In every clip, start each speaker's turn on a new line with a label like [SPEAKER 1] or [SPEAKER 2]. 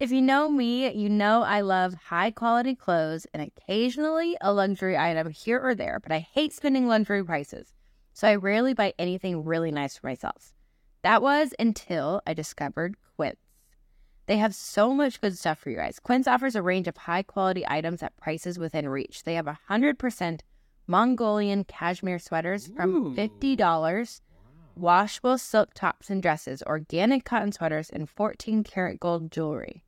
[SPEAKER 1] If you know me, you know I love high quality clothes and occasionally a luxury item here or there, but I hate spending luxury prices. So I rarely buy anything really nice for myself. That was until I discovered Quince. They have so much good stuff for you guys. Quince offers a range of high quality items at prices within reach. They have 100% Mongolian cashmere sweaters from $50 washable silk tops and dresses, organic cotton sweaters, and 14 karat gold jewelry.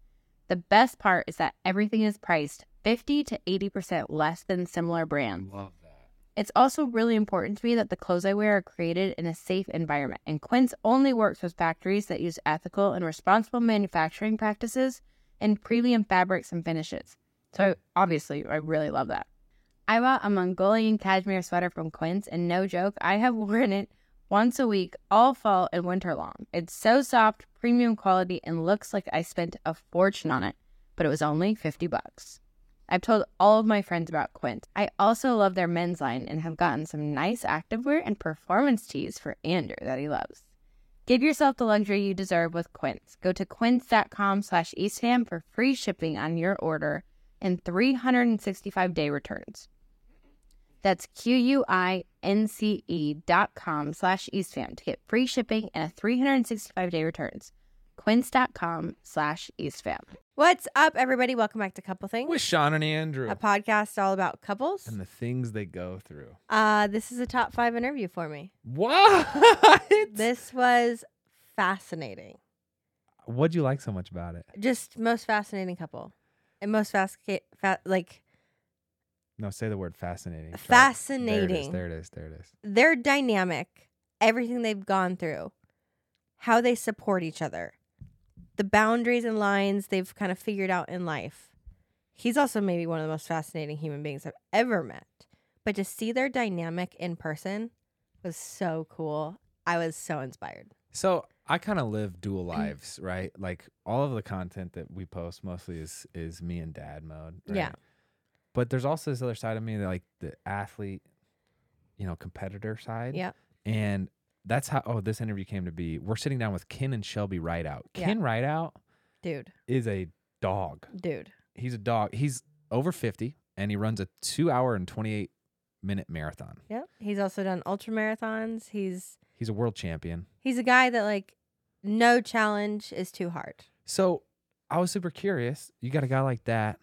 [SPEAKER 1] The best part is that everything is priced 50 to 80% less than similar brands.
[SPEAKER 2] Love that.
[SPEAKER 1] It's also really important to me that the clothes I wear are created in a safe environment, and Quince only works with factories that use ethical and responsible manufacturing practices and premium fabrics and finishes. So, obviously, I really love that. I bought a Mongolian cashmere sweater from Quince, and no joke, I have worn it once a week all fall and winter long. It's so soft, premium quality, and looks like I spent a fortune on it, but it was only 50 bucks. I've told all of my friends about Quince. I also love their men's line and have gotten some nice activewear and performance tees for Andrew that he loves. Give yourself the luxury you deserve with Quince. Go to quince.com slash eastfam for free shipping on your order and 365 day returns. That's Q-U-I-N-C-E dot com slash eastfam to get free shipping and a 365 day returns. Quince.com slash eastfam.
[SPEAKER 3] What's up, everybody? Welcome back to Couple Things,
[SPEAKER 2] With Shawn and Andrew
[SPEAKER 3] a podcast all about couples.
[SPEAKER 2] and the things they go through.
[SPEAKER 3] Uh, this is a top five interview for me.
[SPEAKER 2] What?
[SPEAKER 3] This was fascinating.
[SPEAKER 2] What'd you like so much about it?
[SPEAKER 3] Just most fascinating couple, and most fast, fa- like
[SPEAKER 2] No, say the word fascinating. Try it.
[SPEAKER 3] Fascinating.
[SPEAKER 2] There it is. There it is. There it is.
[SPEAKER 3] their dynamic, everything they've gone through, how they support each other, the boundaries and lines they've kind of figured out in life. He's also maybe one of the most fascinating human beings I've ever met. But to see their dynamic in person was so cool. I was so inspired.
[SPEAKER 2] So I kind of live dual lives, right? Like all of the content that we post mostly is is me and dad mode. Right?
[SPEAKER 3] Yeah.
[SPEAKER 2] But there's also this other side of me, that, like the athlete, you know, competitor side.
[SPEAKER 3] Yeah.
[SPEAKER 2] And that's how. Oh, this interview came to be. We're sitting down with Ken and Shelby Rideout.
[SPEAKER 3] Yeah.
[SPEAKER 2] Ken Rideout
[SPEAKER 3] Dude,
[SPEAKER 2] is a dog.
[SPEAKER 3] dude.
[SPEAKER 2] He's a dog. He's over fifty, and he runs a two hour and twenty eight minute marathon.
[SPEAKER 3] Yep. He's also done ultra marathons. He's
[SPEAKER 2] He's a world champion.
[SPEAKER 3] he's a guy that like no challenge is too hard.
[SPEAKER 2] So I was super curious. You got a guy like that.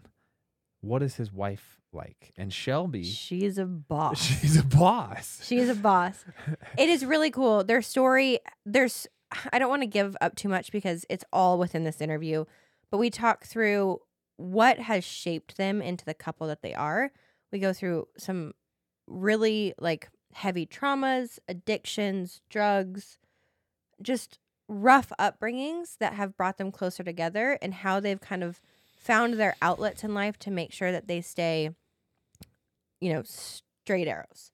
[SPEAKER 2] What is his wife like? And Shelby,
[SPEAKER 3] She's a boss.
[SPEAKER 2] she's a boss.
[SPEAKER 3] She's a boss. it is really cool. Their story, there's I don't want to give up too much because it's all within this interview, but we talk through what has shaped them into the couple that they are. We go through some really like heavy traumas, addictions, drugs, just rough upbringings that have brought them closer together and how they've kind of found their outlets in life to make sure that they stay you know straight arrows.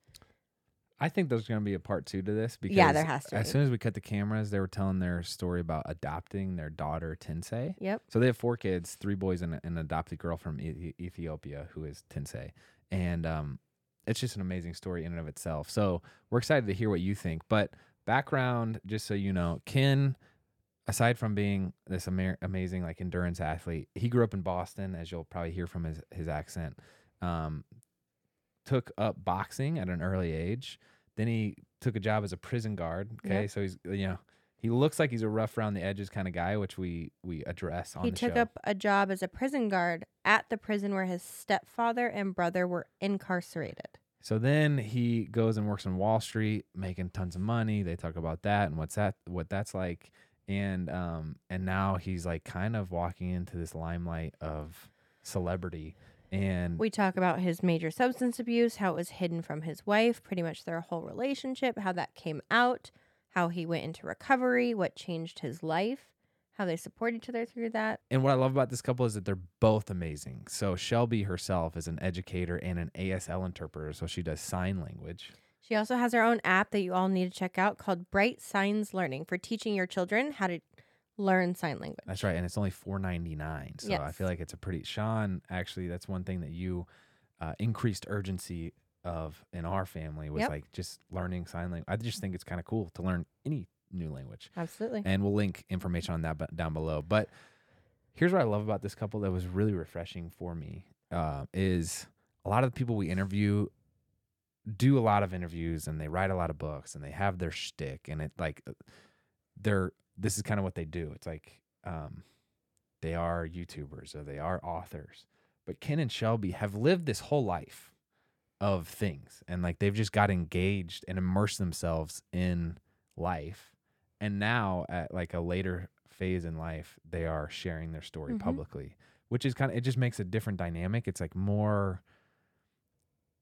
[SPEAKER 2] I think there's going to be a part two to this because
[SPEAKER 3] Yeah, there has to
[SPEAKER 2] as
[SPEAKER 3] be.
[SPEAKER 2] soon as we cut the cameras, they were telling their story about adopting their daughter Tensei.
[SPEAKER 3] Yep.
[SPEAKER 2] So they have four kids, three boys and an adopted girl from E- Ethiopia who is Tensei, and um, it's just an amazing story in and of itself. So we're excited to hear what you think. But background, just so you know, Ken, aside from being this ama- amazing like endurance athlete, he grew up in Boston, as you'll probably hear from his his accent. Um, took up boxing at an early age. Then he took a job as a prison guard. Okay, so he's you know he looks like he's a rough around the edges kind of guy, which we we address on
[SPEAKER 3] he took
[SPEAKER 2] show.
[SPEAKER 3] up a job as a prison guard at the prison where his stepfather and brother were incarcerated.
[SPEAKER 2] So then he goes and works on Wall Street, making tons of money. They talk about that and what's that what that's like. And um and now he's like kind of walking into this limelight of celebrity. And
[SPEAKER 3] We talk about his major substance abuse, how it was hidden from his wife, pretty much their whole relationship, how that came out, how he went into recovery, what changed his life, how they support each other through that.
[SPEAKER 2] and what I love about this couple is that they're both amazing. So Shelby herself is an educator and an ASL interpreter, so she does sign language.
[SPEAKER 3] She also has her own app that you all need to check out called Bright Signs Learning for teaching your children how to learn sign language.
[SPEAKER 2] That's right, and it's only four ninety nine. So I feel like it's a pretty Shawn. Actually, that's one thing that you uh, increased urgency of in our family was
[SPEAKER 3] Yep.
[SPEAKER 2] like just learning sign language. I just think it's kind of cool to learn any new language,
[SPEAKER 3] Absolutely.
[SPEAKER 2] and we'll link information on that down below. But here's what I love about this couple that was really refreshing for me uh, is a lot of the people we interview do a lot of interviews and they write a lot of books and they have their shtick and it like uh, they're this is kind of what they do. It's like um, they are YouTubers or they are authors, but Ken and Shelby have lived this whole life of things and like they've just got engaged and immersed themselves in life and now at like a later phase in life they are sharing their story
[SPEAKER 3] Mhm.
[SPEAKER 2] publicly which is kind of it just makes a different dynamic it's like more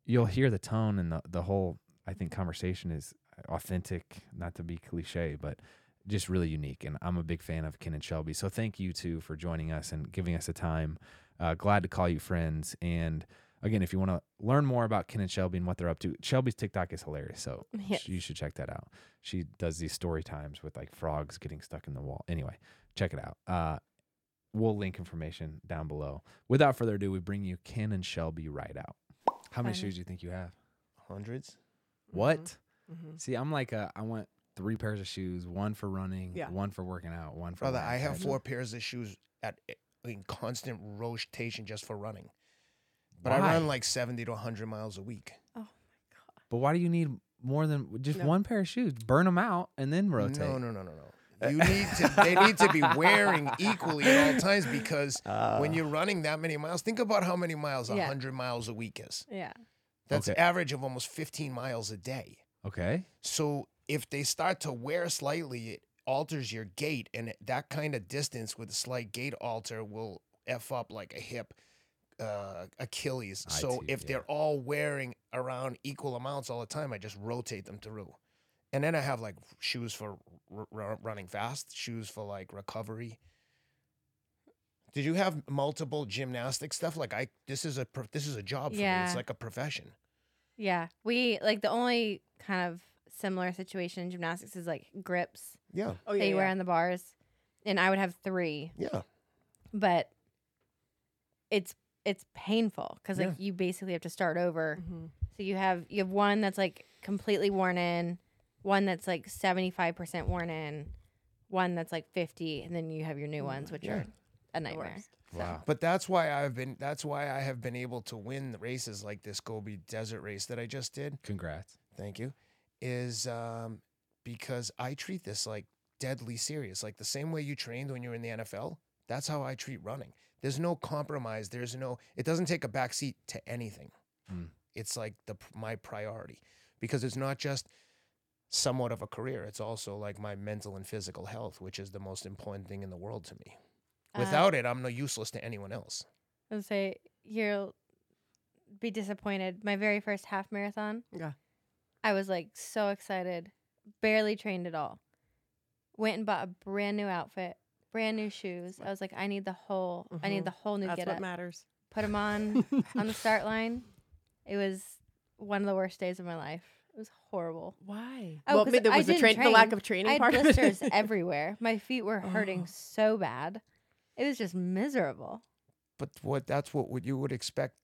[SPEAKER 2] you'll hear the tone and the, the whole i think conversation is authentic not to be cliche but just really unique and i'm a big fan of ken and shelby. So thank you too for joining us and giving us the time. Uh, glad to call you friends. And again if you want to learn more about ken and shelby and what they're up to shelby's tiktok is hilarious so
[SPEAKER 3] Yes.
[SPEAKER 2] you should check that out. She does these story times with like frogs getting stuck in the wall. Anyway check it out. Uh, we'll link information down below. Without further ado we bring you ken and shelby Rideout how many
[SPEAKER 3] Fun.
[SPEAKER 2] shoes do you think you have
[SPEAKER 4] Hundreds.
[SPEAKER 2] what
[SPEAKER 4] Mm-hmm.
[SPEAKER 2] see i'm like uh, i want three pairs of shoes one for running
[SPEAKER 4] Yeah.
[SPEAKER 2] one for working out one for
[SPEAKER 4] Brother, I have
[SPEAKER 2] outside.
[SPEAKER 4] four pairs of shoes at in constant rotation just for running. But I run like 70 to 100 miles a week. Oh my god.
[SPEAKER 2] But why do you need more than just
[SPEAKER 4] No.
[SPEAKER 2] one pair of shoes burn them out and then rotate
[SPEAKER 4] No, no, no, no, no. You need to. They need to be wearing equally at all times because when you're running that many miles, think about how many miles a
[SPEAKER 3] Yeah.
[SPEAKER 4] 100 miles a week is.
[SPEAKER 3] Yeah.
[SPEAKER 4] That's
[SPEAKER 2] Okay.
[SPEAKER 4] average of almost 15 miles a day.
[SPEAKER 2] okay
[SPEAKER 4] So if they start to wear slightly, it alters your gait, and that kind of distance with a slight gait alter will f up like a hip uh, Achilles.
[SPEAKER 2] I
[SPEAKER 4] so
[SPEAKER 2] see,
[SPEAKER 4] if
[SPEAKER 2] yeah.
[SPEAKER 4] they're all wearing around equal amounts all the time, I just rotate them through. And then I have like shoes for r- r- running fast, shoes for like recovery. Did you have multiple gymnastic stuff? Like I, this is a pro- this is a job for me.
[SPEAKER 3] Yeah.
[SPEAKER 4] It's like a profession.
[SPEAKER 3] Yeah. We like the only kind of similar situation in gymnastics is like grips
[SPEAKER 4] Yeah,
[SPEAKER 5] Oh
[SPEAKER 3] that you wear on the bars. And I would have three,
[SPEAKER 4] yeah.
[SPEAKER 3] but it's it's painful because like
[SPEAKER 4] Yeah.
[SPEAKER 3] you basically have to start over.
[SPEAKER 5] Mm-hmm.
[SPEAKER 3] So you have you have one that's like completely worn in, one that's like seventy five percent worn in, one that's like fifty, and then you have your new ones, which
[SPEAKER 4] Yeah.
[SPEAKER 3] are a nightmare.
[SPEAKER 5] worst.
[SPEAKER 3] So,
[SPEAKER 2] wow
[SPEAKER 4] But that's why I've been that's why I have been able to win the races like this Gobi Desert race that I just did.
[SPEAKER 2] congrats
[SPEAKER 4] Thank you. Is um because I treat this like deadly serious. Like the same way you trained when you were in the NFL, that's how I treat running. There's no compromise. There's no it doesn't take a backseat to anything.
[SPEAKER 2] Mm.
[SPEAKER 4] It's like the my priority because it's not just somewhat of a career. It's also like my mental and physical health, which is the most important thing in the world to me.
[SPEAKER 3] uh,
[SPEAKER 4] Without it, I'm no useless to anyone else.
[SPEAKER 3] I would say you'll be disappointed. My very first half marathon.
[SPEAKER 5] Yeah.
[SPEAKER 3] I was like so excited. Barely trained at all. Went and bought a brand new outfit, brand new shoes. I was like, I need the whole, I need
[SPEAKER 5] Mhm.
[SPEAKER 3] the whole new
[SPEAKER 5] That's
[SPEAKER 3] get
[SPEAKER 5] what
[SPEAKER 3] up.
[SPEAKER 5] matters.
[SPEAKER 3] Put them on on the start line. It was one of the worst days of my life. It was horrible.
[SPEAKER 5] Why?
[SPEAKER 3] Oh,
[SPEAKER 5] well,
[SPEAKER 3] 'cause
[SPEAKER 5] maybe there
[SPEAKER 3] I
[SPEAKER 5] was the,
[SPEAKER 3] didn't
[SPEAKER 5] train, the lack of training
[SPEAKER 3] I had
[SPEAKER 5] part of
[SPEAKER 3] blisters
[SPEAKER 5] it.
[SPEAKER 3] everywhere. My feet were hurting
[SPEAKER 5] Oh.
[SPEAKER 3] so bad. It was just miserable.
[SPEAKER 4] But what that's what would you would expect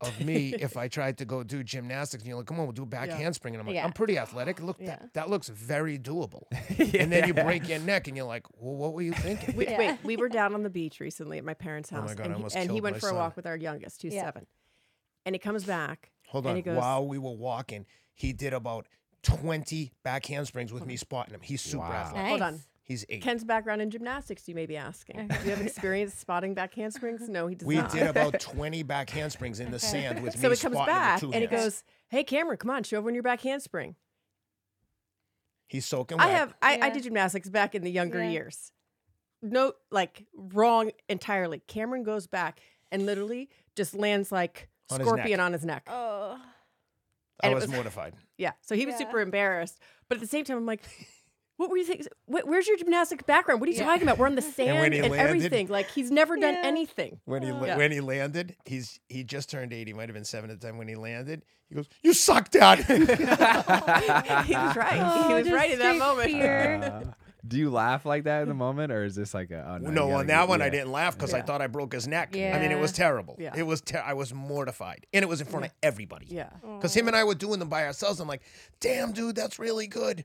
[SPEAKER 4] of me if I tried to go do gymnastics and you're like, come on, we'll do a back
[SPEAKER 5] Yeah.
[SPEAKER 4] handspring. And I'm like,
[SPEAKER 3] Yeah.
[SPEAKER 4] I'm pretty athletic. Look,
[SPEAKER 3] Yeah.
[SPEAKER 4] that, that looks very doable. And then you break your neck and you're like, well, what were you thinking?
[SPEAKER 5] Wait,
[SPEAKER 3] Yeah.
[SPEAKER 5] wait, we were down on the beach recently at my parents' house.
[SPEAKER 4] Oh my
[SPEAKER 5] house,
[SPEAKER 4] God, I
[SPEAKER 5] and, he,
[SPEAKER 4] almost
[SPEAKER 5] and he went
[SPEAKER 4] my
[SPEAKER 5] for a walk with our youngest, who's
[SPEAKER 3] Yeah.
[SPEAKER 5] seven, and he comes back.
[SPEAKER 4] Hold on.
[SPEAKER 5] he goes-
[SPEAKER 4] While we were walking, he did about 20 back handsprings with me spotting him. He's super
[SPEAKER 2] Wow.
[SPEAKER 4] athletic.
[SPEAKER 3] Nice.
[SPEAKER 5] Hold on.
[SPEAKER 4] He's eight.
[SPEAKER 5] Ken's background in gymnastics, you may be asking. Do you have experience spotting back handsprings? No, he does not.
[SPEAKER 4] we
[SPEAKER 5] not.
[SPEAKER 4] did about 20 back handsprings in the
[SPEAKER 3] Okay.
[SPEAKER 4] sand with
[SPEAKER 5] so
[SPEAKER 4] me
[SPEAKER 5] he comes
[SPEAKER 4] spotting him with
[SPEAKER 5] back
[SPEAKER 4] two
[SPEAKER 5] and he
[SPEAKER 4] hands.
[SPEAKER 5] goes, "Hey, Cameron, come on, show everyone your back handspring."
[SPEAKER 4] He's soaking wet.
[SPEAKER 5] I have I, I
[SPEAKER 3] Yeah.
[SPEAKER 5] did gymnastics back in the younger
[SPEAKER 3] Yeah.
[SPEAKER 5] years. No, like wrong entirely. Cameron goes back and literally just lands like
[SPEAKER 4] On his
[SPEAKER 5] scorpion
[SPEAKER 4] neck.
[SPEAKER 5] on his neck.
[SPEAKER 3] Oh.
[SPEAKER 4] I
[SPEAKER 5] and it
[SPEAKER 4] was,
[SPEAKER 5] was-
[SPEAKER 4] mortified.
[SPEAKER 5] Yeah, so he was
[SPEAKER 3] Yeah.
[SPEAKER 5] super embarrassed, but at the same time, I'm like, "What were you thinking? Where's your gymnastic background? What are you
[SPEAKER 3] Yeah.
[SPEAKER 5] talking about? We're on the sand
[SPEAKER 4] when
[SPEAKER 5] and,
[SPEAKER 4] landed-
[SPEAKER 5] everything. Like he's never done
[SPEAKER 3] Yeah.
[SPEAKER 5] anything."
[SPEAKER 4] When he
[SPEAKER 5] Yeah.
[SPEAKER 4] when he landed, he's he just turned eight. He might have been seven at the time when he landed. He goes, "You suck, Dad."
[SPEAKER 5] he was right. he
[SPEAKER 3] Oh,
[SPEAKER 5] was right in that
[SPEAKER 3] straight
[SPEAKER 5] moment.
[SPEAKER 3] Fear.
[SPEAKER 2] Do you laugh like that in the moment, or is this like a oh, no?
[SPEAKER 4] no,
[SPEAKER 2] gotta
[SPEAKER 4] on
[SPEAKER 2] get-
[SPEAKER 4] that one I didn't laugh because I thought I broke his neck. Yeah. I mean, it was terrible.
[SPEAKER 5] Yeah.
[SPEAKER 4] It was. Ter- I was mortified, and it was in front of everybody.
[SPEAKER 5] yeah.
[SPEAKER 4] Because him and I were doing them by ourselves. I'm like, damn, dude, that's really good.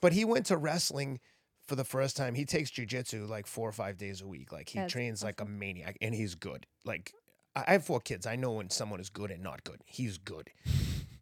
[SPEAKER 4] But he went to wrestling for the first time. He takes jujitsu like four or five days a week. Like he
[SPEAKER 1] That's
[SPEAKER 4] trains like a maniac, and he's good. Like I I have four kids. I know when someone is good and not good. He's good.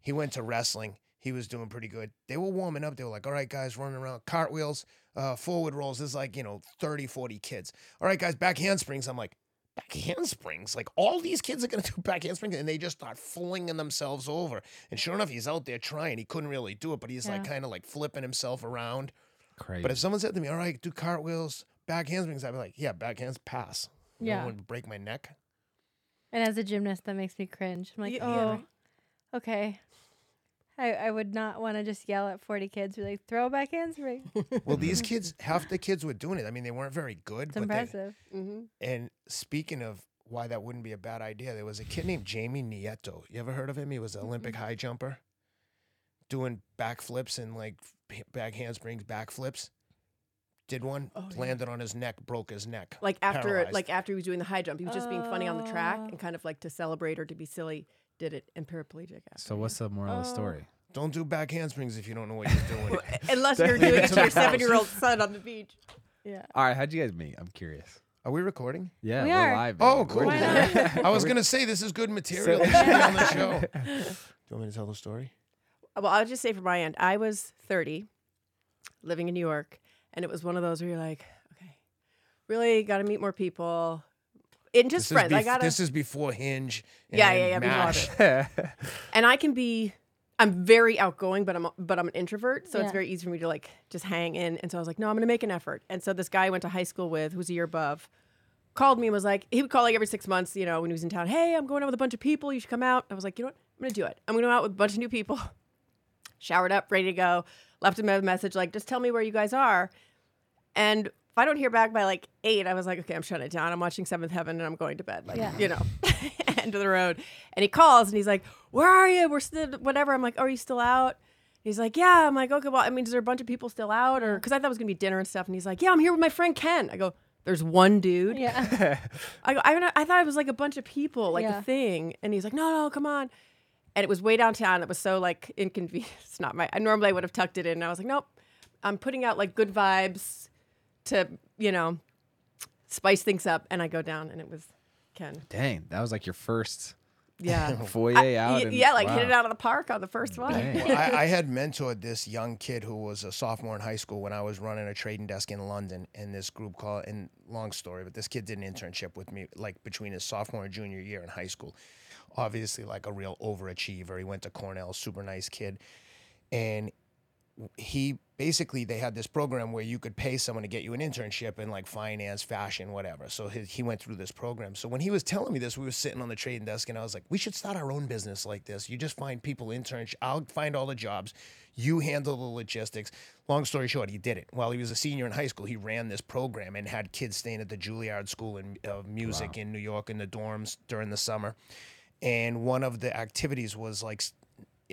[SPEAKER 4] He went to wrestling. He was doing pretty good. They were warming up. They were like, all right, guys, running around, cartwheels, uh, forward rolls. There's like, you know, 30, 40 kids. All right, guys, back handsprings. I'm like, back handsprings? Like, all these kids are going to do back handsprings. And they just start flinging themselves over. And sure enough, he's out there trying. He couldn't really do it, but he's like kind of like flipping himself around.
[SPEAKER 2] Crazy.
[SPEAKER 4] But if someone said to me, all right, do cartwheels, back handsprings, I'd be like, yeah, back hands, pass. No
[SPEAKER 1] Yeah.
[SPEAKER 4] one would break my neck.
[SPEAKER 3] And as a gymnast, that makes me cringe. I'm like,
[SPEAKER 5] Yeah,
[SPEAKER 3] oh,
[SPEAKER 5] yeah, right.
[SPEAKER 3] okay. I, I would not want to just yell at 40 kids, be like, throw back handspring.
[SPEAKER 4] Well, these kids, half the kids were doing it. I mean, they weren't very good,
[SPEAKER 3] It's
[SPEAKER 4] but they,
[SPEAKER 3] impressive.
[SPEAKER 5] hmm
[SPEAKER 4] And speaking of why that wouldn't be a bad idea, there was a kid named Jamie Nieto. You ever heard of him? He was an Olympic high jumper, doing backflips and like h- back handsprings, backflips. Did one,
[SPEAKER 5] Oh, yeah.
[SPEAKER 4] landed on his neck, broke his neck.
[SPEAKER 5] Like after,
[SPEAKER 4] Paralyzed.
[SPEAKER 5] like after he was doing the high jump, he was just being funny on the track
[SPEAKER 3] Oh.
[SPEAKER 5] and kind of like to celebrate or to be silly, did it and paraplegic. After.
[SPEAKER 2] so what's the moral of the
[SPEAKER 3] Oh.
[SPEAKER 2] story?
[SPEAKER 4] Don't do back handsprings if you don't know what you're doing.
[SPEAKER 5] Unless you're doing it
[SPEAKER 4] to
[SPEAKER 5] to your seven-year-old son on the beach.
[SPEAKER 3] Yeah.
[SPEAKER 2] All right, how'd you guys meet? I'm curious.
[SPEAKER 4] Are we recording?
[SPEAKER 2] Yeah,
[SPEAKER 3] We
[SPEAKER 2] are
[SPEAKER 3] are.
[SPEAKER 2] live.
[SPEAKER 4] Oh,
[SPEAKER 2] baby. We're
[SPEAKER 4] cool.
[SPEAKER 3] Why not?
[SPEAKER 4] I was gonna say this is good material. It should be on the show. Do you want me to tell the story?
[SPEAKER 5] Well, I'll just say from my end, I was 30, living in New York, and it was one of those where you're like, okay, really got to meet more people, and just
[SPEAKER 4] This
[SPEAKER 5] friends.
[SPEAKER 4] is,
[SPEAKER 5] I gotta,
[SPEAKER 4] this is before Hinge.
[SPEAKER 5] Yeah,
[SPEAKER 4] and
[SPEAKER 5] yeah, yeah, before all and I can be. I'm very outgoing, but I'm but I'm an introvert, so
[SPEAKER 3] Yeah.
[SPEAKER 5] it's very easy for me to like just hang in. And so I was like, no, I'm gonna make an effort. And so this guy I went to high school with, who's a year above, called me and was like, he would call like every six months, you know, when he was in town. Hey, I'm going out with a bunch of people. You should come out. I was like, you know what? I'm gonna do it. I'm gonna go out with a bunch of new people. Showered up, ready to go. Left him a message like, just tell me where you guys are. And if I don't hear back by like eight, I was like, okay, I'm shutting it down. I'm watching Seventh Heaven and I'm going to bed. Like,
[SPEAKER 3] Yeah.
[SPEAKER 5] you know, end of the road. And he calls and he's like, where are you? We're still, whatever. I'm like, oh, are you still out? He's like, yeah. I'm like, okay, well, I mean, is there a bunch of people still out? Or, because I thought it was going to be dinner and stuff. And he's like, yeah, I'm here with my friend Ken. I go, there's one dude.
[SPEAKER 3] Yeah.
[SPEAKER 5] I go, I, don't I thought it was like a bunch of people, like
[SPEAKER 3] Yeah.
[SPEAKER 5] a thing. And he's like, no, no, come on. And it was way downtown. It was so like inconvenient. It's not my, I normally would have tucked it in. And I was like, nope, I'm putting out like good vibes to, you know, spice things up. And I go down and it was Ken.
[SPEAKER 2] Dang, that was like your first
[SPEAKER 5] Yeah.
[SPEAKER 2] foyer
[SPEAKER 5] I-
[SPEAKER 2] out.
[SPEAKER 5] y-
[SPEAKER 2] and-
[SPEAKER 5] yeah, like hit it out of the park on the first one.
[SPEAKER 4] Well, I, I had mentored this young kid who was a sophomore in high school when I was running a trading desk in London. And this group called, and long story, but this kid did an internship with me like between his sophomore and junior year in high school. Obviously, like a real overachiever. He went to Cornell, super nice kid. And he basically they had this program where you could pay someone to get you an internship in like finance, fashion, whatever. So he, he went through this program. So when he was telling me this, we were sitting on the trading desk, and I was like, "We should start our own business like this. You just find people interns. I'll find all the jobs. You handle the logistics." Long story short, he did it. While he was a senior in high school, he ran this program and had kids staying at the Juilliard School in, of Music in New York in the dorms during the summer. And one of the activities was like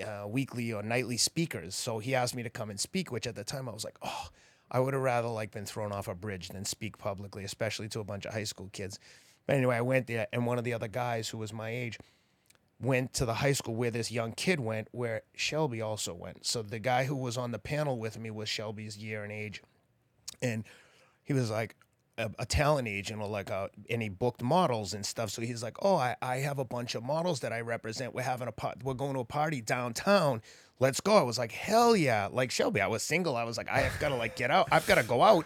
[SPEAKER 4] uh, weekly or nightly speakers. So he asked me to come and speak, which at the time I was like, oh, I would have rather like been thrown off a bridge than speak publicly, especially to a bunch of high school kids. But anyway, I went there, and one of the other guys who was my age went to the high school where this young kid went, where Shelby also went. So the guy who was on the panel with me was Shelby's year and age, and he was like a, a talent agent or like a and he booked models and stuff so he's like oh I, I have a bunch of models that i represent we're having a part we're going to a party downtown let's go i was like hell yeah like shelby i was single i was like i have got to like get out i've got to go out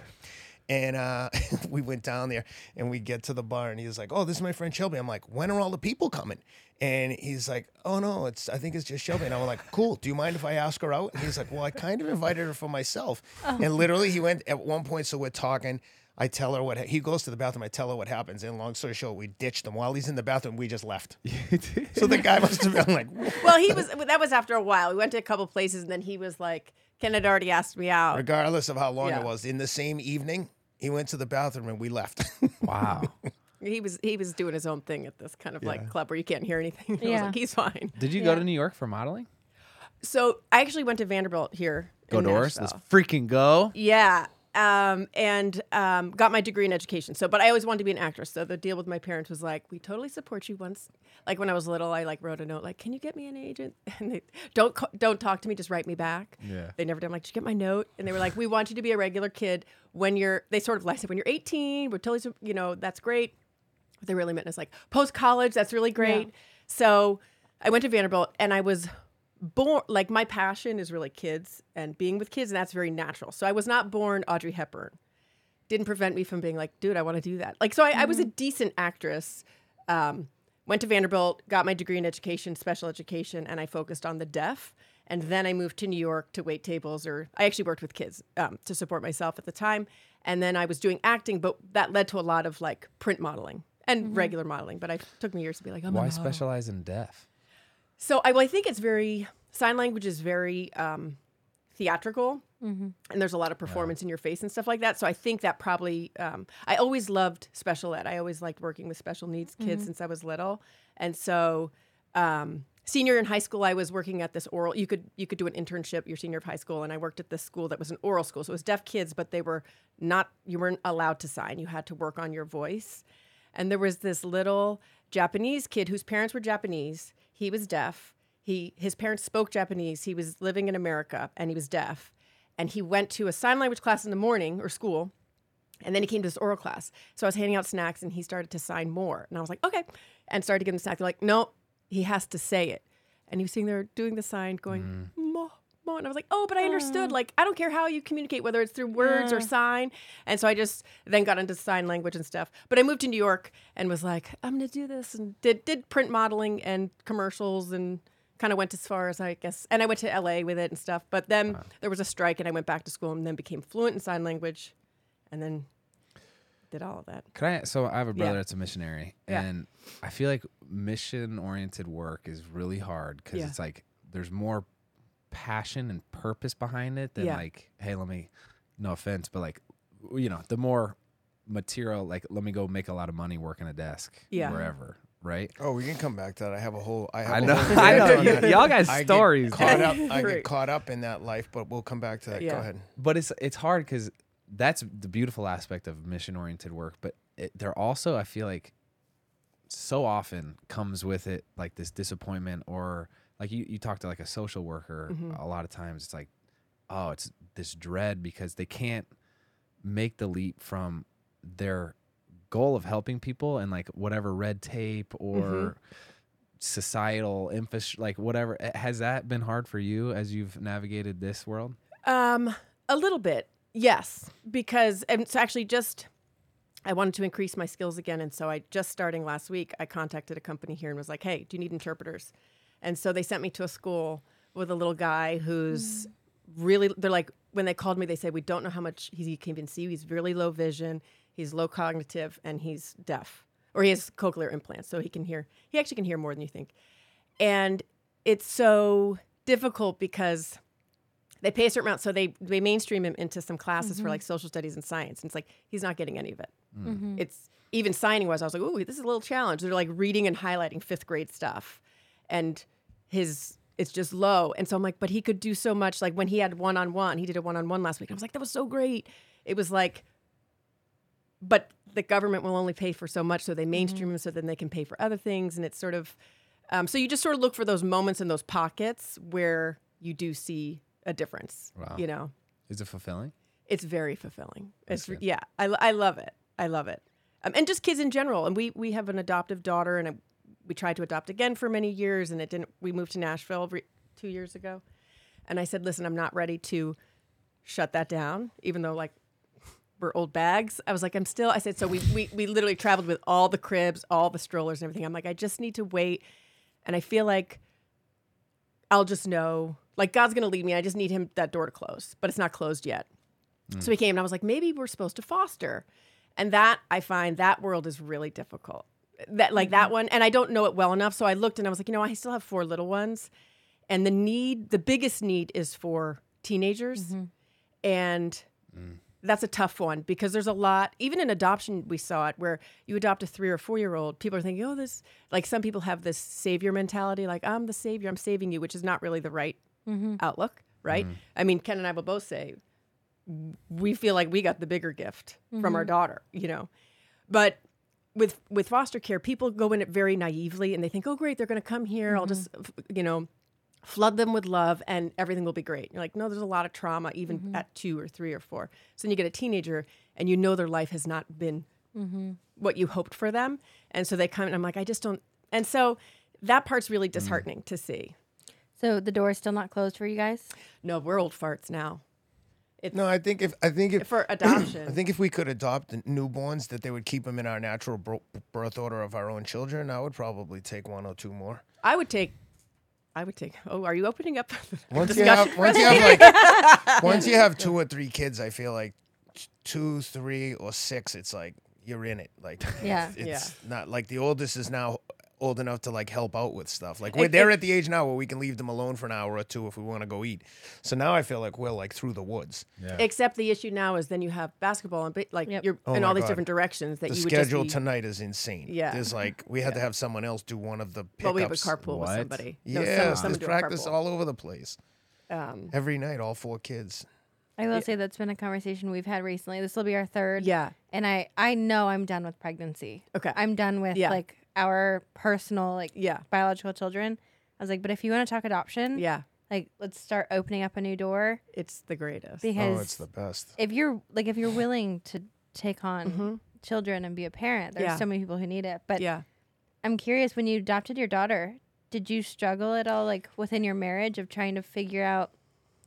[SPEAKER 4] and uh, we went down there and we get to the bar and he's like, Oh, this is my friend Shelby. I'm like, When are all the people coming? And he's like, Oh no, it's I think it's just Shelby. And I'm like, Cool, do you mind if I ask her out? And he's like, Well, I kind of invited her for myself. And literally he went at one point, so we're talking. I tell her what he goes to the bathroom. I tell her what happens. And long story short, we ditched him. While he's in the bathroom, we just left. so the guy must have been like, "Whoa."
[SPEAKER 5] well, he was, that was after a while. We went to a couple places and then he was like, Ken had already asked me out.
[SPEAKER 4] regardless of how long
[SPEAKER 5] Yeah.
[SPEAKER 4] it was, in the same evening, he went to the bathroom and we left.
[SPEAKER 2] Wow.
[SPEAKER 5] He was he was doing his own thing at this kind of like club where you can't hear anything. I was
[SPEAKER 3] Yeah.
[SPEAKER 5] like, he's fine.
[SPEAKER 2] Did you go to New York for modeling?
[SPEAKER 5] So I actually went to Vanderbilt here.
[SPEAKER 2] Go
[SPEAKER 5] in
[SPEAKER 2] Doris. Let's freaking go.
[SPEAKER 5] Yeah. Um, and um, got my degree in education. So, but I always wanted to be an actress. So the deal with my parents was like, we totally support you. Once, like when I was little, I like wrote a note like, "Can you get me an agent?" And they don't ca- don't talk to me, just write me back.
[SPEAKER 2] Yeah.
[SPEAKER 5] They never did. I'm like, "Did you get my note?" And they were like, "We want you to be a regular kid when you're." They sort of like said, "When you're 18, we're totally, you know, that's great." What they really meant is like post college. That's really great. So I went to Vanderbilt, and I was born like my passion is really kids and being with kids, and that's very natural. So I was not born Audrey Hepburn. Didn't prevent me from being like, dude, I want to do that. Like, so I, I was a decent actress. Um, went to Vanderbilt, got my degree in education, special education, and I focused on the deaf. And then I moved to New York to wait tables, or I actually worked with kids um, to support myself at the time. And then I was doing acting, but that led to a lot of like print modeling and regular modeling. But it took me years to be like, oh,
[SPEAKER 2] Why specialize in deaf?
[SPEAKER 5] So I, well, I think it's very sign language is very um, theatrical, and there's a lot of performance in your face and stuff like that. So I think that probably um, I always loved special ed. I always liked working with special needs kids since I was little, and so um, senior in high school, I was working at this oral. You could you could do an internship your senior of high school, and I worked at this school that was an oral school. So it was deaf kids, but they were not. You weren't allowed to sign. You had to work on your voice. And there was this little Japanese kid whose parents were Japanese. He was deaf. He his parents spoke Japanese. He was living in America and he was deaf. And he went to a sign language class in the morning or school. And then he came to this oral class. So I was handing out snacks and he started to sign more. And I was like, okay. And started to give him the snack. They're like, no, he has to say it. And he was sitting there doing the sign, going, mo, mo. And I was like, oh, but I understood. Like, I don't care how you communicate, whether it's through words or sign. And so I just then got into sign language and stuff. But I moved to New York and was like, I'm going to do this. And did, did print modeling and commercials and kind of went as far as I guess. And I went to LA with it and stuff. But then uh-huh. there was a strike and I went back to school and then became fluent in sign language and then did all of that.
[SPEAKER 2] Can I? So I have a brother
[SPEAKER 5] Yeah.
[SPEAKER 2] that's a missionary,
[SPEAKER 5] Yeah.
[SPEAKER 2] and I feel like mission-oriented work is really hard because
[SPEAKER 5] Yeah.
[SPEAKER 2] it's like there's more passion and purpose behind it than
[SPEAKER 5] Yeah.
[SPEAKER 2] like, hey, let me, no offense, but like, you know, the more material, like, let me go make a lot of money working a desk,
[SPEAKER 5] Yeah.
[SPEAKER 2] wherever, right?
[SPEAKER 4] Oh, we can come back to that. I have a whole. I, have
[SPEAKER 2] I
[SPEAKER 4] a
[SPEAKER 2] know,
[SPEAKER 4] whole
[SPEAKER 2] I know.
[SPEAKER 4] on
[SPEAKER 2] Y-
[SPEAKER 4] that.
[SPEAKER 2] y'all got
[SPEAKER 4] I get
[SPEAKER 2] stories.
[SPEAKER 4] Caught up. I get caught up in that life, but we'll come back to that. Go ahead.
[SPEAKER 2] but it's it's hard because that's the beautiful aspect of mission oriented work but it, there also i feel like so often comes with it like this disappointment or like you, you talk to like a social worker a lot of times it's like oh it's this dread because they can't make the leap from their goal of helping people and like whatever red tape or societal infrastructure like whatever has that been hard for you as you've navigated this world?
[SPEAKER 5] Um, a little bit, yes, because and it's actually just I wanted to increase my skills again, and so I just starting last week, I contacted a company here and was like, "Hey, do you need interpreters?" And so they sent me to a school with a little guy who's mm. really. They're like when they called me, they said, "We don't know how much he can even see. He's really low vision. He's low cognitive, and he's deaf, or he has cochlear implants, so he can hear. He actually can hear more than you think." And it's so difficult because they pay a certain amount, so they they mainstream him into some classes for mm-hmm. like social studies and science. And it's like he's not getting any of it. Mm-hmm. It's even signing wise, I was like, "Ooh, this is a little challenge." They're like reading and highlighting fifth grade stuff, and his it's just low. And so I'm like, but he could do so much. Like when he had one on one, he did a one on one last week. I was like, that was so great. It was like, but the government will only pay for so much, so they mainstream him so then they can pay for other things, and it's sort of um, so you just sort of look for those moments and those pockets where you do see a difference.
[SPEAKER 2] Wow.
[SPEAKER 5] You know,
[SPEAKER 2] is it fulfilling
[SPEAKER 5] it's very fulfilling. It's
[SPEAKER 2] good.
[SPEAKER 5] yeah, I, I love it. I love it, um, and just kids in general. And we we have an adoptive daughter, and I, we tried to adopt again for many years, and it didn't. We moved to Nashville re- two years ago, and I said, listen, I'm not ready to shut that down, even though like we're old bags. I was like, I'm still. I said, so we we we literally traveled with all the cribs, all the strollers, and everything. I'm like, I just need to wait, and I feel like I'll just know. Like God's gonna lead me. I just need him that door to close, but it's not closed yet. Mm. So he came and I was like, maybe we're supposed to foster. And that I find that world is really difficult. That like that mm-hmm. one, and I don't know it well enough. So I looked and I was like, you know, I still have four little ones. And the need, the biggest need is for teenagers. Mm-hmm. And mm. that's a tough one because there's a lot, even in adoption, we saw it where you adopt a three or four year old. People are thinking, oh, this, like some people have this savior mentality, like, I'm the savior, I'm saving you, which is not really the right mm-hmm. outlook, right? I mean, Ken and I will both say, we feel like we got the bigger gift from
[SPEAKER 3] Mm-hmm.
[SPEAKER 5] our daughter, you know. But with with foster care, people go in it very naively and they think, "Oh, great, they're going to come here. I'll just,
[SPEAKER 3] Mm-hmm.
[SPEAKER 5] you know, flood them with love and everything will be great." You're like, "No, there's a lot of trauma even
[SPEAKER 3] Mm-hmm.
[SPEAKER 5] at 2 or 3 or 4." So then you get a teenager and you know their life has not been
[SPEAKER 3] Mm-hmm.
[SPEAKER 5] what you hoped for them. And so they come and I'm like, "I just don't." And so that part's
[SPEAKER 3] Mm.
[SPEAKER 5] really disheartening to see.
[SPEAKER 3] So the door is still not closed for you guys.
[SPEAKER 5] No, we're old farts now. It's
[SPEAKER 4] No, I think if I think if
[SPEAKER 5] for adoption.
[SPEAKER 4] I think if we could adopt newborns, that they would keep them in our natural bro- birth order of our own children. I would probably take one or two more.
[SPEAKER 5] I would take. I would take. Oh, are you opening up?
[SPEAKER 4] Once you have, once you have like, once you have two or three kids, I feel like two, three, or six, it's like you're in it. Like,
[SPEAKER 3] Yeah.
[SPEAKER 4] it's
[SPEAKER 5] Yeah.
[SPEAKER 4] not like the oldest is now old enough to like help out with stuff. Like, we're,
[SPEAKER 5] It-
[SPEAKER 4] they're at the age now where we can leave them alone for an hour or two if we want to go eat. So now I feel like we're like through the woods.
[SPEAKER 2] Yeah.
[SPEAKER 5] Except the issue now is then you have basketball and like
[SPEAKER 3] Yep.
[SPEAKER 5] you're
[SPEAKER 4] Oh
[SPEAKER 5] in
[SPEAKER 4] my
[SPEAKER 5] all these different directions that
[SPEAKER 4] The
[SPEAKER 5] you would just
[SPEAKER 4] schedule
[SPEAKER 5] be,
[SPEAKER 4] tonight is insane.
[SPEAKER 5] Yeah.
[SPEAKER 4] There's like we had to have someone else do one of the pickups.
[SPEAKER 5] Well, we would carpool with somebody. No, some-
[SPEAKER 4] there's practice all over the place.
[SPEAKER 5] Um,
[SPEAKER 4] Every night, all four kids.
[SPEAKER 3] I will say that's been a conversation we've had recently. This will be our third.
[SPEAKER 5] yeah.
[SPEAKER 3] And I I know I'm done with pregnancy.
[SPEAKER 5] Okay.
[SPEAKER 3] I'm done with
[SPEAKER 5] Yeah.
[SPEAKER 3] like our personal like
[SPEAKER 5] Yeah.
[SPEAKER 3] biological children. I was like, but if you want to talk adoption,
[SPEAKER 5] Yeah.
[SPEAKER 3] like let's start opening up a new door
[SPEAKER 5] It's the greatest.
[SPEAKER 3] because
[SPEAKER 4] Oh, it's the best.
[SPEAKER 3] if you're like if you're willing to take on
[SPEAKER 5] Mhm.
[SPEAKER 3] children and be a parent, there's
[SPEAKER 5] Yeah.
[SPEAKER 3] so many people who need it. But
[SPEAKER 5] yeah.
[SPEAKER 3] I'm curious when you adopted your daughter, did you struggle at all like within your marriage of trying to figure out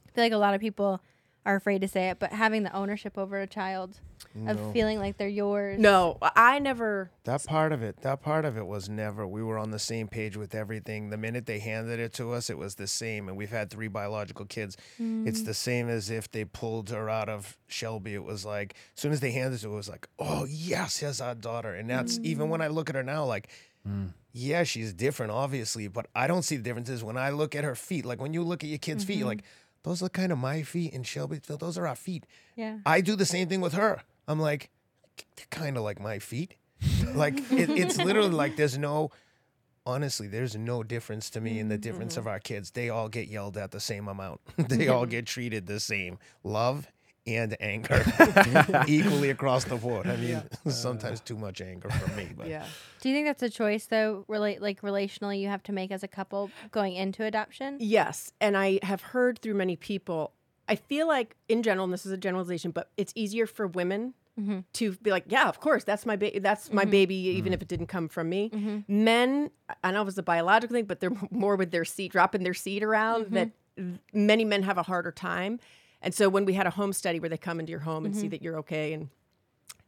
[SPEAKER 3] I feel like a lot of people are afraid to say it, but having the ownership over a child
[SPEAKER 4] No.
[SPEAKER 3] of feeling like they're yours.
[SPEAKER 5] No, I never.
[SPEAKER 4] That part of it, that part of it was never. We were on the same page with everything. The minute they handed it to us, it was the same. And we've had three biological kids. It's mm. the same as if they pulled her out of Shelby. It was like, as soon as they handed it to her, it was like, oh, yes, here's our daughter. And that's even when mm. I look at her now, like, mm. yeah, she's different, obviously, but I don't see the differences when I look at her feet. Like, when you look at your kid's feet, you're like, those are kind of my feet and Shelby, those are our feet.
[SPEAKER 3] Yeah.
[SPEAKER 4] I do the same thing with her. I'm like, they're kind of like my feet. like it, it's literally like there's no, honestly, there's no difference to me in the difference mm-hmm. of our kids. They all get yelled at the same amount. they all get treated the same. Love and anger equally across the board. I mean, sometimes too much anger for me, but
[SPEAKER 5] Yeah.
[SPEAKER 3] Do you think that's a choice though, relate like relationally you have to make as a couple going into adoption?
[SPEAKER 5] Yes, and I have heard through many people. I feel like, in general, and this is a generalization, but it's easier for women
[SPEAKER 3] Mhm.
[SPEAKER 5] to be like, "Yeah, of course, that's my baby. That's my baby, even if it didn't come from me."
[SPEAKER 3] Mhm.
[SPEAKER 5] Men, I know it was a biological thing, but they're more with their seed, dropping their seed around. That many men have a harder time, and so when we had a home study where they come into your home and see that you're okay, and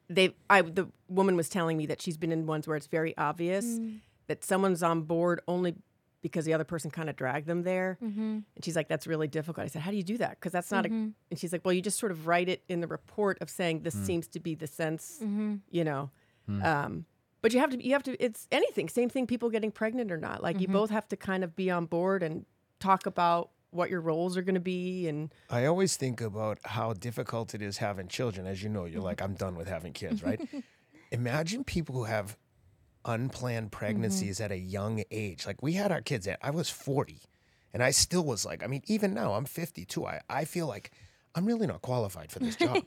[SPEAKER 5] they, I, the woman was telling me that she's been in ones where it's very obvious that someone's on board only because the other person kind of dragged them there.
[SPEAKER 3] Mm-hmm.
[SPEAKER 5] And she's like, that's really difficult. I said, how do you do that? Because that's not
[SPEAKER 3] Mhm.
[SPEAKER 5] a. And she's like, well, you just sort of write it in the report of saying this seems to be the sense,
[SPEAKER 3] Mm-hmm.
[SPEAKER 5] you know. Um, but you have to, you have to, it's anything. Same thing, people getting pregnant or not. Like you both have to kind of be on board and talk about what your roles are going to be. And
[SPEAKER 4] I always think about how difficult it is having children. As you know, you're like, I'm done with having kids, right? Imagine people who have unplanned pregnancies mm-hmm. at a young age. Like we had our kids at, I was 40, and I still was like, I mean, even now I'm 52. I, I feel like I'm really not qualified for this job.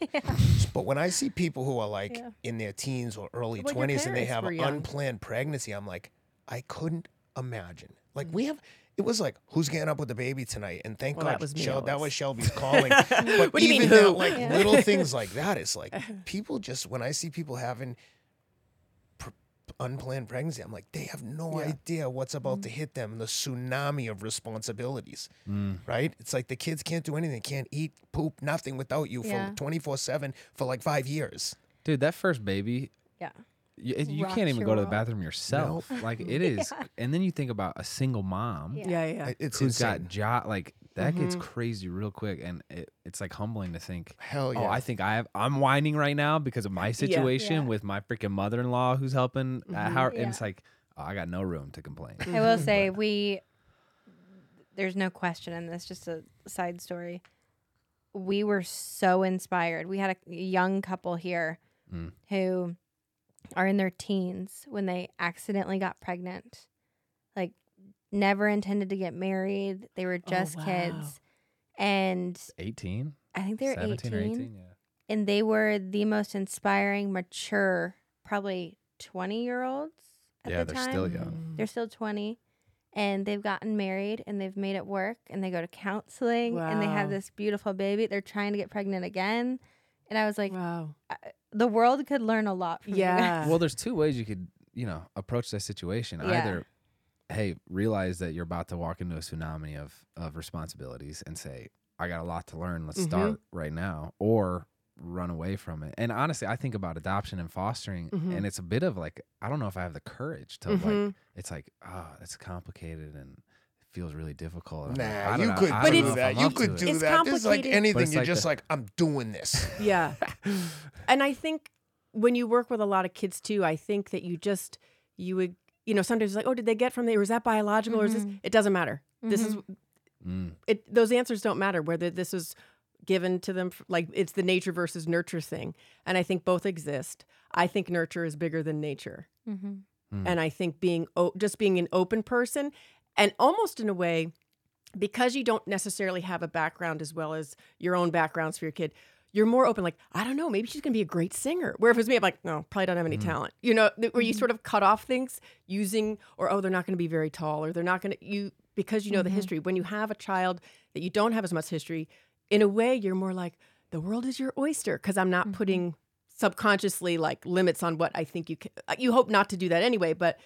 [SPEAKER 4] But when I see people who are like
[SPEAKER 3] Yeah.
[SPEAKER 4] in their teens or early
[SPEAKER 5] Well,
[SPEAKER 4] 20s and they have an
[SPEAKER 5] young.
[SPEAKER 4] unplanned pregnancy, I'm like, I couldn't imagine. Like we have. It was like, who's getting up with the baby tonight? And thank
[SPEAKER 5] Well,
[SPEAKER 4] God,
[SPEAKER 5] that was me
[SPEAKER 4] Shel- that was Shelby's calling. But
[SPEAKER 5] What do you mean,
[SPEAKER 4] even that, like
[SPEAKER 3] Yeah.
[SPEAKER 4] little things like that, it's like uh-huh. people just when I see people having pr- unplanned pregnancy, I'm like, they have no
[SPEAKER 5] Yeah.
[SPEAKER 4] idea what's about to mm-hmm. hit them. The tsunami of responsibilities, mm. right? It's like the kids can't do anything, can't eat, poop, nothing without you
[SPEAKER 3] Yeah.
[SPEAKER 4] for 24 seven for like five years.
[SPEAKER 2] Dude, that first baby,
[SPEAKER 3] Yeah.
[SPEAKER 2] You, you can't even go to the bathroom yourself. Like it is, and then you think about a single mom
[SPEAKER 3] Yeah.
[SPEAKER 5] yeah, yeah.
[SPEAKER 4] I- It's
[SPEAKER 2] who's
[SPEAKER 4] insane.
[SPEAKER 2] got job. Like that gets
[SPEAKER 5] Mhm.
[SPEAKER 2] crazy real quick, and it, it's like humbling to think.
[SPEAKER 4] Hell yeah.
[SPEAKER 2] Oh, I think I have. I'm whining right now because of my situation
[SPEAKER 3] Yeah.
[SPEAKER 2] with my freaking mother-in-law who's helping. Uh, how,
[SPEAKER 3] Yeah.
[SPEAKER 2] And it's like oh, I got no room to complain.
[SPEAKER 3] I will say we there's no question in this, just a side story. We were so inspired. We had a young couple here
[SPEAKER 2] Mm.
[SPEAKER 3] who are in their teens when they accidentally got pregnant. Like never intended to get married. They were oh, just
[SPEAKER 5] wow.
[SPEAKER 3] kids. And
[SPEAKER 2] 18.
[SPEAKER 3] I think they're
[SPEAKER 2] 17
[SPEAKER 3] 18,
[SPEAKER 2] or 18, yeah.
[SPEAKER 3] and they were the most inspiring, mature, probably 20 year olds at
[SPEAKER 2] Yeah,
[SPEAKER 3] the
[SPEAKER 2] they're still young.
[SPEAKER 3] They're still 20 and they've gotten married and they've made it work and they go to counseling and they have this beautiful baby. They're trying to get pregnant again. And I was like,
[SPEAKER 5] wow.
[SPEAKER 3] The world could learn a lot from you.
[SPEAKER 5] Yeah.
[SPEAKER 2] Well, there's two ways you could, you know, approach that situation.
[SPEAKER 3] Yeah.
[SPEAKER 2] Either, hey, realize that you're about to walk into a tsunami of of responsibilities and say, I got a lot to learn. Let's
[SPEAKER 5] Mhm.
[SPEAKER 2] start right now, or run away from it. And honestly, I think about adoption and fostering,
[SPEAKER 5] Mhm.
[SPEAKER 2] and it's a bit of like, I don't know if I have the courage to like.
[SPEAKER 5] Mhm.
[SPEAKER 2] It's like, ah, it's complicated and it feels really difficult. I'm like,
[SPEAKER 4] Nah,
[SPEAKER 2] I don't
[SPEAKER 4] you
[SPEAKER 2] know-
[SPEAKER 4] could
[SPEAKER 2] I don't
[SPEAKER 4] do
[SPEAKER 2] know
[SPEAKER 4] that. You could
[SPEAKER 2] it.
[SPEAKER 4] do
[SPEAKER 5] It's
[SPEAKER 4] that. This is like anything.
[SPEAKER 2] it's
[SPEAKER 4] You're
[SPEAKER 2] like
[SPEAKER 4] just
[SPEAKER 2] the-
[SPEAKER 4] like, I'm doing this.
[SPEAKER 5] Yeah. and I think when you work with a lot of kids too, I think that you just you would you know sometimes it's like oh did they get from there? Or is that biological or is this?
[SPEAKER 3] Mhm.
[SPEAKER 5] It doesn't matter. This is
[SPEAKER 2] Mm.
[SPEAKER 5] it. Those answers don't matter whether this is given to them f- like it's the nature versus nurture thing, and I think both exist. I think nurture is bigger than nature,
[SPEAKER 3] Mm-hmm.
[SPEAKER 2] Mm.
[SPEAKER 5] and I think being o- just being an open person and almost in a way because you don't necessarily have a background as well as your own backgrounds for your kid you're more open like i don't know maybe she's going to be a great singer where if it was me i'm like no probably don't have any
[SPEAKER 2] Mhm.
[SPEAKER 5] talent you know th- where you sort of cut off things using or oh they're not going to be very tall or they're not going to you because you know the
[SPEAKER 3] Mhm.
[SPEAKER 5] history when you have a child that you don't have as much history in a way you're more like the world is your oyster because i'm not
[SPEAKER 3] Mhm.
[SPEAKER 5] putting subconsciously like limits on what i think you can you hope not to do that anyway but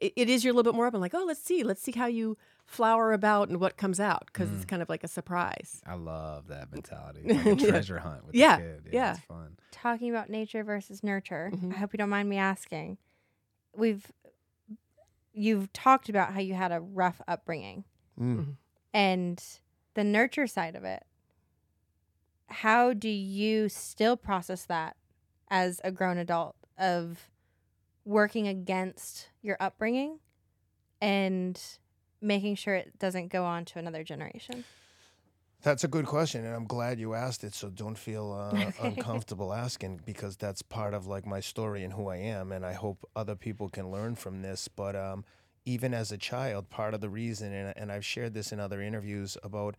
[SPEAKER 5] it, it is you're a little bit more open like oh let's see let's see how you flower about and what comes out because it's
[SPEAKER 2] Mm.
[SPEAKER 5] kind of like a surprise
[SPEAKER 2] I love that mentality. Like a
[SPEAKER 5] Yeah.
[SPEAKER 2] treasure hunt with
[SPEAKER 5] Yeah,
[SPEAKER 2] the kid. Yeah,
[SPEAKER 5] yeah.
[SPEAKER 2] It's fun.
[SPEAKER 3] Talking about nature versus nurture,
[SPEAKER 5] Mhm.
[SPEAKER 3] I hope you don't mind me asking. We've you've talked about how you had a rough upbringing
[SPEAKER 4] Mm.
[SPEAKER 3] and the nurture side of it. How do you still process that as a grown adult of working against your upbringing and making sure it doesn't go on to another generation?
[SPEAKER 4] That's a good question, and I'm glad you asked it. So don't feel uh, uncomfortable asking because that's part of like my story and who I am, and I hope other people can learn from this. But um, even as a child, part of the reason, and, and I've shared this in other interviews about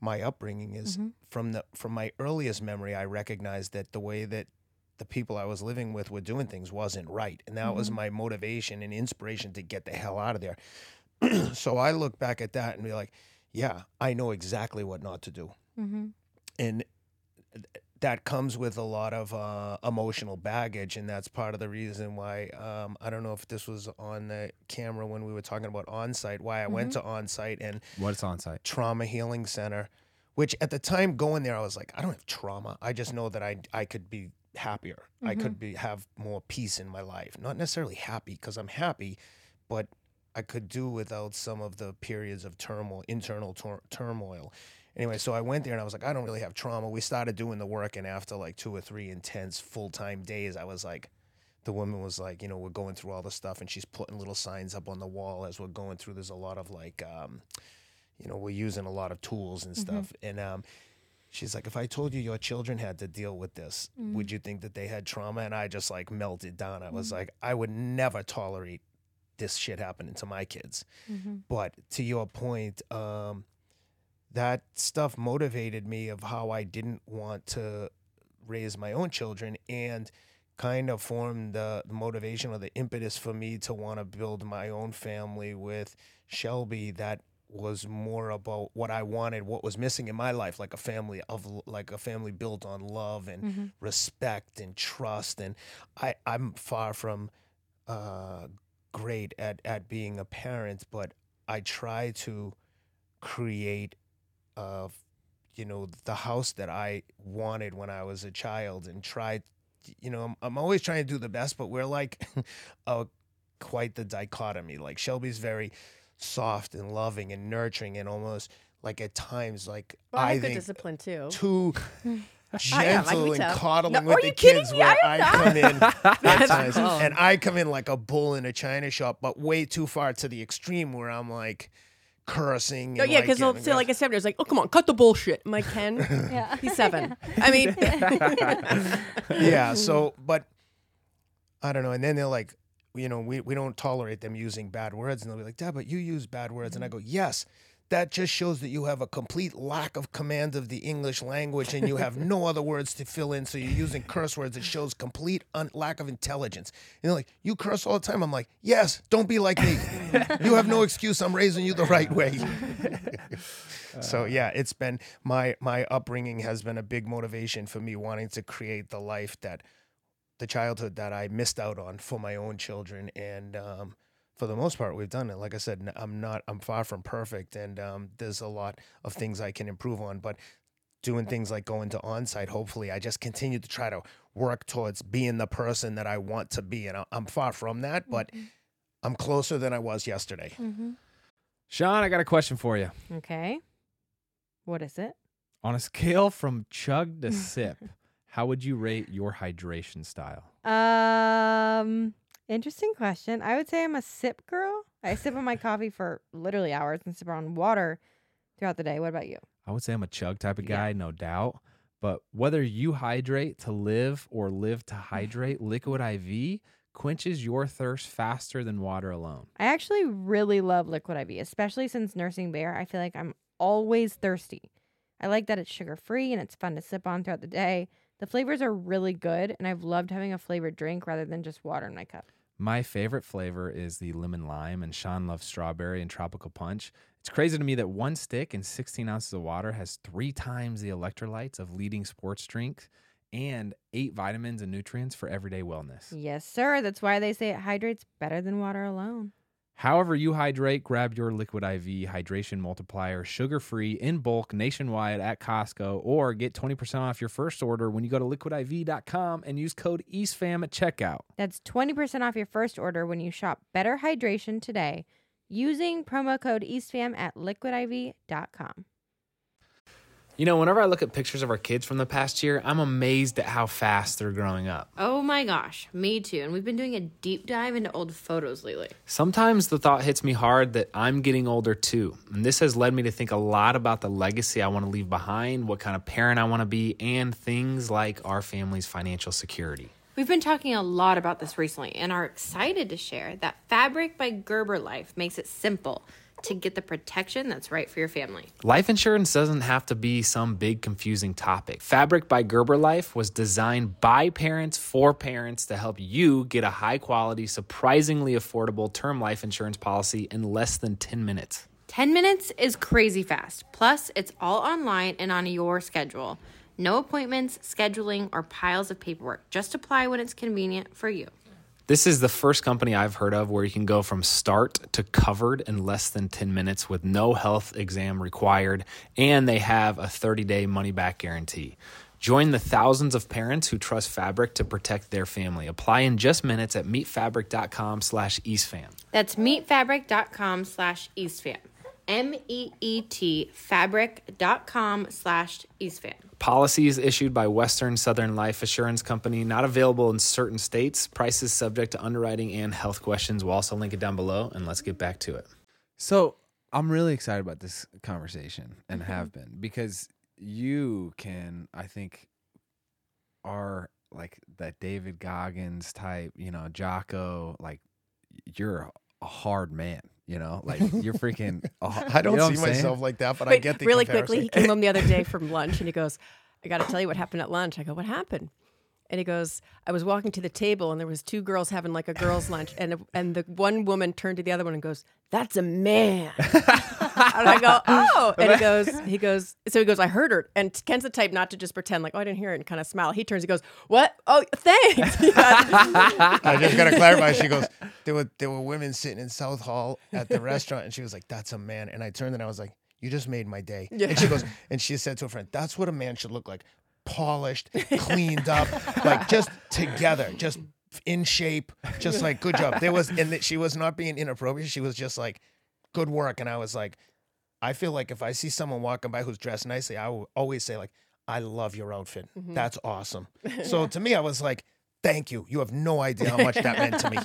[SPEAKER 4] my upbringing, is
[SPEAKER 3] Mhm.
[SPEAKER 4] from the from my earliest memory, I recognized that the way that the people I was living with were doing things wasn't right, and that was
[SPEAKER 3] Mhm.
[SPEAKER 4] my motivation and inspiration to get the hell out of there. so I look back at that and be like, yeah, I know exactly what not to do
[SPEAKER 3] Mm-hmm.
[SPEAKER 4] and th- that comes with a lot of uh, emotional baggage, and that's part of the reason why um, I don't know if this was on the camera when we were talking about Onsite. Why I went to Onsite and
[SPEAKER 2] What's Onsite?
[SPEAKER 4] trauma healing center, which at the time going there, I was like, I don't have trauma. I just know that I I could be happier. I could be have more peace in my life. Not necessarily happy because I'm happy, but I could do without some of the periods of turmoil, internal tur- turmoil. Anyway, so I went there and I was like, I don't really have trauma. We started doing the work, and after like two or three intense full time days, I was like, the woman was like, you know, we're going through all the stuff, and she's putting little signs up on the wall as we're going through. There's a lot of like, um, you know, we're using a lot of tools and stuff, and um, she's like, if I told you your children had to deal with this, would you think that they had trauma? And I just like melted down. I was like, I would never tolerate this shit happening to my kids.
[SPEAKER 3] Mm-hmm.
[SPEAKER 4] But to your point, um, that stuff motivated me of how I didn't want to raise my own children and kind of formed the, the motivation or the impetus for me to want to build my own family with Shelby that was more about what I wanted, what was missing in my life, like a family of like a family built on love and
[SPEAKER 3] Mm-hmm.
[SPEAKER 4] respect and trust. And I, I'm far from uh, great at, at being a parent, but I try to create, uh, you know, the house that I wanted when I was a child and tried, you know, I'm, I'm always trying to do the best, but we're like uh, quite the dichotomy. Like Shelby's very soft and loving and nurturing and almost like at times like
[SPEAKER 5] well, I
[SPEAKER 4] I
[SPEAKER 5] have good
[SPEAKER 4] think
[SPEAKER 5] discipline too.
[SPEAKER 4] too
[SPEAKER 5] I am, I can
[SPEAKER 4] gentle
[SPEAKER 5] be
[SPEAKER 4] and coddling
[SPEAKER 5] No,
[SPEAKER 4] with the kids
[SPEAKER 5] me?
[SPEAKER 4] where
[SPEAKER 5] I
[SPEAKER 4] I come in at times
[SPEAKER 5] cool.
[SPEAKER 4] and I come in like a bull in a china shop, but way too far to the extreme where I'm like cursing.
[SPEAKER 5] Oh
[SPEAKER 4] and,
[SPEAKER 5] yeah,
[SPEAKER 4] like,
[SPEAKER 5] because they'll say like a seven years like, oh come on, cut the bullshit. I'm like Ken,
[SPEAKER 3] Yeah.
[SPEAKER 5] he's seven. I mean,
[SPEAKER 4] yeah. So, but I don't know. And then they're like, you know, we, we don't tolerate them using bad words. And they'll be like, Dad, but you use bad words. And I mm-hmm. go, yes, that just shows that you have a complete lack of command of the English language and you have no other words to fill in. So you're using curse words. It shows complete un- lack of intelligence. You know, like, you curse all the time. I'm like, yes, don't be like me. you have no excuse. I'm raising you the right way. so yeah, it's been my my upbringing has been a big motivation for me wanting to create the life that the childhood that I missed out on for my own children and um for the most part, we've done it. Like I said, I'm not, I'm far from perfect, and um, there's a lot of things I can improve on. But doing things like going to onsite, hopefully, I just continue to try to work towards being the person that I want to be, and I- I'm far from that, but I'm closer than I was yesterday.
[SPEAKER 2] Shawn, I got a question for you.
[SPEAKER 3] Okay. What is it?
[SPEAKER 2] On a scale from chug to sip, how would you rate your hydration style?
[SPEAKER 3] Um, interesting question. I would say I'm a sip girl. I sip on my coffee for literally hours and sip on water throughout the day. What about you?
[SPEAKER 2] I would say I'm a chug type of
[SPEAKER 3] Yeah.
[SPEAKER 2] guy, no doubt. But whether you hydrate to live or live to hydrate, Liquid IV quenches your thirst faster than water alone.
[SPEAKER 3] I actually really love Liquid IV, especially since nursing Bear. I feel like I'm always thirsty. I like that it's sugar free and it's fun to sip on throughout the day. The flavors are really good, and I've loved having a flavored drink rather than just water in my cup.
[SPEAKER 2] My favorite flavor is the lemon lime, and Shawn loves strawberry and tropical punch. It's crazy to me that one stick and 16 ounces of water has three times the electrolytes of leading sports drinks and eight vitamins and nutrients for everyday wellness.
[SPEAKER 3] Yes, sir. That's why they say it hydrates better than water alone.
[SPEAKER 2] However, you hydrate, grab your Liquid IV hydration multiplier, sugar free in bulk nationwide at Costco, or get 20% off your first order when you go to liquidiv.com and use code EASTFAM at checkout.
[SPEAKER 3] That's 20% off your first order when you shop Better Hydration today using promo code EastFam at liquidiv.com.
[SPEAKER 2] You know, whenever I look at pictures of our kids from the past year, I'm amazed at how fast they're growing up.
[SPEAKER 1] Oh my gosh, me too. And we've been doing a deep dive into old photos lately.
[SPEAKER 2] Sometimes the thought hits me hard that I'm getting older too. And this has led me to think a lot about the legacy I want to leave behind, what kind of parent I want to be, and things like our family's financial security.
[SPEAKER 1] We've been talking a lot about this recently and are excited to share that Fabric by Gerber Life makes it simple to get the protection that's right for your family.
[SPEAKER 2] Life insurance doesn't have to be some big confusing topic. Fabric by Gerber Life was designed by parents for parents to help you get a high quality, surprisingly affordable term life insurance policy in less than 10 minutes.
[SPEAKER 1] 10 minutes is crazy fast. Plus, it's all online and on your schedule. No appointments, scheduling, or piles of paperwork. Just apply when it's convenient for you.
[SPEAKER 2] This is the first company I've heard of where you can go from start to covered in less than 10 minutes with no health exam required, and they have a 30 day money back guarantee. Join the thousands of parents who trust Fabric to protect their family. Apply in just minutes at meetfabric.com slash eastfam.
[SPEAKER 1] That's meetfabric.com slash eastfam. M E E T fabric.com slash eastfam.
[SPEAKER 2] Policies issued by Western Southern Life Assurance Company, not available in certain states. Prices subject to underwriting and health questions. We'll also link it down below, and let's get back to it. So, I'm really excited about this conversation and have mm-hmm. been because you can, I think, are like that David Goggins type, you know, Jocko, like you're a hard man, you know, like you're freaking.
[SPEAKER 4] I don't
[SPEAKER 2] you know
[SPEAKER 4] see
[SPEAKER 2] what saying?
[SPEAKER 4] myself like that, but I get the
[SPEAKER 5] really
[SPEAKER 4] comparison.
[SPEAKER 5] quickly, he came home the other day from lunch and he goes, I got to tell you what happened at lunch. I go, what happened? And he goes, I was walking to the table and there was two girls having like a girls' lunch, and and the one woman turned to the other one and goes, "That's a man." and I go, "Oh," and he goes, he goes, so he goes, I heard her. And Ken's the type not to just pretend like, "Oh, I didn't hear it," and kind of smile. He turns, he goes, "What? Oh, thanks."
[SPEAKER 4] I just gotta clarify. She goes, there were there were women sitting in South Hall at the restaurant, and she was like, "That's a man." And I turned and I was like, "You just made my day." Yeah. And she goes, and she said to a friend, "That's what a man should look like: polished, cleaned up, like just together, just in shape, just like good job." There was, and that she was not being inappropriate. She was just like, "Good work." And I was like, I feel like if I see someone walking by who's dressed nicely, I will always say like, "I love your outfit. Mm-hmm. That's awesome." So to me, I was like, "Thank you. You have no idea how much that meant to me."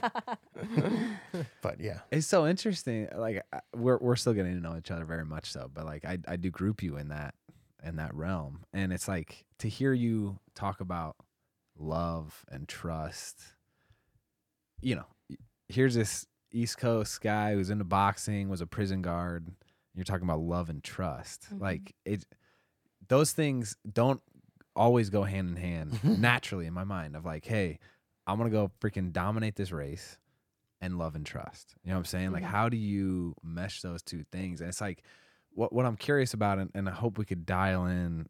[SPEAKER 4] but yeah,
[SPEAKER 2] It's so interesting. Like we're we're still getting to know each other very much so, but like I I do group you in that in that realm, and it's like to hear you talk about love and trust. You know, here's this East Coast guy who's into boxing, was a prison guard, You're talking about love and trust.
[SPEAKER 3] Mhm.
[SPEAKER 2] Like it those things don't always go hand in hand naturally in my mind of like, hey, I'm gonna go freaking dominate this race and love and trust. You know what I'm saying? Like
[SPEAKER 5] Mhm.
[SPEAKER 2] how do you mesh those two things? And it's like what what I'm curious about and, and I hope we could dial in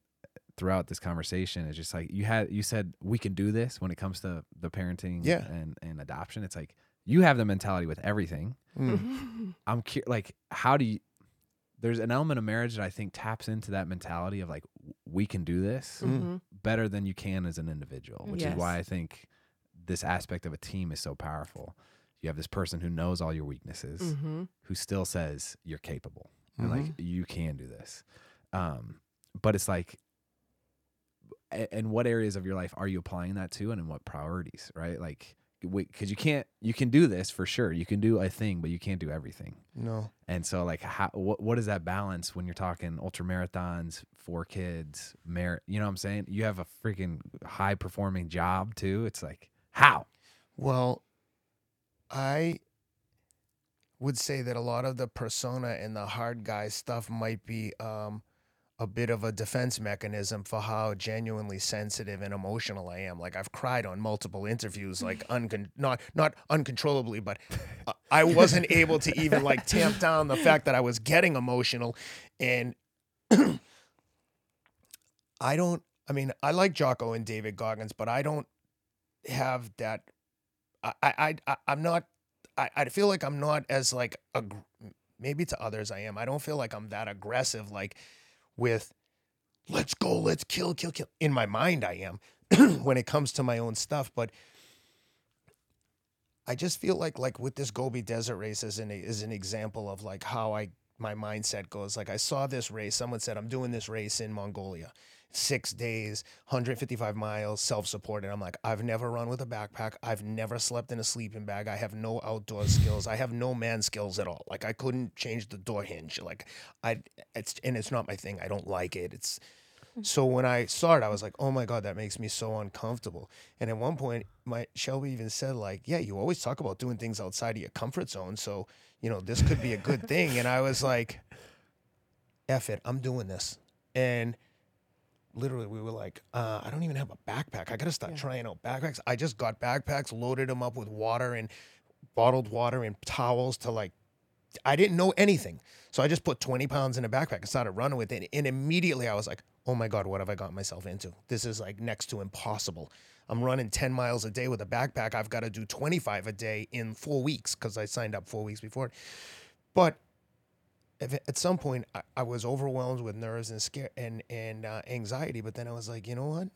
[SPEAKER 2] throughout this conversation is just like you had you said we can do this when it comes to the parenting
[SPEAKER 4] Yeah.
[SPEAKER 2] and, and adoption. It's like you have the mentality with everything.
[SPEAKER 4] Mm.
[SPEAKER 2] I'm cu- like, how do you? There's an element of marriage that I think taps into that mentality of like, we can do this
[SPEAKER 5] Mhm.
[SPEAKER 2] better than you can as an individual, which
[SPEAKER 5] Yes.
[SPEAKER 2] is why I think this aspect of a team is so powerful. You have this person who knows all your weaknesses,
[SPEAKER 5] Mhm.
[SPEAKER 2] who still says you're capable and
[SPEAKER 4] Mhm.
[SPEAKER 2] like you can do this. Um, but it's like, a- and what areas of your life are you applying that to, and in what priorities, right? Like, because you can't, you can do this for sure. You can do a thing, but you can't do everything.
[SPEAKER 4] No.
[SPEAKER 2] And so, like, how what what is that balance when you're talking ultra marathons, four kids, mar- You know what I'm saying? You have a freaking high performing job too. It's like how?
[SPEAKER 4] Well, I would say that a lot of the persona and the hard guy stuff might be um, a bit of a defense mechanism for how genuinely sensitive and emotional I am. Like I've cried on multiple interviews, like uncon- not not uncontrollably, but uh, I wasn't able to even like tamp down the fact that I was getting emotional, and I don't. I mean, I like Jocko and David Goggins, but I don't have that. I I, I I'm not. I, I feel like I'm not as like ag- maybe to others I am. I don't feel like I'm that aggressive like with let's go, let's kill, kill, kill. In my mind I am when it comes to my own stuff, but I just feel like like with this Gobi Desert race as an is an example of like how I my mindset goes. Like I saw this race. Someone said I'm doing this race in Mongolia, six days, 155 miles, self-supported. I'm like I've never run with a backpack. I've never slept in a sleeping bag. I have no outdoor skills. I have no man skills at all. Like I couldn't change the door hinge. Like I it's and it's not my thing. I don't like it. It's mm-hmm. so when I saw it, I was like, "Oh my god, that makes me so uncomfortable." And at one point, my Shelby even said, "Like, yeah, you always talk about doing things outside of your comfort zone, so you know this could be a good thing." And I was like, "F it, I'm doing this." And literally, we were like, uh, "I don't even have a backpack. I gotta start
[SPEAKER 5] Yeah.
[SPEAKER 4] trying out backpacks." I just got backpacks, loaded them up with water and bottled water and towels to like I didn't know anything. So I just put 20 pounds in a backpack and started running with it. And immediately I was like, oh my God, what have I got myself into? This is like next to impossible. I'm running 10 miles a day with a backpack. I've got to do 25 a day in four weeks because I signed up four weeks before. But at some point I, I was overwhelmed with nerves and scare and, and uh, anxiety. But then I was like, you know what?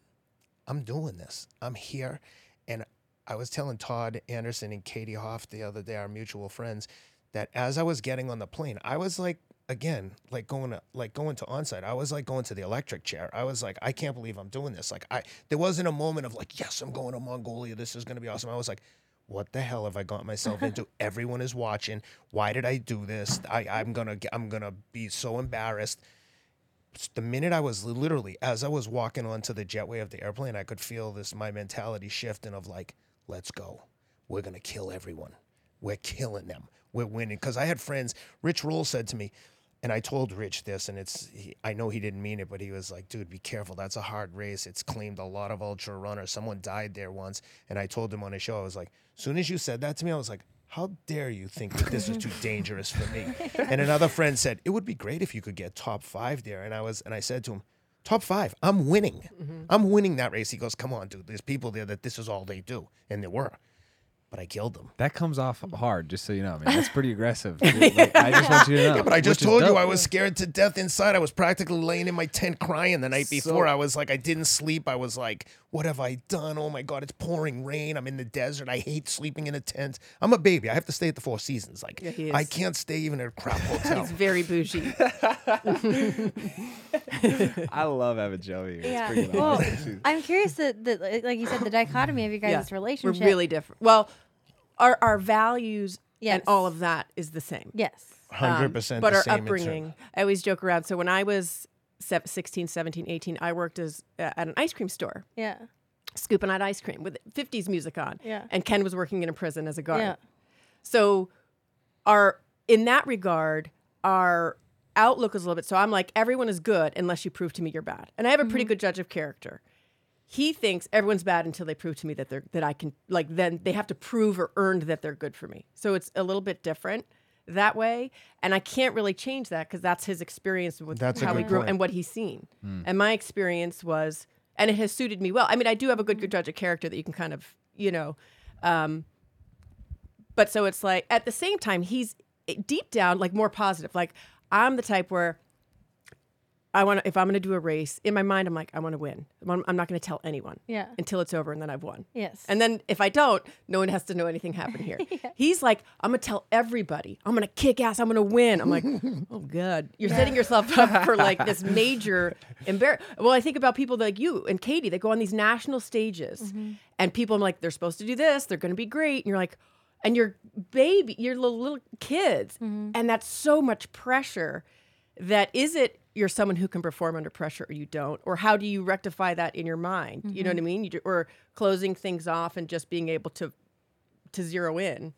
[SPEAKER 4] I'm doing this. I'm here. And I was telling Todd Anderson and Katie Hoff the other day, our mutual friends, that as I was getting on the plane, I was like, again, like going to like going to onsite. I was like going to the electric chair. I was like, I can't believe I'm doing this. Like I there wasn't a moment of like, yes, I'm going to Mongolia. This is gonna be awesome. I was like, what the hell have I got myself into? Everyone is watching. Why did I do this? I, I'm gonna I'm gonna be so embarrassed. The minute I was literally, as I was walking onto the jetway of the airplane, I could feel this my mentality shifting of like, let's go. We're gonna kill everyone. We're killing them. We're winning. Because I had friends. Rich Roll said to me, and I told Rich this, and it's he, I know he didn't mean it, but he was like, "Dude, be careful. That's a hard race. It's claimed a lot of ultra runners. Someone died there once." And I told him on his show, I was like, "As soon as you said that to me, I was like." How dare you think that this is too dangerous for me? And another friend said, It would be great if you could get top five there. And I was and I said to him, Top five, I'm winning. Mm-hmm. I'm winning that race. He goes, Come on, dude. There's people there that this is all they do. And there were. But I killed them.
[SPEAKER 2] That comes off mm-hmm. hard, just so you know. I mean, that's pretty aggressive. Like, I just want you to know.
[SPEAKER 4] Yeah, but I just told you. I was scared to death inside. I was practically laying in my tent crying the night before.
[SPEAKER 2] So-
[SPEAKER 4] I was like, I didn't sleep. I was like, what have I done? Oh my God, it's pouring rain. I'm in the desert. I hate sleeping in a tent. I'm a baby. I have to stay at the Four Seasons. Like,
[SPEAKER 5] Yeah,
[SPEAKER 4] I can't stay even at a crap hotel.
[SPEAKER 5] He's very bougie.
[SPEAKER 2] I love having Joey. here. It's
[SPEAKER 3] Yeah.
[SPEAKER 2] freaking
[SPEAKER 3] Well,
[SPEAKER 2] awesome.
[SPEAKER 3] I'm curious that, that like- like you said, the dichotomy of your guys'
[SPEAKER 5] Yeah, We're
[SPEAKER 3] relationship.
[SPEAKER 5] really different. Well, our our values
[SPEAKER 3] Yes.
[SPEAKER 5] and all of that is the same.
[SPEAKER 3] yes.
[SPEAKER 4] Hundred percent.
[SPEAKER 5] But
[SPEAKER 4] the
[SPEAKER 5] our
[SPEAKER 4] same in term-
[SPEAKER 5] upbringing, I always joke around. So when I was sev- 16, 17, 18, I worked as uh, at an ice cream store,
[SPEAKER 3] Yeah.
[SPEAKER 5] scooping out ice cream with 50s music on.
[SPEAKER 3] Yeah.
[SPEAKER 5] And Ken was working in a prison as a guard.
[SPEAKER 3] Yeah.
[SPEAKER 5] So our in that regard, our outlook is a little bit so I'm like everyone is good unless you prove to me you're bad. And I have a pretty good judge of character. He thinks everyone's bad until they prove to me that they're that I can like then they have to prove or earn that they're good for me. So it's a little bit different that way and I can't really change that cuz that's his experience with
[SPEAKER 4] That's
[SPEAKER 5] how he grew
[SPEAKER 4] point.
[SPEAKER 5] and what he's seen. And my experience was and it has suited me well. I mean, I do have a good, good judge of character that you can kind of, you know, um, but so it's like at the same time he's eh, deep down like more positive like i'm the type where i want to if i'm going to do a race in my mind i'm like i want to win. I'm I'm not going to tell anyone
[SPEAKER 3] Yeah.
[SPEAKER 5] until it's over and then i've won.
[SPEAKER 3] Yes.
[SPEAKER 5] and then if i don't no one has to know anything happened here. He's like i'm going to tell everybody. I'm going to kick ass. I'm going to win. I'm like oh god you're setting yourself up for like this major embar well i think about people like you and katie that go on these national stages mm-hmm. and people i'm like they're supposed to do this. They're going to be great. And you're like and you're baby you're little, little kids and that's so much pressure that is it you're someone who can perform under pressure or you don't or how do you rectify that in your mind you know what i mean you do, or closing things off and just being able to to zero in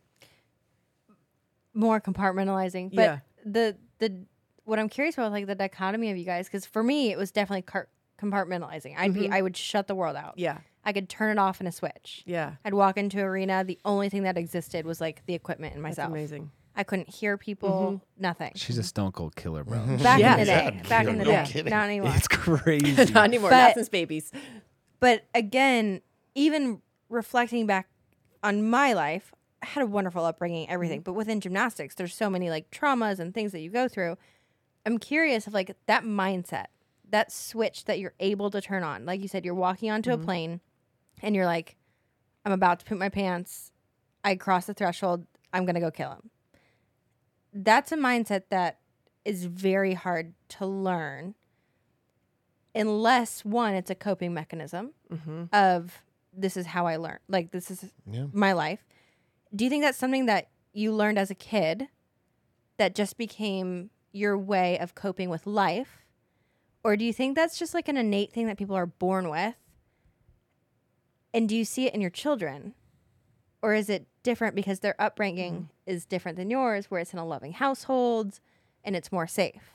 [SPEAKER 3] more compartmentalizing. But
[SPEAKER 5] Yeah.
[SPEAKER 3] the the what I'm curious about like the dichotomy of you guys because for me it was definitely car- compartmentalizing. I'd be I would shut the world out.
[SPEAKER 5] Mm-hmm. yeah
[SPEAKER 3] I could turn it off in a switch.
[SPEAKER 5] yeah
[SPEAKER 3] I'd walk into arena. The only thing that existed was like the equipment and
[SPEAKER 5] that's
[SPEAKER 3] myself.
[SPEAKER 5] amazing
[SPEAKER 3] I couldn't hear people. Mm-hmm. Nothing.
[SPEAKER 2] She's a stone cold killer, bro.
[SPEAKER 3] Back
[SPEAKER 5] Yeah.
[SPEAKER 3] in the day.
[SPEAKER 4] Yeah,
[SPEAKER 3] Back in the
[SPEAKER 4] no
[SPEAKER 3] day.
[SPEAKER 4] kidding.
[SPEAKER 3] Not anymore.
[SPEAKER 2] It's crazy.
[SPEAKER 5] not anymore
[SPEAKER 3] But-
[SPEAKER 5] not since babies
[SPEAKER 3] But again, even reflecting back on my life, I had a wonderful upbringing, mm-hmm. everything. But within gymnastics, there's so many like traumas and things that you go through. I'm curious of like that mindset, that switch that you're able to turn on. Like you said, you're walking onto a mm-hmm. plane and you're like, I'm about to poop my pants. I cross the threshold. I'm going to go kill him. That's a mindset that is very hard to learn unless one, it's a coping mechanism
[SPEAKER 5] mm-hmm.
[SPEAKER 3] of this is how I learn. Like this is
[SPEAKER 4] Yeah.
[SPEAKER 3] my life. Do you think that's something that you learned as a kid that just became your way of coping with life? Or do you think that's just like an innate thing that people are born with? And do you see it in your children? Or is it different because their upbringing mm. is different than yours, where it's in a loving household and it's more safe?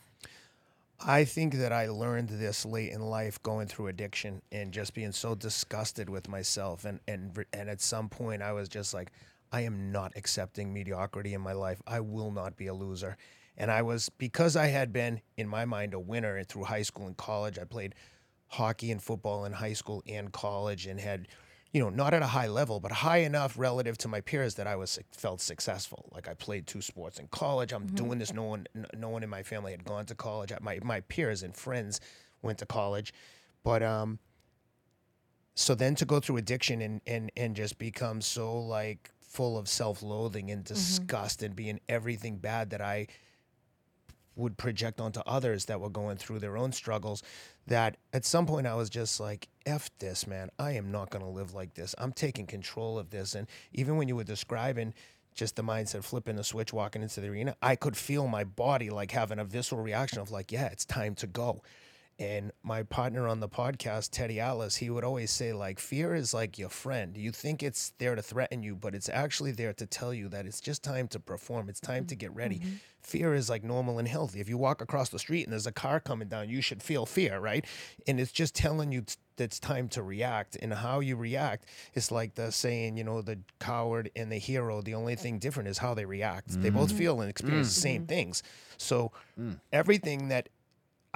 [SPEAKER 4] I think that I learned this late in life going through addiction and just being so disgusted with myself and and and at some point I was just like I am not accepting mediocrity in my life. I will not be a loser. And I was because I had been in my mind a winner through high school and college. I played hockey and football in high school and college and had you know, not at a high level, but high enough relative to my peers that I was felt successful. Like I played two sports in college. I'm doing this. No one, no one in my family had gone to college. My my peers and friends went to college, but um. So then to go through addiction and and and just become so like full of self-loathing and disgust and being everything bad that I would project onto others that were going through their own struggles that at some point I was just like, F this, man. I am not going to live like this. I'm taking control of this. And even when you were describing just the mindset, flipping the switch, walking into the arena, I could feel my body like having a visceral reaction of like, yeah, it's time to go. And my partner on the podcast, Teddy Atlas, he would always say, like, fear is like your friend. You think it's there to threaten you, but it's actually there to tell you that it's just time to perform. It's time to mm-hmm. get ready. Mm-hmm. Fear is like normal and healthy. If you walk across the street and there's a car coming down, you should feel fear, right? And it's just telling you t- that it's time to react. And how you react is like the saying, you know, the coward and the hero. The only thing different is how they react. They both mm-hmm. feel and experience the same things. So mm. everything that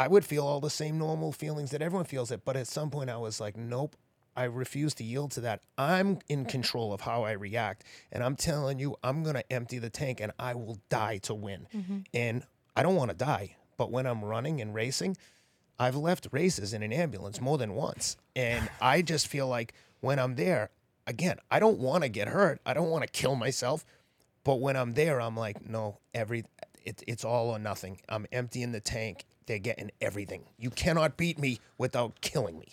[SPEAKER 4] I would feel all the same normal feelings that everyone feels it, but at some point I was like, nope, I refuse to yield to that. I'm in mm-hmm. control of how I react, and I'm telling you, I'm gonna empty the tank, and I will die to win. Mm-hmm. And I don't want to die, but when I'm running and racing, I've left races in an ambulance more than once, and I just feel like when I'm there, again, I don't want to get hurt. I don't want to kill myself. But when I'm there, I'm like, no, every it, it's all or nothing. I'm emptying the tank. They're getting everything. You cannot beat me without killing me.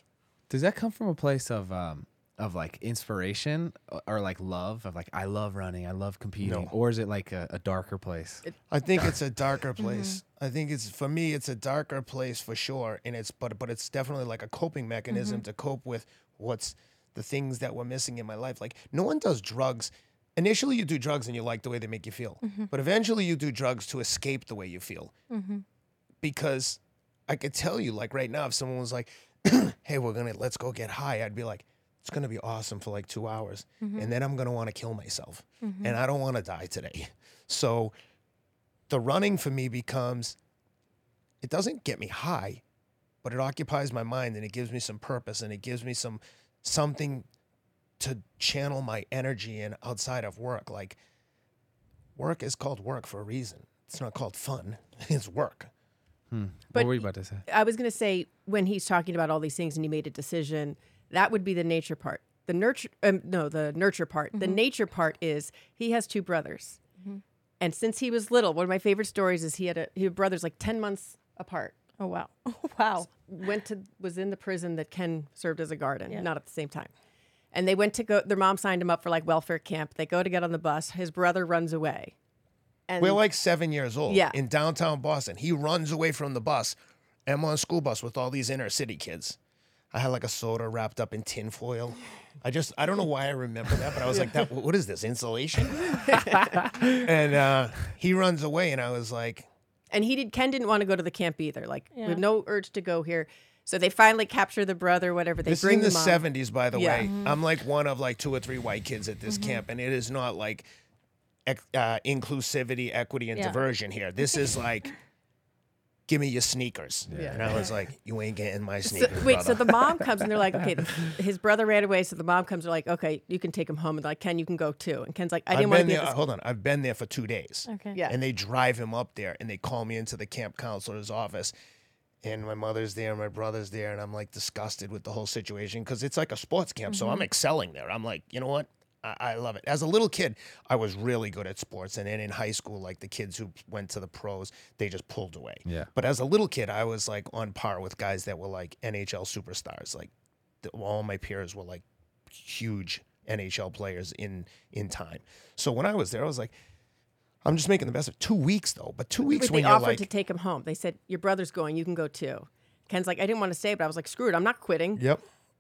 [SPEAKER 2] Does that come from a place of um of like inspiration or, or like love of like I love running, I love competing,
[SPEAKER 4] No.
[SPEAKER 2] or is it like a, a darker place?
[SPEAKER 4] I think it's a darker mm-hmm. place. I think it's for me, it's a darker place for sure, and it's but but it's definitely like a coping mechanism mm-hmm. to cope with what's the things that were missing in my life. Like no one does drugs. Initially, you do drugs and you like the way they make you feel, mm-hmm. but eventually, you do drugs to escape the way you feel. Because I could tell you, like right now, if someone was like, "Hey, we're gonna let's go get high," I'd be like, "It's gonna be awesome for like two hours, mm-hmm. and then I'm gonna want to kill myself, mm-hmm. and I don't want to die today." So, the running for me becomes, it doesn't get me high, but it occupies my mind and it gives me some purpose and it gives me some something to channel my energy in outside of work. Like work is called work for a reason. It's not called fun. It's work.
[SPEAKER 2] Hmm.
[SPEAKER 5] But
[SPEAKER 2] what were you about to say?
[SPEAKER 5] I was going to say when he's talking about all these things and he made a decision, that would be the nature part. The nurture, um, no, the nurture part. The nature part is he has two brothers, and since he was little, one of my favorite stories is he had a he had brothers like ten months apart.
[SPEAKER 3] Oh wow. Oh wow.
[SPEAKER 5] Went to was in the prison that Ken served as a guard in,
[SPEAKER 3] Yeah.
[SPEAKER 5] not at the same time. And they went to go. Their mom signed him up for like welfare camp. They go to get on the bus. His brother runs away. And
[SPEAKER 4] We're like seven years old
[SPEAKER 5] Yeah.
[SPEAKER 4] in downtown Boston. He runs away from the bus. I'm on a school bus with all these inner city kids. I had like a soda wrapped up in tinfoil. I just, I don't know why I remember that, but I was like, that, what is this, insulation? and uh, he runs away, and I was like,
[SPEAKER 5] and he did ken didn't want to go to the camp either like we have no urge to go here so they finally capture the brother whatever they
[SPEAKER 4] this is
[SPEAKER 5] bring
[SPEAKER 4] in the
[SPEAKER 5] them on.
[SPEAKER 4] 70s, by the
[SPEAKER 5] Yeah.
[SPEAKER 4] way. I'm like one of like two or three white kids at this camp, and it is not like ec- uh, inclusivity, equity, and
[SPEAKER 3] Yeah.
[SPEAKER 4] diversion here. This is like, give me your sneakers.
[SPEAKER 5] Yeah.
[SPEAKER 4] And I was like, you ain't getting my
[SPEAKER 5] So,
[SPEAKER 4] sneakers.
[SPEAKER 5] wait, so the mom comes and they're like, okay, his brother ran away. So the mom comes, they're like, okay, you can take him home. And they're like, Ken, you can go too. And Ken's like, I didn't want to be
[SPEAKER 4] there. Hold on, I've been there for two days.
[SPEAKER 3] Okay.
[SPEAKER 5] Yeah.
[SPEAKER 4] And they drive him up there, and they call me into the camp counselor's office, and my mother's there, and my brother's there, and I'm like disgusted with the whole situation because it's like a sports camp, so
[SPEAKER 5] Mm-hmm.
[SPEAKER 4] I'm excelling there. I'm like, you know what? I, I love it. As a little kid, I was really good at sports, and then in high school, like the kids who went to the pros, they just pulled away.
[SPEAKER 2] Yeah.
[SPEAKER 4] But as a little kid, I was like on par with guys that were like NHL superstars. Like the, all my peers were like huge NHL players in in time. So when I was there, I was like, I'm just making the best of two weeks though. But two weeks
[SPEAKER 5] But
[SPEAKER 4] when
[SPEAKER 5] they
[SPEAKER 4] you're
[SPEAKER 5] offered
[SPEAKER 4] like,
[SPEAKER 5] to take him home. They said, your brother's going, you can go too. Ken's like, I didn't want to stay, but I was like, screw it, I'm not quitting.
[SPEAKER 4] yep,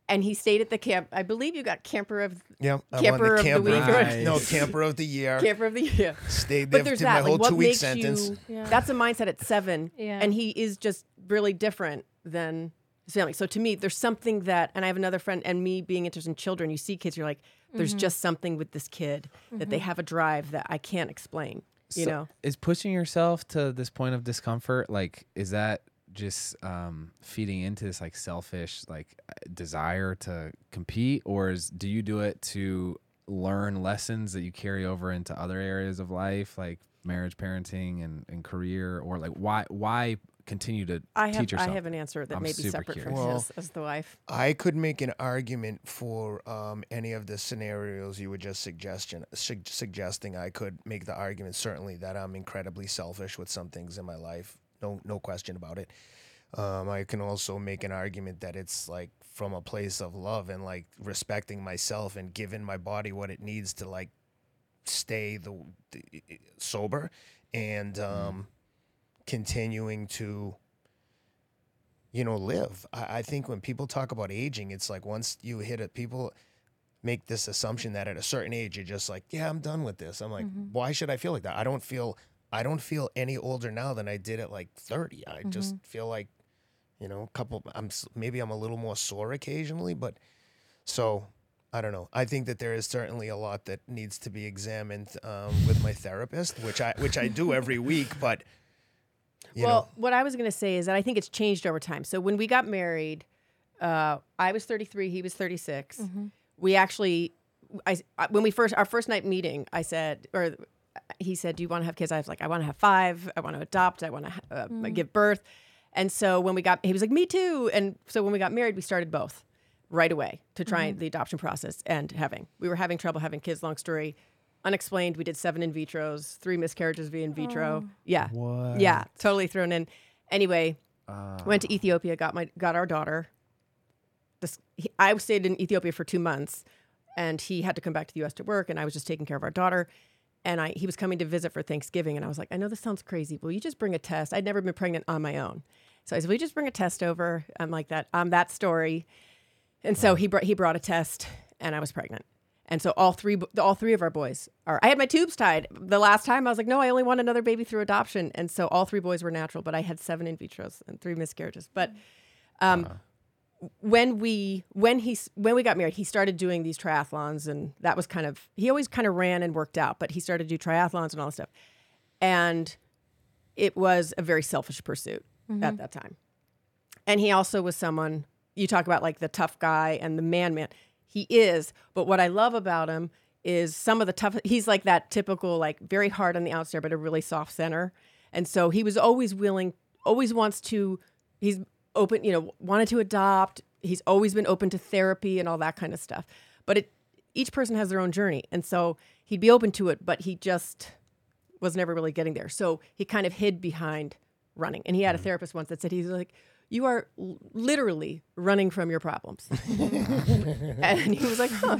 [SPEAKER 5] And he stayed at the camp. I believe you got camper of
[SPEAKER 4] yep, I won
[SPEAKER 5] Camper of the
[SPEAKER 4] camper
[SPEAKER 5] week.
[SPEAKER 2] Nice.
[SPEAKER 4] no camper of the year.
[SPEAKER 5] camper of the year.
[SPEAKER 4] Stayed there
[SPEAKER 5] But there's
[SPEAKER 4] did my
[SPEAKER 5] that.
[SPEAKER 4] whole
[SPEAKER 5] Like,
[SPEAKER 4] two week sentence.
[SPEAKER 5] you?
[SPEAKER 3] Yeah.
[SPEAKER 5] That's a mindset at seven,
[SPEAKER 3] Yeah.
[SPEAKER 5] and he is just really different than his family. So to me, there's something that, and I have another friend, and me being interested in children, you see kids, you're like, there's
[SPEAKER 3] Mm-hmm.
[SPEAKER 5] just something with this kid that they have a drive that I can't explain. You know,
[SPEAKER 2] is pushing yourself to this point of discomfort like is that just um feeding into this like selfish like uh, desire to compete or is do you do it to learn lessons that you carry over into other areas of life like marriage parenting and, and career or like why why continue to
[SPEAKER 5] I have
[SPEAKER 2] teach yourself
[SPEAKER 5] I have an answer that
[SPEAKER 2] I'm
[SPEAKER 5] may be
[SPEAKER 2] super
[SPEAKER 5] separate from
[SPEAKER 4] curious.
[SPEAKER 5] his as the wife.
[SPEAKER 4] I could make an argument for um, any of the scenarios you were just suggestion sug- suggesting. I could make the argument certainly that I'm incredibly selfish with some things in my life. No, no question about it. Um, I can also make an argument that it's like from a place of love and like respecting myself and giving my body what it needs to like stay the, the sober and um, continuing to you know, live. I, I think when people talk about aging, it's like once you hit it, people make this assumption that at a certain age you're just like, yeah, I'm done with this. I'm like, why should I feel like that? I don't feel I don't feel any older now than I did at like 30. I just feel like, you know, a couple I'm maybe I'm a little more sore occasionally, but so I don't know. I think that there is certainly a lot that needs to be examined um, with my therapist, which I which I do every week, but you
[SPEAKER 5] well,
[SPEAKER 4] know,
[SPEAKER 5] what I was going to say is that I think it's changed over time. So when we got married, uh, I was 33, he was 36. We actually, I, I- when we first our first night meeting, I said, or he said, "Do you want to have kids?" I was like, "I want to have five. I want to adopt. I want to uh, give birth." And so when we got, he was like, "Me too." And so when we got married, we started both right away to try the adoption process and having. We were having trouble having kids. Long story. Unexplained. We did seven in vitros, three miscarriages via in vitro. Yeah.
[SPEAKER 2] What?
[SPEAKER 5] Yeah, totally thrown in. Anyway,
[SPEAKER 2] Uh,
[SPEAKER 5] went to Ethiopia, got my got our daughter. This he, I stayed in Ethiopia for two months, and he had to come back to the U.S. to work, and I was just taking care of our daughter. And I he was coming to visit for Thanksgiving, and I was like, I know this sounds crazy. Will you just bring a test? I'd never been pregnant on my own, so I said, Will you just bring a test over? I'm like that. I'm that story. And so he brought he brought a test, and I was pregnant. And so all three, all three of our boys are. I had my tubes tied the last time. I was like, no, I only want another baby through adoption. And so all three boys were natural, but I had seven in vitros and three miscarriages. But um, when we when he when we got married, he started doing these triathlons, and that was kind of he always kind of ran and worked out, but he started to do triathlons and all this stuff, and it was a very selfish pursuit at mm-hmm. that time. And he also was someone you talk about like the tough guy and the man man. He is, but what I love about him is some of the tough he's like that typical like very hard on the outside but a really soft center. And so he was always willing always wants to he's open, you know, wanted to adopt. He's always been open to therapy and all that kind of stuff. But it each person has their own journey. And so he'd be open to it, but he just was never really getting there. So he kind of hid behind running. And he had a mm-hmm. therapist once that said he's like, "You are l- literally running from your problems." and he was like, "Huh."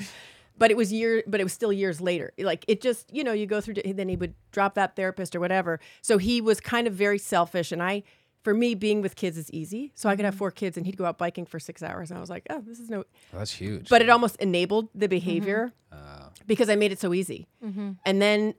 [SPEAKER 5] But it was year, but it was still years later. Like it just, you know, you go through. Then he would drop that therapist or whatever. So he was kind of very selfish. And I, for me, being with kids is easy. So I could have mm-hmm. four kids, and he'd go out biking for six hours, and I was like, "Oh, this is no."
[SPEAKER 2] Oh, that's huge.
[SPEAKER 5] But it almost enabled the mm-hmm. behavior uh. because I made it so easy. Mm-hmm. And then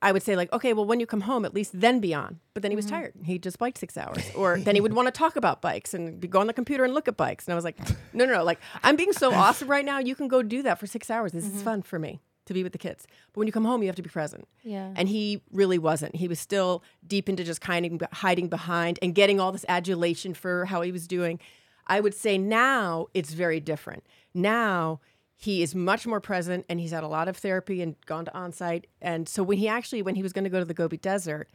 [SPEAKER 5] I would say like, okay, well, when you come home, at least then be on. But then he was tired. He just biked six hours, or then he would want to talk about bikes and be- go on the computer and look at bikes. And I was like, no, no, no. Like I'm being so awesome right now. You can go do that for six hours. This is fun for me to be with the kids. But when you come home, you have to be present.
[SPEAKER 3] Yeah.
[SPEAKER 5] And he really wasn't. He was still deep into just kind of hiding behind and getting all this adulation for how he was doing. I would say now it's very different. Now he is much more present and he's had a lot of therapy and gone to Onsite. And so when he actually, when he was going to go to the Gobi Desert,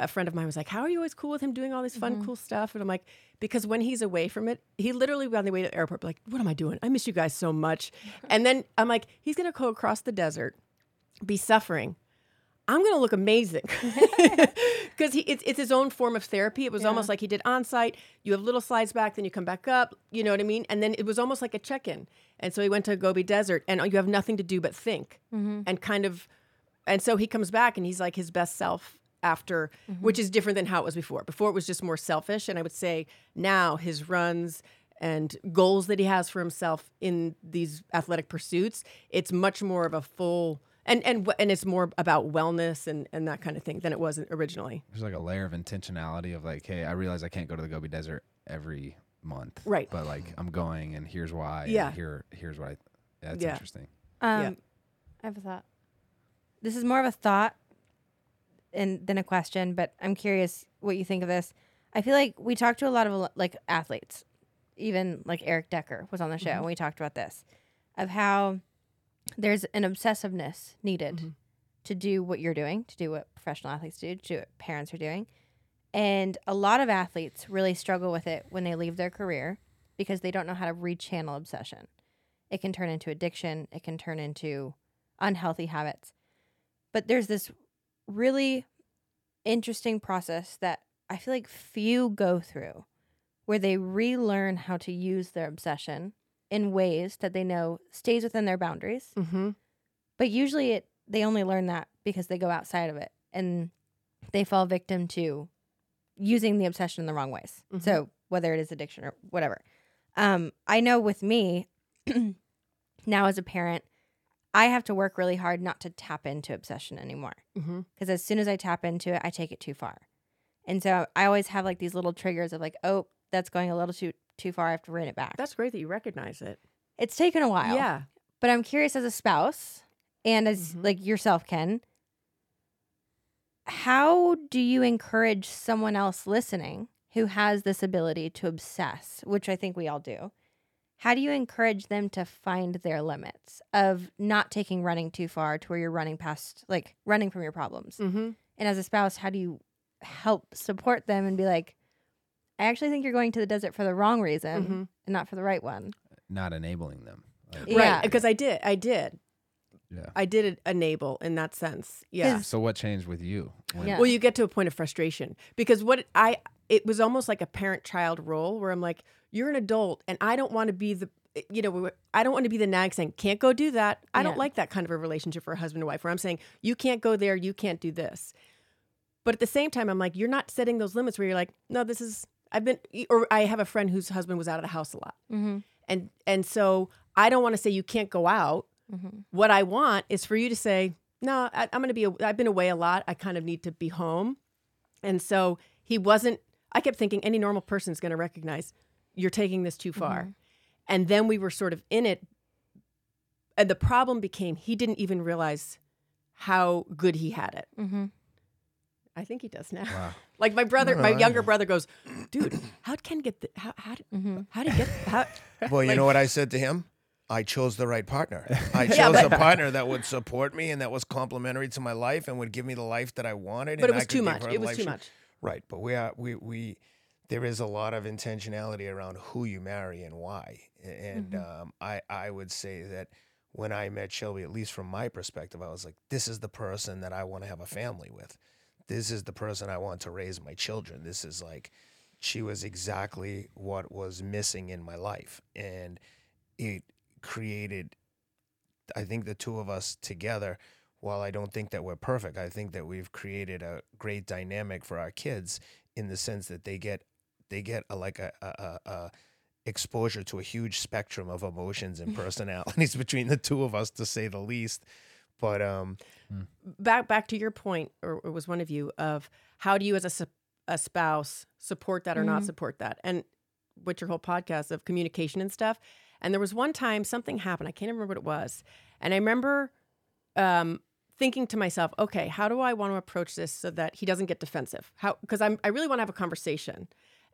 [SPEAKER 5] a friend of mine was like, How are you always cool with him doing all this fun, mm-hmm. cool stuff? And I'm like, Because when he's away from it, he literally on the way to the airport, be like, What am I doing? I miss you guys so much. and then I'm like, He's going to go across the desert, be suffering. I'm going to look amazing because it's, it's his own form of therapy. It was almost like he did Onsite. You have little slides back, then you come back up. You know what I mean? And then it was almost like a check in. And so he went to Gobi Desert, and you have nothing to do but think mm-hmm. and kind of. And so he comes back, and he's like his best self after, which is different than how it was before. Before it was just more selfish. And I would say now his runs and goals that he has for himself in these athletic pursuits, it's much more of a full and and and it's more about wellness and and that kind of thing than it was originally.
[SPEAKER 2] There's like a layer of intentionality of like, hey, I realize I can't go to the Gobi Desert every month,
[SPEAKER 5] Right.
[SPEAKER 2] But like, I'm going, and here's why. and
[SPEAKER 5] Yeah.
[SPEAKER 2] here, here's what I. That's
[SPEAKER 5] Yeah.
[SPEAKER 2] interesting.
[SPEAKER 3] Um,
[SPEAKER 5] Yeah.
[SPEAKER 3] I have a thought. This is more of a thought and than a question, but I'm curious what you think of this. I feel like we talked to a lot of uh, like athletes, even like Eric Decker was on the show, mm-hmm. and we talked about this of how there's an obsessiveness needed mm-hmm. to do what you're doing, to do what professional athletes do, to do what parents are doing. And a lot of athletes really struggle with it when they leave their career because they don't know how to rechannel obsession. It can turn into addiction, it can turn into unhealthy habits. But there's this really interesting process that I feel like few go through where they relearn how to use their obsession in ways that they know stays within their boundaries.
[SPEAKER 5] Mm-hmm.
[SPEAKER 3] But usually it they only learn that because they go outside of it and they fall victim to using the obsession in the wrong ways.
[SPEAKER 5] Mhm.
[SPEAKER 3] So whether it is addiction or whatever. Um, I know with me now as a parent, I have to work really hard not to tap into obsession anymore.
[SPEAKER 5] Mm-hmm.
[SPEAKER 3] Because as soon as I tap into it, I take it too far. And so I always have like these little triggers of like, oh, that's going a little too too far. I have to rein it back.
[SPEAKER 5] That's great that you recognize it.
[SPEAKER 3] it's taken a while.
[SPEAKER 5] Yeah.
[SPEAKER 3] But I'm curious as a spouse and as
[SPEAKER 5] Mhm.
[SPEAKER 3] like yourself, Ken, how do you encourage someone else listening who has this ability to obsess, which I think we all do? How do you encourage them to find their limits of not taking running too far to where you're running past, like running from your problems?
[SPEAKER 5] Mm-hmm.
[SPEAKER 3] And as a spouse, how do you help support them and be like, I actually think you're going to the desert for the wrong reason
[SPEAKER 5] Mhm.
[SPEAKER 3] and not for the right one?
[SPEAKER 2] Not enabling them. Like,
[SPEAKER 3] Yeah.
[SPEAKER 5] Right. Because I did. I did.
[SPEAKER 2] yeah.
[SPEAKER 5] I did enable in that sense. Yeah.
[SPEAKER 2] So what changed with you? When-
[SPEAKER 3] Yeah.
[SPEAKER 5] Well, you get to a point of frustration because what I it was almost like a parent child role where I'm like, you're an adult and I don't want to be the you know, I don't want to be the nag saying, can't go do that. I don't like that kind of a relationship for a husband and wife where I'm saying, you can't go there, you can't do this. But at the same time, I'm like, you're not setting those limits where you're like, no, this is, I've been, or I have a friend whose husband was out of the house a lot.
[SPEAKER 3] Mm-hmm.
[SPEAKER 5] And, and so I don't want to say you can't go out,
[SPEAKER 3] Mhm.
[SPEAKER 5] What I want is for you to say, no, I, I'm going to be, a- I've been away a lot. I kind of need to be home. And so he wasn't, I kept thinking any normal person is going to recognize you're taking this too far. And then we were sort of in it. And the problem became he didn't even realize how good he had it.
[SPEAKER 3] Mhm.
[SPEAKER 5] I think he does now.
[SPEAKER 2] Wow.
[SPEAKER 5] Like my brother,
[SPEAKER 4] No,
[SPEAKER 5] my
[SPEAKER 4] I
[SPEAKER 5] younger
[SPEAKER 4] know.
[SPEAKER 5] brother goes, dude, how'd Ken get the, how, how, did,
[SPEAKER 3] Mhm.
[SPEAKER 5] how did he get, how,
[SPEAKER 4] Well, you
[SPEAKER 5] Like-
[SPEAKER 4] know what I said to him? I chose the right partner. I chose
[SPEAKER 5] Yeah, but-
[SPEAKER 4] a partner that would support me and that was complementary to my life and would give me the life that I wanted.
[SPEAKER 5] but it
[SPEAKER 4] and I
[SPEAKER 5] was
[SPEAKER 4] could
[SPEAKER 5] too much. It was too
[SPEAKER 4] she-
[SPEAKER 5] much.
[SPEAKER 4] Right, but we are we we there is a lot of intentionality around who you marry and why. And
[SPEAKER 5] Mm-hmm.
[SPEAKER 4] um, I I would say that when I met Shelby, at least from my perspective, I was like, this is the person that I want to have a family with. This is the person I want to raise my children. This is like she was exactly what was missing in my life, and it created. I think the two of us together while I don't think that we're perfect, I think that we've created a great dynamic for our kids in the sense that they get they get a, like a, a, a, a exposure to a huge spectrum of emotions and personalities between the two of us, to say the least. But um,
[SPEAKER 5] back back to your point, or it was one of you of how do you as a a spouse support that or not
[SPEAKER 3] Mhm.
[SPEAKER 5] support that, and with your whole podcast of communication and stuff. And there was one time something happened. I can't remember what it was, and I remember um, thinking to myself, okay, how do I want to approach this so that he doesn't get defensive? How because I'm I really want to have a conversation,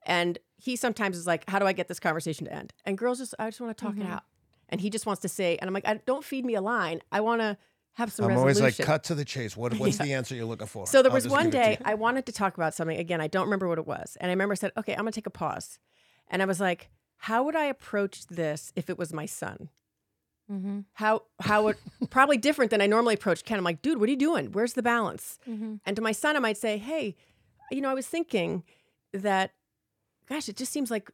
[SPEAKER 5] and he sometimes is like, how do I get this conversation to end? And girls just I just want to talk
[SPEAKER 3] Mhm.
[SPEAKER 5] it out, and he just wants to say, and I'm like, I, don't feed me a line. I want to have some
[SPEAKER 4] I'm
[SPEAKER 5] resolution.
[SPEAKER 4] always like, cut to the chase. What, what's the answer you're looking for?
[SPEAKER 5] So there was one
[SPEAKER 4] give it to
[SPEAKER 5] day. I wanted to talk about something. Again, I don't remember what it was. And I remember I said, okay, I'm going to take a pause. And I was like, how would I approach this if it was my son?
[SPEAKER 3] Mhm.
[SPEAKER 5] How, how would, probably different than I normally approach Ken. I'm like, dude, what are you doing? Where's the balance?
[SPEAKER 3] Mhm.
[SPEAKER 5] And to my son, I might say, hey, you know, I was thinking that, gosh, it just seems like,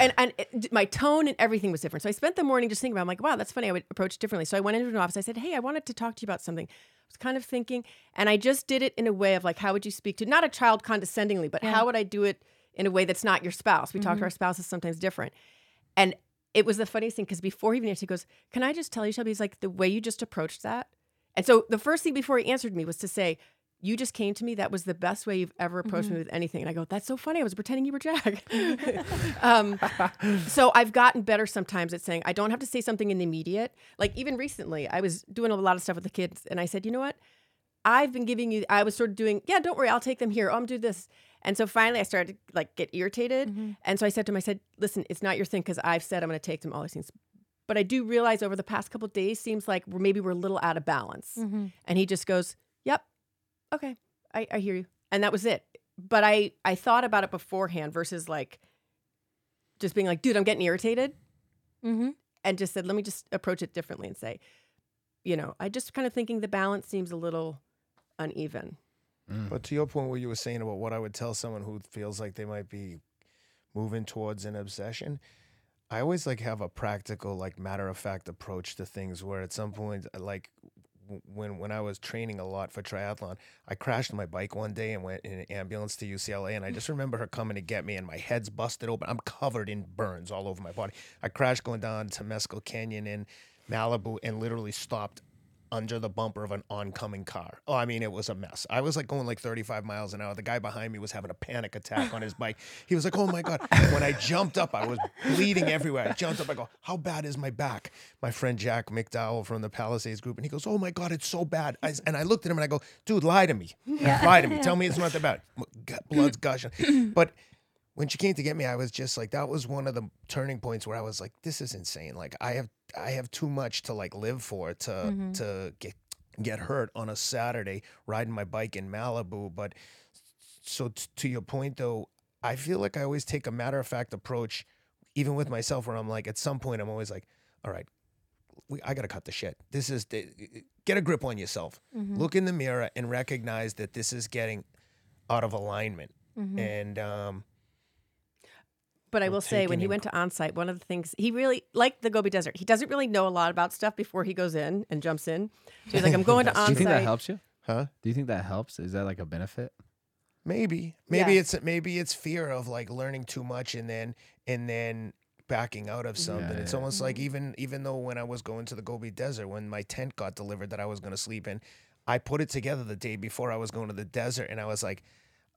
[SPEAKER 5] and, and it, my tone and everything was different. So I spent the morning just thinking about, it. I'm like, wow, that's funny. I would approach differently. So I went into an office. I said, hey, I wanted to talk to you about something. I was kind of thinking, and I just did it in a way of like, how would you speak to not a child condescendingly, but
[SPEAKER 3] Yeah.
[SPEAKER 5] how would I do it in a way that's not your spouse? We talk to
[SPEAKER 3] Mhm.
[SPEAKER 5] our spouses sometimes different. And it was the funniest thing because before he even answered, he goes, Can I just tell you, Shelby? He's like, The way you just approached that. And so the first thing before he answered me was to say, You just came to me. That was the best way you've ever approached me with anything. And I go, That's so funny. I was pretending you were Jack. um, so I've gotten better sometimes at saying, I don't have to say something in the immediate. Like even recently, I was doing a lot of stuff with the kids, and I said, You know what? I've been giving you, I was sort of doing, yeah, don't worry, I'll take them here. Oh, I'm do this. And so finally I started to like get irritated.
[SPEAKER 3] Mhm.
[SPEAKER 5] And so I said to him, I said, listen, it's not your thing because I've said I'm going to take them all these things. But I do realize over the past couple of days seems like we're maybe we're a little out of balance.
[SPEAKER 3] Mhm.
[SPEAKER 5] And he just goes, yep, okay, I, I hear you. And that was it. But I, I thought about it beforehand versus like just being like, dude, I'm getting irritated.
[SPEAKER 3] Mhm.
[SPEAKER 5] And just said, let me just approach it differently and say, you know, I just kind of thinking the balance seems a little uneven.
[SPEAKER 2] Mm.
[SPEAKER 4] But to your point, what you were saying about what I would tell someone who feels like they might be moving towards an obsession, I always like have a practical, like matter of fact approach to things. Where at some point, uh, like when when I was training a lot for triathlon, I crashed my bike one day and went in an ambulance to UCLA, and I just remember her coming to get me, and my head's busted open. I'm covered in burns all over my body. I crashed going down Temescal Canyon in Malibu and literally stopped under the bumper of an oncoming car. Oh, I mean, it was a mess. I was like going like 35 miles an hour. The guy behind me was having a panic attack on his bike. He was like, "Oh my god!" When I jumped up, I was bleeding everywhere. I jumped up. I go, "How bad is my back?" My friend Jack McDowell from the Palisades group, and he goes, "Oh my god, it's so bad." I, and I looked at him and I go, "Dude, lie to me. Lie to me. Tell me it's not that bad. Blood's gushing." But when she came to get me, I was just like, that was one of the turning points where I was like, this is insane. Like I have I have too much to like live for to
[SPEAKER 3] Mhm.
[SPEAKER 4] to get get hurt on a Saturday riding my bike in Malibu. But so t- to your point though, I feel like I always take a matter of fact approach, even with myself, where I'm like, at some point, I'm always like, all right, we, I gotta cut the shit. This is get a grip on yourself.
[SPEAKER 3] Mhm.
[SPEAKER 4] Look in the mirror and recognize that this is getting out of alignment.
[SPEAKER 3] Mhm.
[SPEAKER 4] And um,
[SPEAKER 5] But I will say, when he went to onsite, one of the things he really like the Gobi Desert. He doesn't really know a lot about stuff before he goes in and jumps in. So he's like, "I'm going to Onsite.
[SPEAKER 2] Do you think that
[SPEAKER 5] onsite."
[SPEAKER 2] helps you?
[SPEAKER 4] huh?
[SPEAKER 2] Do you think that helps? Is that like a benefit?
[SPEAKER 4] Maybe, maybe
[SPEAKER 5] Yeah.
[SPEAKER 4] it's maybe it's fear of like learning too much and then and then backing out of mm-hmm. something.
[SPEAKER 2] Yeah,
[SPEAKER 4] it's
[SPEAKER 2] yeah.
[SPEAKER 4] almost like mm-hmm. even even though when I was going to the Gobi Desert, when my tent got delivered that I was going to sleep in, I put it together the day before I was going to the desert, and I was like.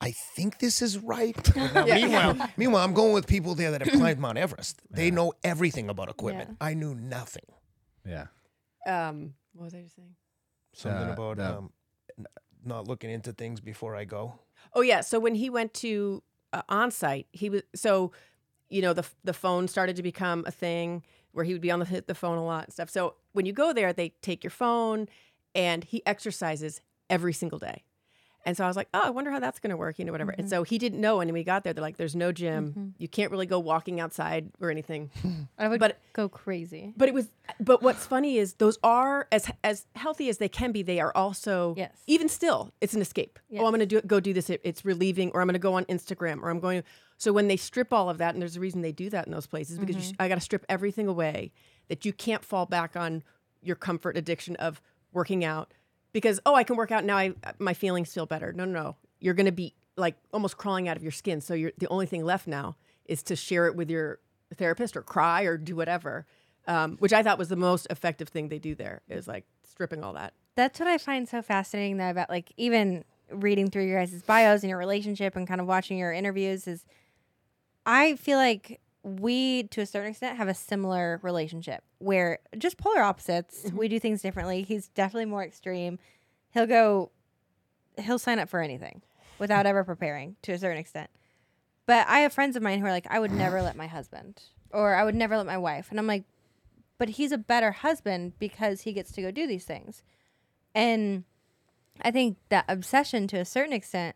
[SPEAKER 4] I think this is right. Now, Meanwhile, meanwhile, I'm going with people there that have climbed Mount Everest. They know everything about equipment. I knew nothing.
[SPEAKER 2] Yeah.
[SPEAKER 5] Um, what was I just saying?
[SPEAKER 4] Something
[SPEAKER 2] Uh,
[SPEAKER 4] about
[SPEAKER 2] the-
[SPEAKER 4] um, n- not looking into things before I go.
[SPEAKER 5] Oh yeah. So when he went to uh, Onsite, he was so you know the the phone started to become a thing where he would be on the hit the phone a lot and stuff. So when you go there, they take your phone, and he exercises every single day. And so I was like, oh, I wonder how that's going to work, you know, whatever. And mm-hmm. so he didn't know. And when we got there, they're like, there's no gym. Mm-hmm. You can't really go walking outside or anything.
[SPEAKER 3] I would
[SPEAKER 5] But-
[SPEAKER 3] go crazy.
[SPEAKER 5] But it was. But what's funny is those are as as healthy as they can be. They are also
[SPEAKER 3] Yes.
[SPEAKER 5] even still. It's an escape. Oh, I'm going to do go do this. It, it's relieving, or I'm going to go on Instagram, or I'm going. So when they strip all of that, and there's a reason they do that in those places because you, mm-hmm. I got to strip everything away that you can't fall back on your comfort addiction of working out because oh I can work out now. I my feelings feel better. No, no, no. You're going to be like almost crawling out of your skin. So you're the only thing left now is to share it with your therapist or cry or do whatever. Um, which I thought was the most effective thing they do there is like stripping all that.
[SPEAKER 3] That's what I find so fascinating though about like even reading through your guys' bios and your relationship and kind of watching your interviews is I feel like we to a certain extent have a similar relationship where just polar opposites. Mm-hmm. We do things differently. He's definitely more extreme. He'll go he'll sign up for anything without ever preparing to a certain extent. But I have friends of mine who are like, I would never let my husband or I would never let my wife. And I'm like, but he's a better husband because he gets to go do these things. And I think that obsession to a certain extent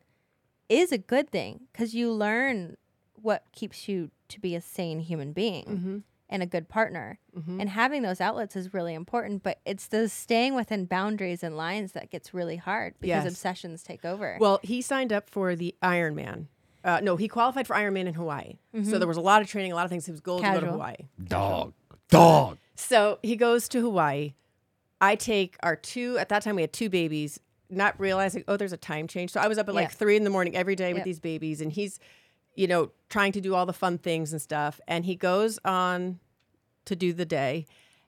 [SPEAKER 3] is a good thing because you learn what keeps you to be a sane human being
[SPEAKER 5] Mm-hmm.
[SPEAKER 3] and a good partner. And having those outlets is really important, but it's the staying within boundaries and lines that gets really hard because
[SPEAKER 5] Yes.
[SPEAKER 3] obsessions take over.
[SPEAKER 5] Well, he signed up for the Ironman. Uh, no, he qualified for Ironman in Hawaii. So there was a lot of training, a lot of things. He was goal to go to Hawaii.
[SPEAKER 2] Dog. Dog.
[SPEAKER 5] So he goes to Hawaii. I take our two, at that time we had two babies, not realizing, oh, there's a time change. So I was up at like three in the morning every day with these babies. And he's, you know, trying to do all the fun things and stuff. And he goes on to do the day.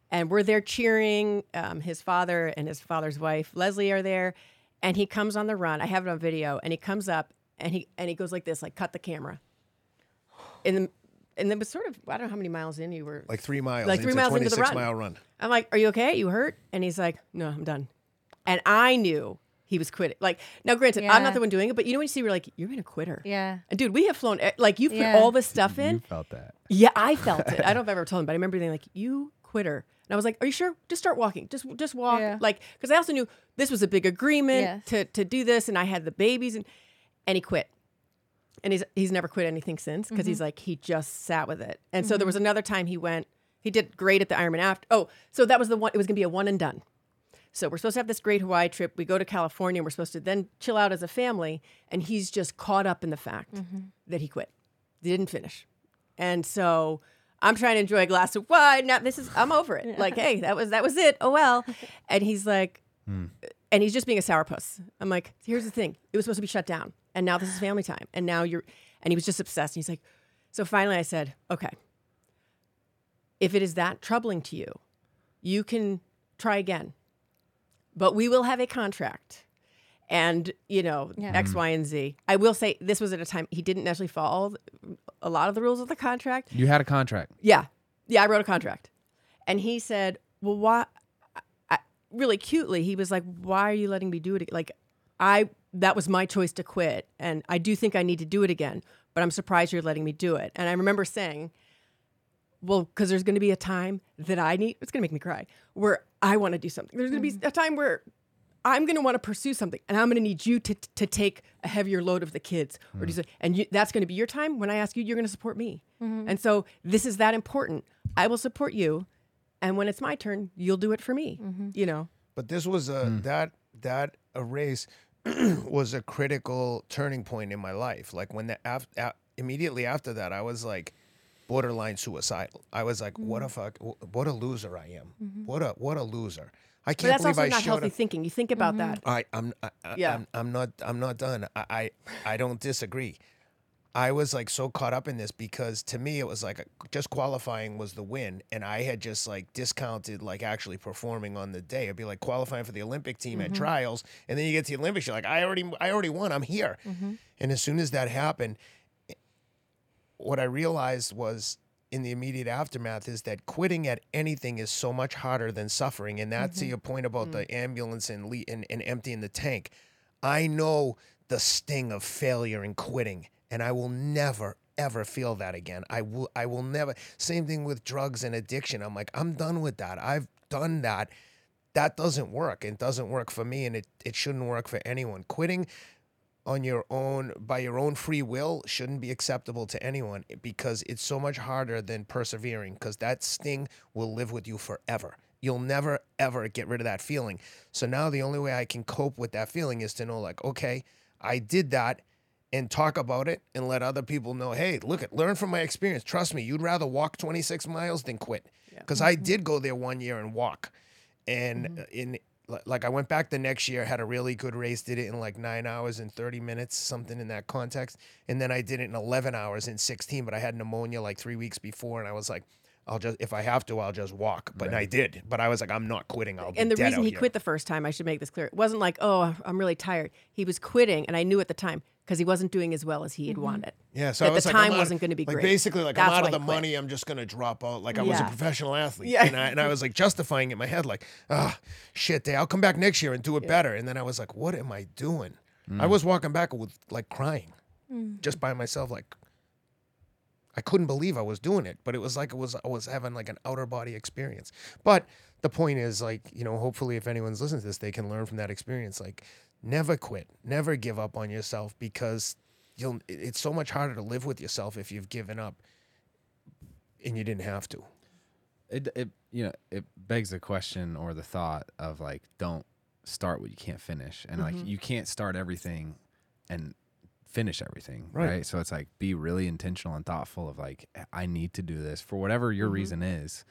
[SPEAKER 5] And we're there cheering. Um, his father and his father's wife, Leslie, are there. And he comes on the run. I have it on video. And he comes up and he and he goes like this, like cut the camera. And the, and it was sort of I don't know how many miles in you were.
[SPEAKER 4] Like three miles.
[SPEAKER 5] Like three miles into the run.
[SPEAKER 4] mile run.
[SPEAKER 5] I'm like, "Are you okay? You hurt?" And he's like, "No, I'm done." And I knew he was quitting. Like now, granted, I'm not the one doing it, but you know when you see, we're like, "You're in a quitter."
[SPEAKER 3] yeah.
[SPEAKER 5] And dude, we have flown like you put
[SPEAKER 3] Yeah.
[SPEAKER 5] all this stuff in.
[SPEAKER 2] You felt that.
[SPEAKER 5] Yeah, I felt it. I don't know if I ever told him, but I remember being like, "You quitter," and I was like, "Are you sure? Just start walking. Just just walk."
[SPEAKER 3] Yeah.
[SPEAKER 5] Like because I also knew this was a big agreement
[SPEAKER 3] Yes.
[SPEAKER 5] to to do this, and I had the babies, and and he quit. And he's he's never quit anything since because
[SPEAKER 3] Mm-hmm.
[SPEAKER 5] he's like he just sat with it. And so there was another time he went. He did great at the Ironman after. Oh, so that was the one. It was gonna be a one and done. So we're supposed to have this great Hawaii trip. We go to California. and We're supposed to then chill out as a family, and he's just caught up in the fact
[SPEAKER 3] Mm-hmm.
[SPEAKER 5] that he quit. He didn't finish, and so I'm trying to enjoy a glass of wine. Now this is I'm over it. Like, hey, that was that was it. Oh well. And he's like, and he's just being a sourpuss. I'm like, here's the thing. It was supposed to be shut down, and now this is family time, and now you're. And he was just obsessed. And he's like, so finally, I said, okay. If it is that troubling to you, you can try again, but we will have a contract. And you know
[SPEAKER 3] Yeah.
[SPEAKER 5] X, Y, and Z. I will say this was at a time he didn't necessarily follow a lot of the rules of the contract.
[SPEAKER 2] You had a contract.
[SPEAKER 5] Yeah. Yeah, I wrote a contract. And he said, Well, why? I, really cutely, he was like, Why are you letting me do it? Like, I, that was my choice to quit. And I do think I need to do it again, but I'm surprised you're letting me do it. And I remember saying, Well, because there's going to be a time that I need, it's going to make me cry, where I want to do something. There's going to be mm. a time where I'm going to want to pursue something, and I'm going to need you to, to take a heavier load of the kids, or do mm. so, and you, that's going to be your time. When I ask you, you're going to support me, mm-hmm. and so this is that important. I will support you, and when it's my turn, you'll do it for me. Mm-hmm. You know,
[SPEAKER 4] But this was a
[SPEAKER 2] Hmm.
[SPEAKER 4] that that a race was a critical turning point in my life. Like when the af, a, immediately after that, I was like borderline suicidal. I was like, what
[SPEAKER 5] Mm-hmm.
[SPEAKER 4] a mm. fuck, what a loser I am. Mm-hmm. What a what a loser. I can't
[SPEAKER 5] that's
[SPEAKER 4] believe
[SPEAKER 5] also
[SPEAKER 4] I
[SPEAKER 5] not healthy
[SPEAKER 4] up.
[SPEAKER 5] thinking. You think about that. Mm-hmm.
[SPEAKER 4] I, I'm, I,
[SPEAKER 5] Yeah.
[SPEAKER 4] I'm, I'm not, I'm not done. I, I, I don't disagree. I was like so caught up in this because to me it was like just qualifying was the win, and I had just like discounted like actually performing on the day. It'd be like qualifying for the Olympic team at mm-hmm. trials, and then you get to the Olympics, you're like, I already, I already won, I'm here. And as soon as that happened, what I realized was in the immediate aftermath is that quitting at anything is so much harder than suffering. And that's to mm-hmm. your point about the mm. ambulance and, le- and and emptying the tank. I know the sting of failure and quitting, and I will never ever feel that again. I will I will never same thing with drugs and addiction. I'm like, I'm done with that. I've done that. That doesn't work. It doesn't work for me and it, it shouldn't work for anyone. Quitting on your own by your own free will shouldn't be acceptable to anyone because it's so much harder than persevering because that sting will live with you forever. You'll never ever get rid of that feeling. So now the only way i can cope with that feeling is to know like okay i did that and talk about it and let other people know hey look at learn from my experience. Trust me you'd rather walk 26 miles than quit. Because i did go there one year and walk. And uh, in like I went back the next year, had a really good race, did it in like nine hours and 30 minutes, something in that context. And then I did it in 11 hours in 16, but I had pneumonia like three weeks before. And I was like, I'll just, if I have to, I'll just walk. But I did. But I was like, I'm not quitting. I'll be
[SPEAKER 5] And the
[SPEAKER 4] dead
[SPEAKER 5] reason
[SPEAKER 4] out
[SPEAKER 5] he
[SPEAKER 4] here.
[SPEAKER 5] quit the first time, I should make this clear. It wasn't like, oh, I'm really tired. He was quitting, and I knew at the time because he wasn't doing as well as he had wanted.
[SPEAKER 4] Yeah, so
[SPEAKER 5] that
[SPEAKER 4] I was
[SPEAKER 5] the
[SPEAKER 4] like,
[SPEAKER 5] time
[SPEAKER 4] out-
[SPEAKER 5] wasn't gonna be
[SPEAKER 4] like
[SPEAKER 5] great.
[SPEAKER 4] basically like
[SPEAKER 5] That's
[SPEAKER 4] I'm out of the money. I'm just gonna drop out. Like I was a professional athlete,
[SPEAKER 5] Yeah.
[SPEAKER 4] and I and I was like justifying it in my head, like, ah, shit, day, I'll come back next year and do it better. And then I was like, what am I doing? I was walking back with like crying, just by myself, like. I couldn't believe I was doing it, but it was like it was I was having like an outer body experience. But the point is like, you know, hopefully if anyone's listening to this, they can learn from that experience. Like never quit, never give up on yourself because you'll it's so much harder to live with yourself if you've given up and you didn't have to.
[SPEAKER 2] it it you know it begs the question or the thought of like don't start what you can't finish and like mm-hmm. you can't start everything and finish everything
[SPEAKER 4] Right.
[SPEAKER 2] right. so it's like be really intentional and thoughtful of like i need to do this for whatever your mm-hmm. reason is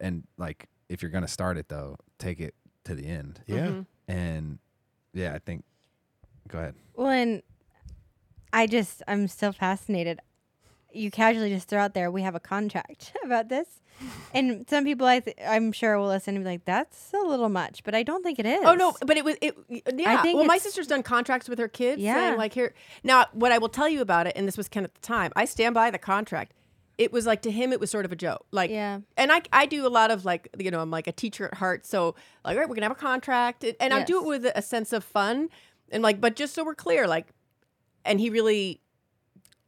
[SPEAKER 2] and like if you're gonna start it though take it to the end
[SPEAKER 4] Yeah. Mm-hmm.
[SPEAKER 2] and yeah i think go ahead
[SPEAKER 3] Well, and I just, I'm still fascinated. You casually just throw out there, we have a contract about this. And some people, I th- I'm sure, will listen and be like, that's a little much, but I don't think it is.
[SPEAKER 5] Oh no, but it was it. Yeah,
[SPEAKER 3] think
[SPEAKER 5] well, my sister's done contracts with her kids.
[SPEAKER 3] Yeah.
[SPEAKER 5] like here now. What I will tell you about it, and this was Ken at the time. I stand by the contract. It was like to him, it was sort of a joke. Like,
[SPEAKER 3] Yeah.
[SPEAKER 5] And I I do a lot of like you know I'm like a teacher at heart, so like all right, we're gonna have a contract, and, and I do it with a sense of fun, and like but just so we're clear, like, and he really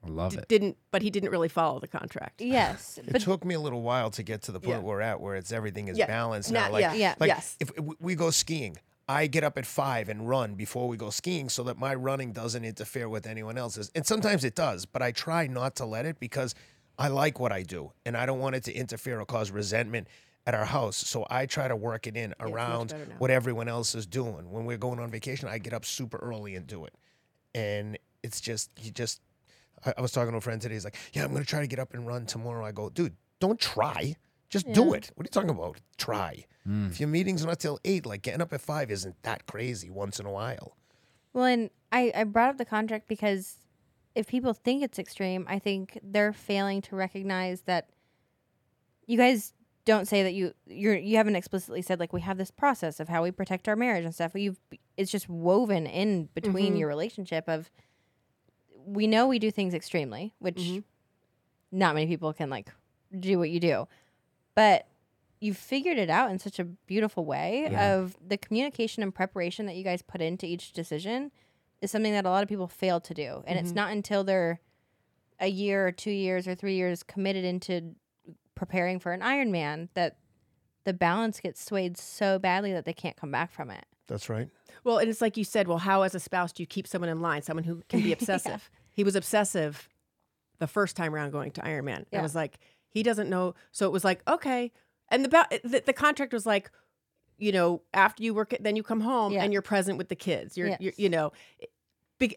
[SPEAKER 2] i love
[SPEAKER 5] d-
[SPEAKER 2] it
[SPEAKER 5] didn't, but he didn't really follow the contract.
[SPEAKER 3] Yes.
[SPEAKER 4] It took me a little while to get to the point
[SPEAKER 5] Yeah.
[SPEAKER 4] we're at where it's everything is
[SPEAKER 5] Yeah.
[SPEAKER 4] balanced
[SPEAKER 5] Nah,
[SPEAKER 4] now. Like,
[SPEAKER 5] yeah.
[SPEAKER 3] Yeah.
[SPEAKER 4] like
[SPEAKER 5] Yes.
[SPEAKER 4] if we go skiing, I get up at five and run before we go skiing so that my running doesn't interfere with anyone else's. And sometimes it does, but I try not to let it because I like what I do and I don't want it to interfere or cause resentment at our house. So I try to work it in
[SPEAKER 5] much
[SPEAKER 4] around what everyone else is doing. When we're going on vacation, I get up super early and do it. And it's just, you just, I, I was talking to a friend today. He's like, Yeah, I'm going to try to get up and run tomorrow. I go, Dude, don't try. Just do it. What are you talking about? Try. If your meeting's are not till eight, like getting up at five isn't that crazy once in a while.
[SPEAKER 3] Well, and I, I brought up the contract because if people think it's extreme, I think they're failing to recognize that you guys don't say that you you're you haven't explicitly said like we have this process of how we protect our marriage and stuff. You've it's just woven in between
[SPEAKER 5] Mhm.
[SPEAKER 3] your relationship of we know we do things extremely, which
[SPEAKER 5] Mhm.
[SPEAKER 3] not many people can like do what you do. But you've figured it out in such a beautiful way
[SPEAKER 4] Yeah.
[SPEAKER 3] of the communication and preparation that you guys put into each decision is something that a lot of people fail to do. And it's
[SPEAKER 5] Mhm.
[SPEAKER 3] not until they're a year or two years or three years committed into preparing for an Ironman that the balance gets swayed so badly that they can't come back from it.
[SPEAKER 4] That's right.
[SPEAKER 5] Well, and it's like you said, well, how as a spouse do you keep someone in line, someone who can be obsessive? He was obsessive the first time around going to Ironman. It
[SPEAKER 3] Yeah.
[SPEAKER 5] was like, he doesn't know. So it was like, okay. And the, the, the contract was like, you know, after you work it, then you come home
[SPEAKER 3] Yeah.
[SPEAKER 5] and you're present with the kids. You're, you're you know,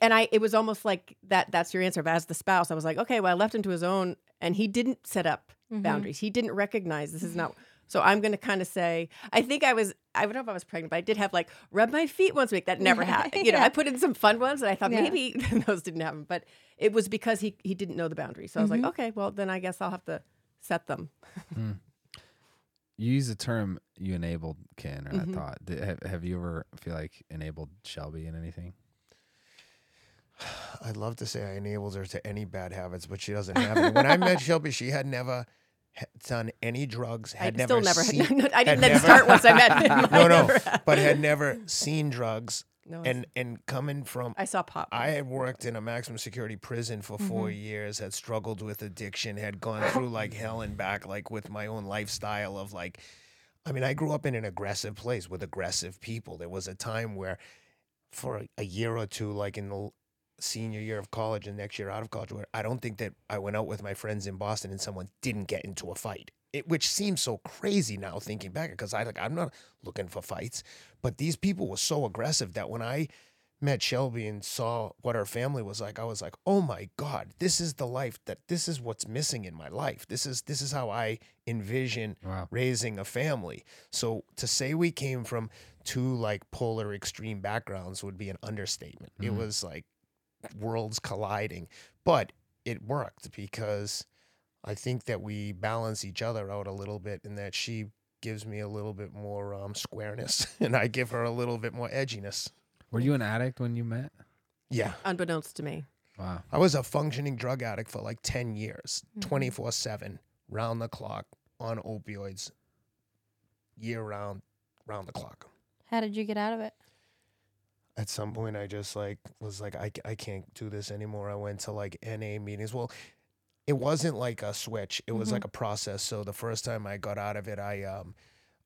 [SPEAKER 5] and I, it was almost like that, that's your answer. But as the spouse, I was like, okay, well, I left him to his own and he didn't set up
[SPEAKER 3] Mhm.
[SPEAKER 5] boundaries. He didn't recognize this is not So I'm going to kind of say, I think I was, I don't know if I was pregnant, but I did have like rub my feet once a week. That never happened. You know,
[SPEAKER 3] Yeah.
[SPEAKER 5] I put in some fun ones and I thought
[SPEAKER 1] Yeah.
[SPEAKER 5] maybe those didn't happen, but it was because he, he didn't know the boundaries. So I was like, okay, well, then I guess I'll have to set them.
[SPEAKER 2] You use the term you enabled Ken, or
[SPEAKER 5] Mhm.
[SPEAKER 2] I thought. Did, have, have you ever feel like enabled Shelby in anything?
[SPEAKER 4] I'd love to say I enabled her to any bad habits, but she doesn't have any. When I met Shelby, she had never ha- done any drugs.
[SPEAKER 5] I
[SPEAKER 4] Had
[SPEAKER 5] still
[SPEAKER 4] never
[SPEAKER 5] never,
[SPEAKER 4] seen,
[SPEAKER 5] I didn't then
[SPEAKER 4] never-
[SPEAKER 5] start once I met him.
[SPEAKER 4] No, no, but had never seen drugs.
[SPEAKER 5] No,
[SPEAKER 4] And and coming from
[SPEAKER 5] I saw pop.
[SPEAKER 4] I had worked in a maximum security prison for 4
[SPEAKER 5] Mm-hmm.
[SPEAKER 4] years, had struggled with addiction, had gone through like hell and back, like with my own lifestyle of like, I mean, I grew up in an aggressive place with aggressive people. There was a time where, for a, a year or two, like in the senior year of college and next year out of college, where I don't think that I went out with my friends in Boston and someone didn't get into a fight. It, which seems so crazy now thinking back because I like I'm not looking for fights, but these people were so aggressive that when I met Shelby and saw what her family was like, I was like, "Oh my god, this is the life that this is what's missing in my life. This is this is how I envision
[SPEAKER 2] Wow.
[SPEAKER 4] raising a family." So to say we came from two like polar extreme backgrounds would be an understatement. It
[SPEAKER 2] Mhm.
[SPEAKER 4] was like worlds colliding, but it worked because I think that we balance each other out a little bit in that she gives me a little bit more um, squareness and I give her a little bit more edginess.
[SPEAKER 2] Were you an addict when you met?
[SPEAKER 4] Yeah.
[SPEAKER 5] unbeknownst to me.
[SPEAKER 2] Wow.
[SPEAKER 4] I was a functioning drug addict for like 10 years,
[SPEAKER 5] Mhm.
[SPEAKER 4] 24 7, round the clock, on opioids, year round, round the clock.
[SPEAKER 3] How did you get out of it?
[SPEAKER 4] At some point, I just like was like, I, I can't do this anymore. I went to like NA meetings. Well, it wasn't like a switch. It was
[SPEAKER 3] Mhm.
[SPEAKER 4] like a process. So the first time I got out of it, I um,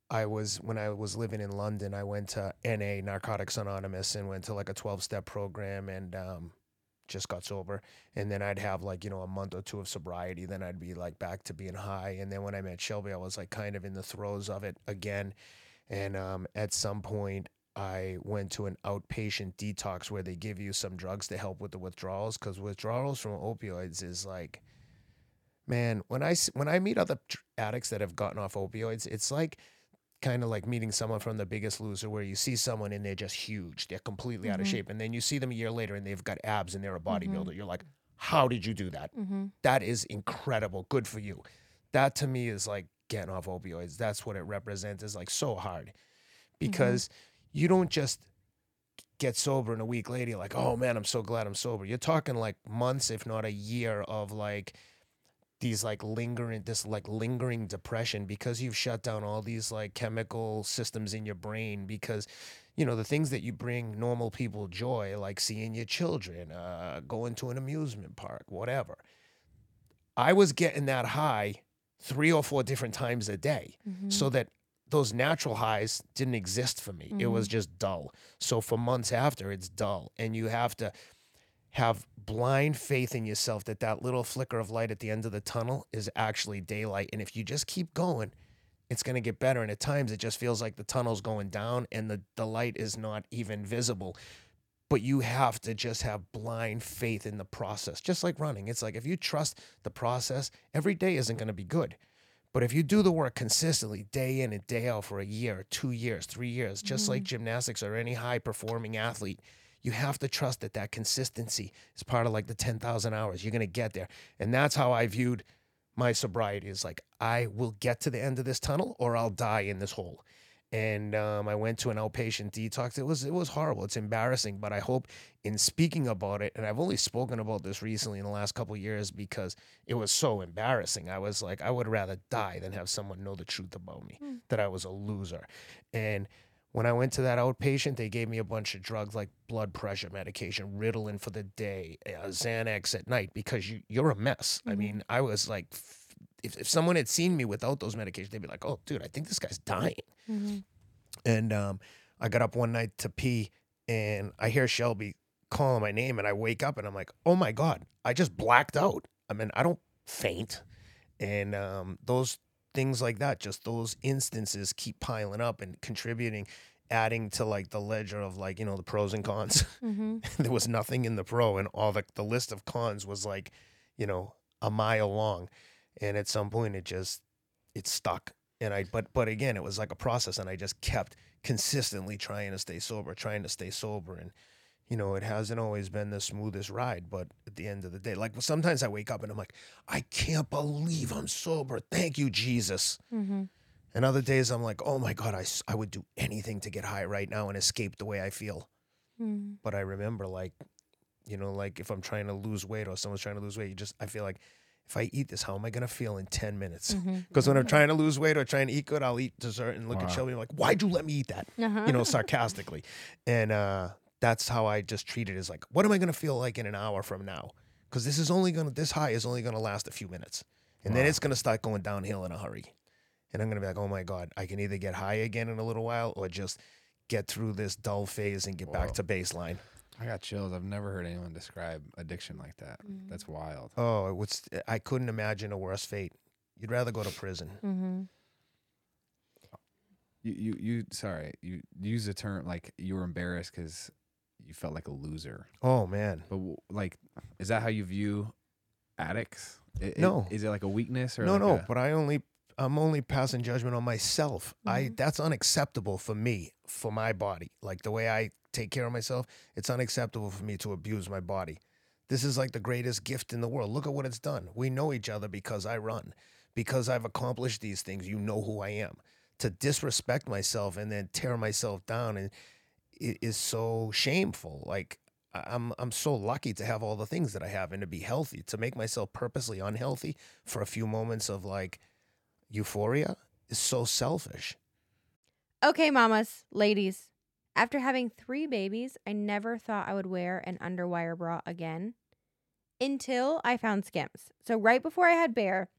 [SPEAKER 4] I was when I was living in London. I went to NA Narcotics Anonymous and went to like a twelve step program and um, just got sober. And then I'd have like you know a month or two of sobriety. Then I'd be like back to being high. And then when I met Shelby, I was like kind of in the throes of it again. And um, at some point, I went to an outpatient detox where they give you some drugs to help with the withdrawals because withdrawals from opioids is like, man, when I when I meet other addicts that have gotten off opioids, it's like kind of like meeting someone from The Biggest Loser where you see someone and they're just huge, they're completely out of shape, and then you see them a year later and they've got abs and they're a
[SPEAKER 3] Mm-hmm.
[SPEAKER 4] bodybuilder. You're like, how did you do that?
[SPEAKER 3] Mm-hmm.
[SPEAKER 4] that is incredible. Good for you. That to me is like getting off opioids. That's what it represents is like so hard because you don't just get sober in a week later you're like, oh man, I'm so glad I'm sober. You're talking like months, if not a year of like these like lingering this like lingering depression because you've shut down all these like chemical systems in your brain because you know the things that you bring normal people joy like seeing your children uh, going to an amusement park whatever i was getting that high three or four different times a day
[SPEAKER 3] Mm-hmm.
[SPEAKER 4] so that those natural highs didn't exist for me. It was mm-hmm. just dull. So for months after, it's dull, and you have to have blind faith in yourself that that little flicker of light at the end of the tunnel is actually daylight. And if you just keep going, it's going to get better. And at times, it just feels like the tunnel's going down and the, the light is not even visible. But you have to just have blind faith in the process, just like running. It's like if you trust the process, every day isn't going to be good. But if you do the work consistently, day in and day out for a year, two years, three years, just like mm-hmm. gymnastics or any high performing athlete, you have to trust that that consistency is part of like the 10,000 hours. You're going to get there. And that's how I viewed my sobriety is like, I will get to the end of this tunnel or I'll die in this hole. And um, I went to an outpatient detox. It was it was horrible. It's embarrassing, but I hope in speaking about it, and I've only spoken about this recently in the last couple of years because it was so embarrassing. I was like, I would rather die than have someone know the truth about me that I was a loser. And when I went to that outpatient, they gave me a bunch of drugs like blood pressure medication, Ritalin for the day, uh, Xanax at night because you you're a mess. I mean, I was like, if if someone had seen me without those medications, they'd be like, "Oh, dude, I think this guy's dying."
[SPEAKER 3] Mm-hmm.
[SPEAKER 4] And um, I got up one night to pee, and I hear Shelby calling my name, and I wake up, and I'm like, "Oh my god, I just blacked out." I mean, I don't faint, and um, those things like that, just those instances, keep piling up and contributing, adding to like the ledger of like you know the pros and cons.
[SPEAKER 3] Mm-hmm.
[SPEAKER 4] there was nothing in the pro, and all the the list of cons was like, you know, a mile long, and at some point it just it stuck and I but but again, it was like a process, and I just kept consistently trying to stay sober, trying to stay sober, and you know, it hasn't always been the smoothest ride, but at the end of the day, like sometimes I wake up and I'm like, I can't believe I'm sober. Thank you, Jesus.
[SPEAKER 3] Mm-hmm.
[SPEAKER 4] And other days I'm like, oh my God, I, I would do anything to get high right now and escape the way I feel.
[SPEAKER 3] Mm.
[SPEAKER 4] But I remember, like, you know, like if I'm trying to lose weight or someone's trying to lose weight, you just, I feel like if I eat this, how am I going to feel in 10 minutes?
[SPEAKER 3] Mm-hmm.
[SPEAKER 4] Because when I'm trying to lose weight or trying to eat good, I'll eat dessert and look at
[SPEAKER 2] Wow.
[SPEAKER 4] Shelby like, why'd you let me eat that?
[SPEAKER 3] Uh-huh.
[SPEAKER 4] You know, sarcastically. And uh, that's how I just treat it as like, what am I going to feel like in an hour from now? Because this is only going to, this high is only going to last a few minutes. And then it's going to start going downhill in a hurry. And I'm going to be like, oh my God, I can either get high again in a little while or just get through this dull phase and get
[SPEAKER 2] Whoa.
[SPEAKER 4] back to baseline.
[SPEAKER 2] I got chills. I've never heard anyone describe addiction like that.
[SPEAKER 3] Mm.
[SPEAKER 2] That's wild.
[SPEAKER 4] Oh, it was, I couldn't imagine a worse fate. You'd rather go to prison.
[SPEAKER 3] Mm-hmm.
[SPEAKER 2] You you you sorry. You use the term like you were embarrassed because you felt like a loser.
[SPEAKER 4] Oh man.
[SPEAKER 2] But like, is that how you view addicts? I- i-
[SPEAKER 4] No.
[SPEAKER 2] Is it like a weakness or
[SPEAKER 4] no,
[SPEAKER 2] like
[SPEAKER 4] no,
[SPEAKER 2] a-
[SPEAKER 4] but I only I'm only passing judgment on myself. I
[SPEAKER 3] Mhm.
[SPEAKER 4] that's unacceptable for me, for my body. Like the way I take care of myself, it's unacceptable for me to abuse my body. This is like the greatest gift in the world. Look at what it's done. We know each other because I run. Because I've accomplished these things, you know who I am. To disrespect myself and then tear myself down and it is so shameful. Like I'm I'm so lucky to have all the things that I have and to be healthy. To make myself purposely unhealthy for a few moments of like euphoria is so selfish.
[SPEAKER 3] Okay, mamas, ladies. After having three babies, I never thought I would wear an underwire bra again until I found Skims. So, right before I had Bear,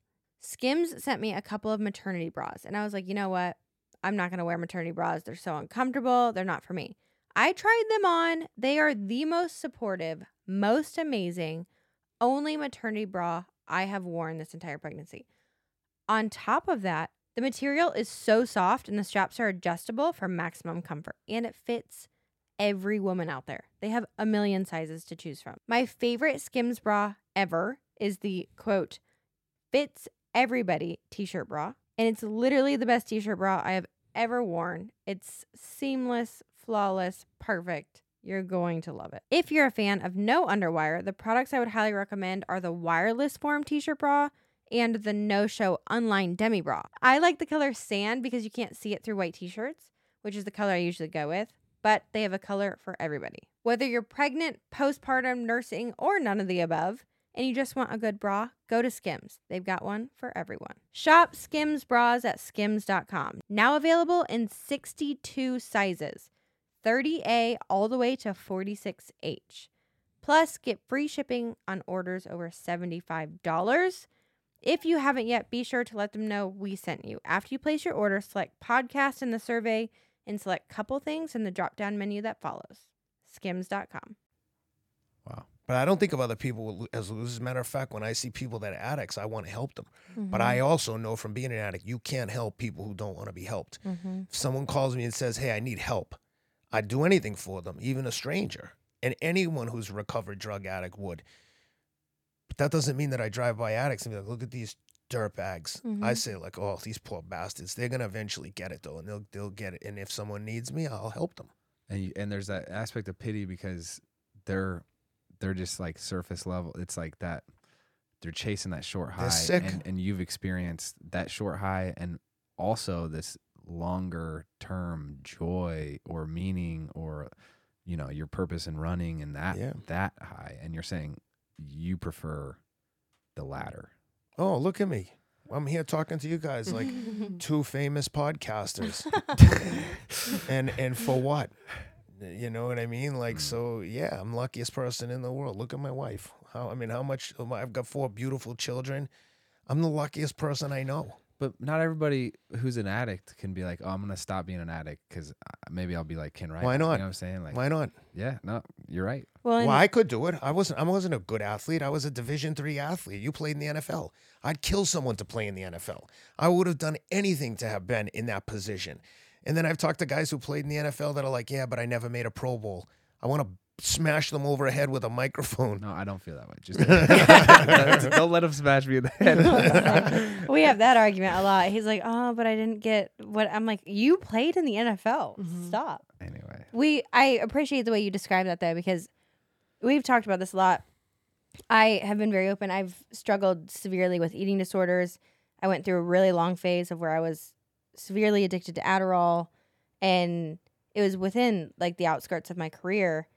[SPEAKER 3] Skims sent me a couple of maternity bras. And I was like, you know what? I'm not going to wear maternity bras. They're so uncomfortable. They're not for me. I tried them on. They are the most supportive, most amazing, only maternity bra I have worn this entire pregnancy. On top of that, the material is so soft and the straps are adjustable for maximum comfort and it fits every woman out there. They have a million sizes to choose from. My favorite Skims bra ever is the quote, fits everybody t shirt bra. And it's literally the best t shirt bra I have ever worn. It's seamless, flawless, perfect. You're going to love it. If you're a fan of no underwire, the products I would highly recommend are the wireless form t shirt bra and the no show unlined demi bra. I like the color sand because you can't see it through white t shirts, which is the color I usually go with, but they have a color for everybody. Whether you're pregnant, postpartum, nursing, or none of the above, and you just want a good bra, go to Skims. They've got one for everyone. Shop Skims bras at skims.com. Now available in 62 sizes 30A all the way to 46H. Plus, get free shipping on orders over $75. If you haven't yet, be sure to let them know we sent you. After you place your order, select podcast in the survey and select couple things in the drop down menu that follows. Skims.com.
[SPEAKER 2] wow.
[SPEAKER 4] But I don't think of other people as losers. As a matter of fact, when I see people that are addicts, I want to help them. But I
[SPEAKER 3] Mm-hmm.
[SPEAKER 4] also know from being an addict, you can't help people who don't want to be helped.
[SPEAKER 3] Mhm.
[SPEAKER 4] If someone calls me and says, Hey, I need help, I'd do anything for them, even a stranger. And anyone who's a recovered drug addict would. But that doesn't mean that I drive by addicts and be like, Look at these dirt bags. I
[SPEAKER 3] mm-hmm.
[SPEAKER 4] say, like, oh, these poor bastards. They're gonna eventually get it though, and they'll they'll get it. And if someone needs me, I'll help them.
[SPEAKER 2] And you, and there's that aspect of pity because they're they're just like surface level. It's like that they're chasing that short high,
[SPEAKER 4] sick.
[SPEAKER 2] and and you've experienced that short high, and also this longer term joy or meaning or you know your purpose in running and that
[SPEAKER 4] Yeah.
[SPEAKER 2] that high, and you're saying you prefer the latter.
[SPEAKER 4] Oh, look at me. I'm here talking to you guys like two famous podcasters. and and for what? You know what I mean? Like
[SPEAKER 2] Mm.
[SPEAKER 4] so yeah, I'm luckiest person in the world. Look at my wife. How I mean, how much I've got four beautiful children. I'm the luckiest person I know.
[SPEAKER 2] But not everybody who's an addict can be like, oh, I'm gonna stop being an addict because uh, maybe I'll be like Ken Rideout.
[SPEAKER 4] Why not?
[SPEAKER 2] You know what I'm saying? Like,
[SPEAKER 4] Why not?
[SPEAKER 2] yeah, no, you're right.
[SPEAKER 3] Well,
[SPEAKER 4] Well, I could do it. I wasn't. I wasn't a good athlete. I was a Division three athlete. You played in the NFL. I'd kill someone to play in the NFL. I would have done anything to have been in that position. And then I've talked to guys who played in the NFL that are like, "Yeah, but I never made a Pro Bowl. I want to smash them over the head with a microphone.
[SPEAKER 2] No, I don't feel that way. Just don't let him smash me in the head.
[SPEAKER 3] we have that argument a lot. He's like, "Oh, but I didn't get what." I'm like, "You played in the NFL. Mm-hmm. Stop."
[SPEAKER 2] anyway,
[SPEAKER 3] We I appreciate the way you describe that though because we've talked about this a lot. I have been very open. I've struggled severely with eating disorders. I went through a really long phase of where I was severely addicted to Adderall and it was within like the outskirts of my career.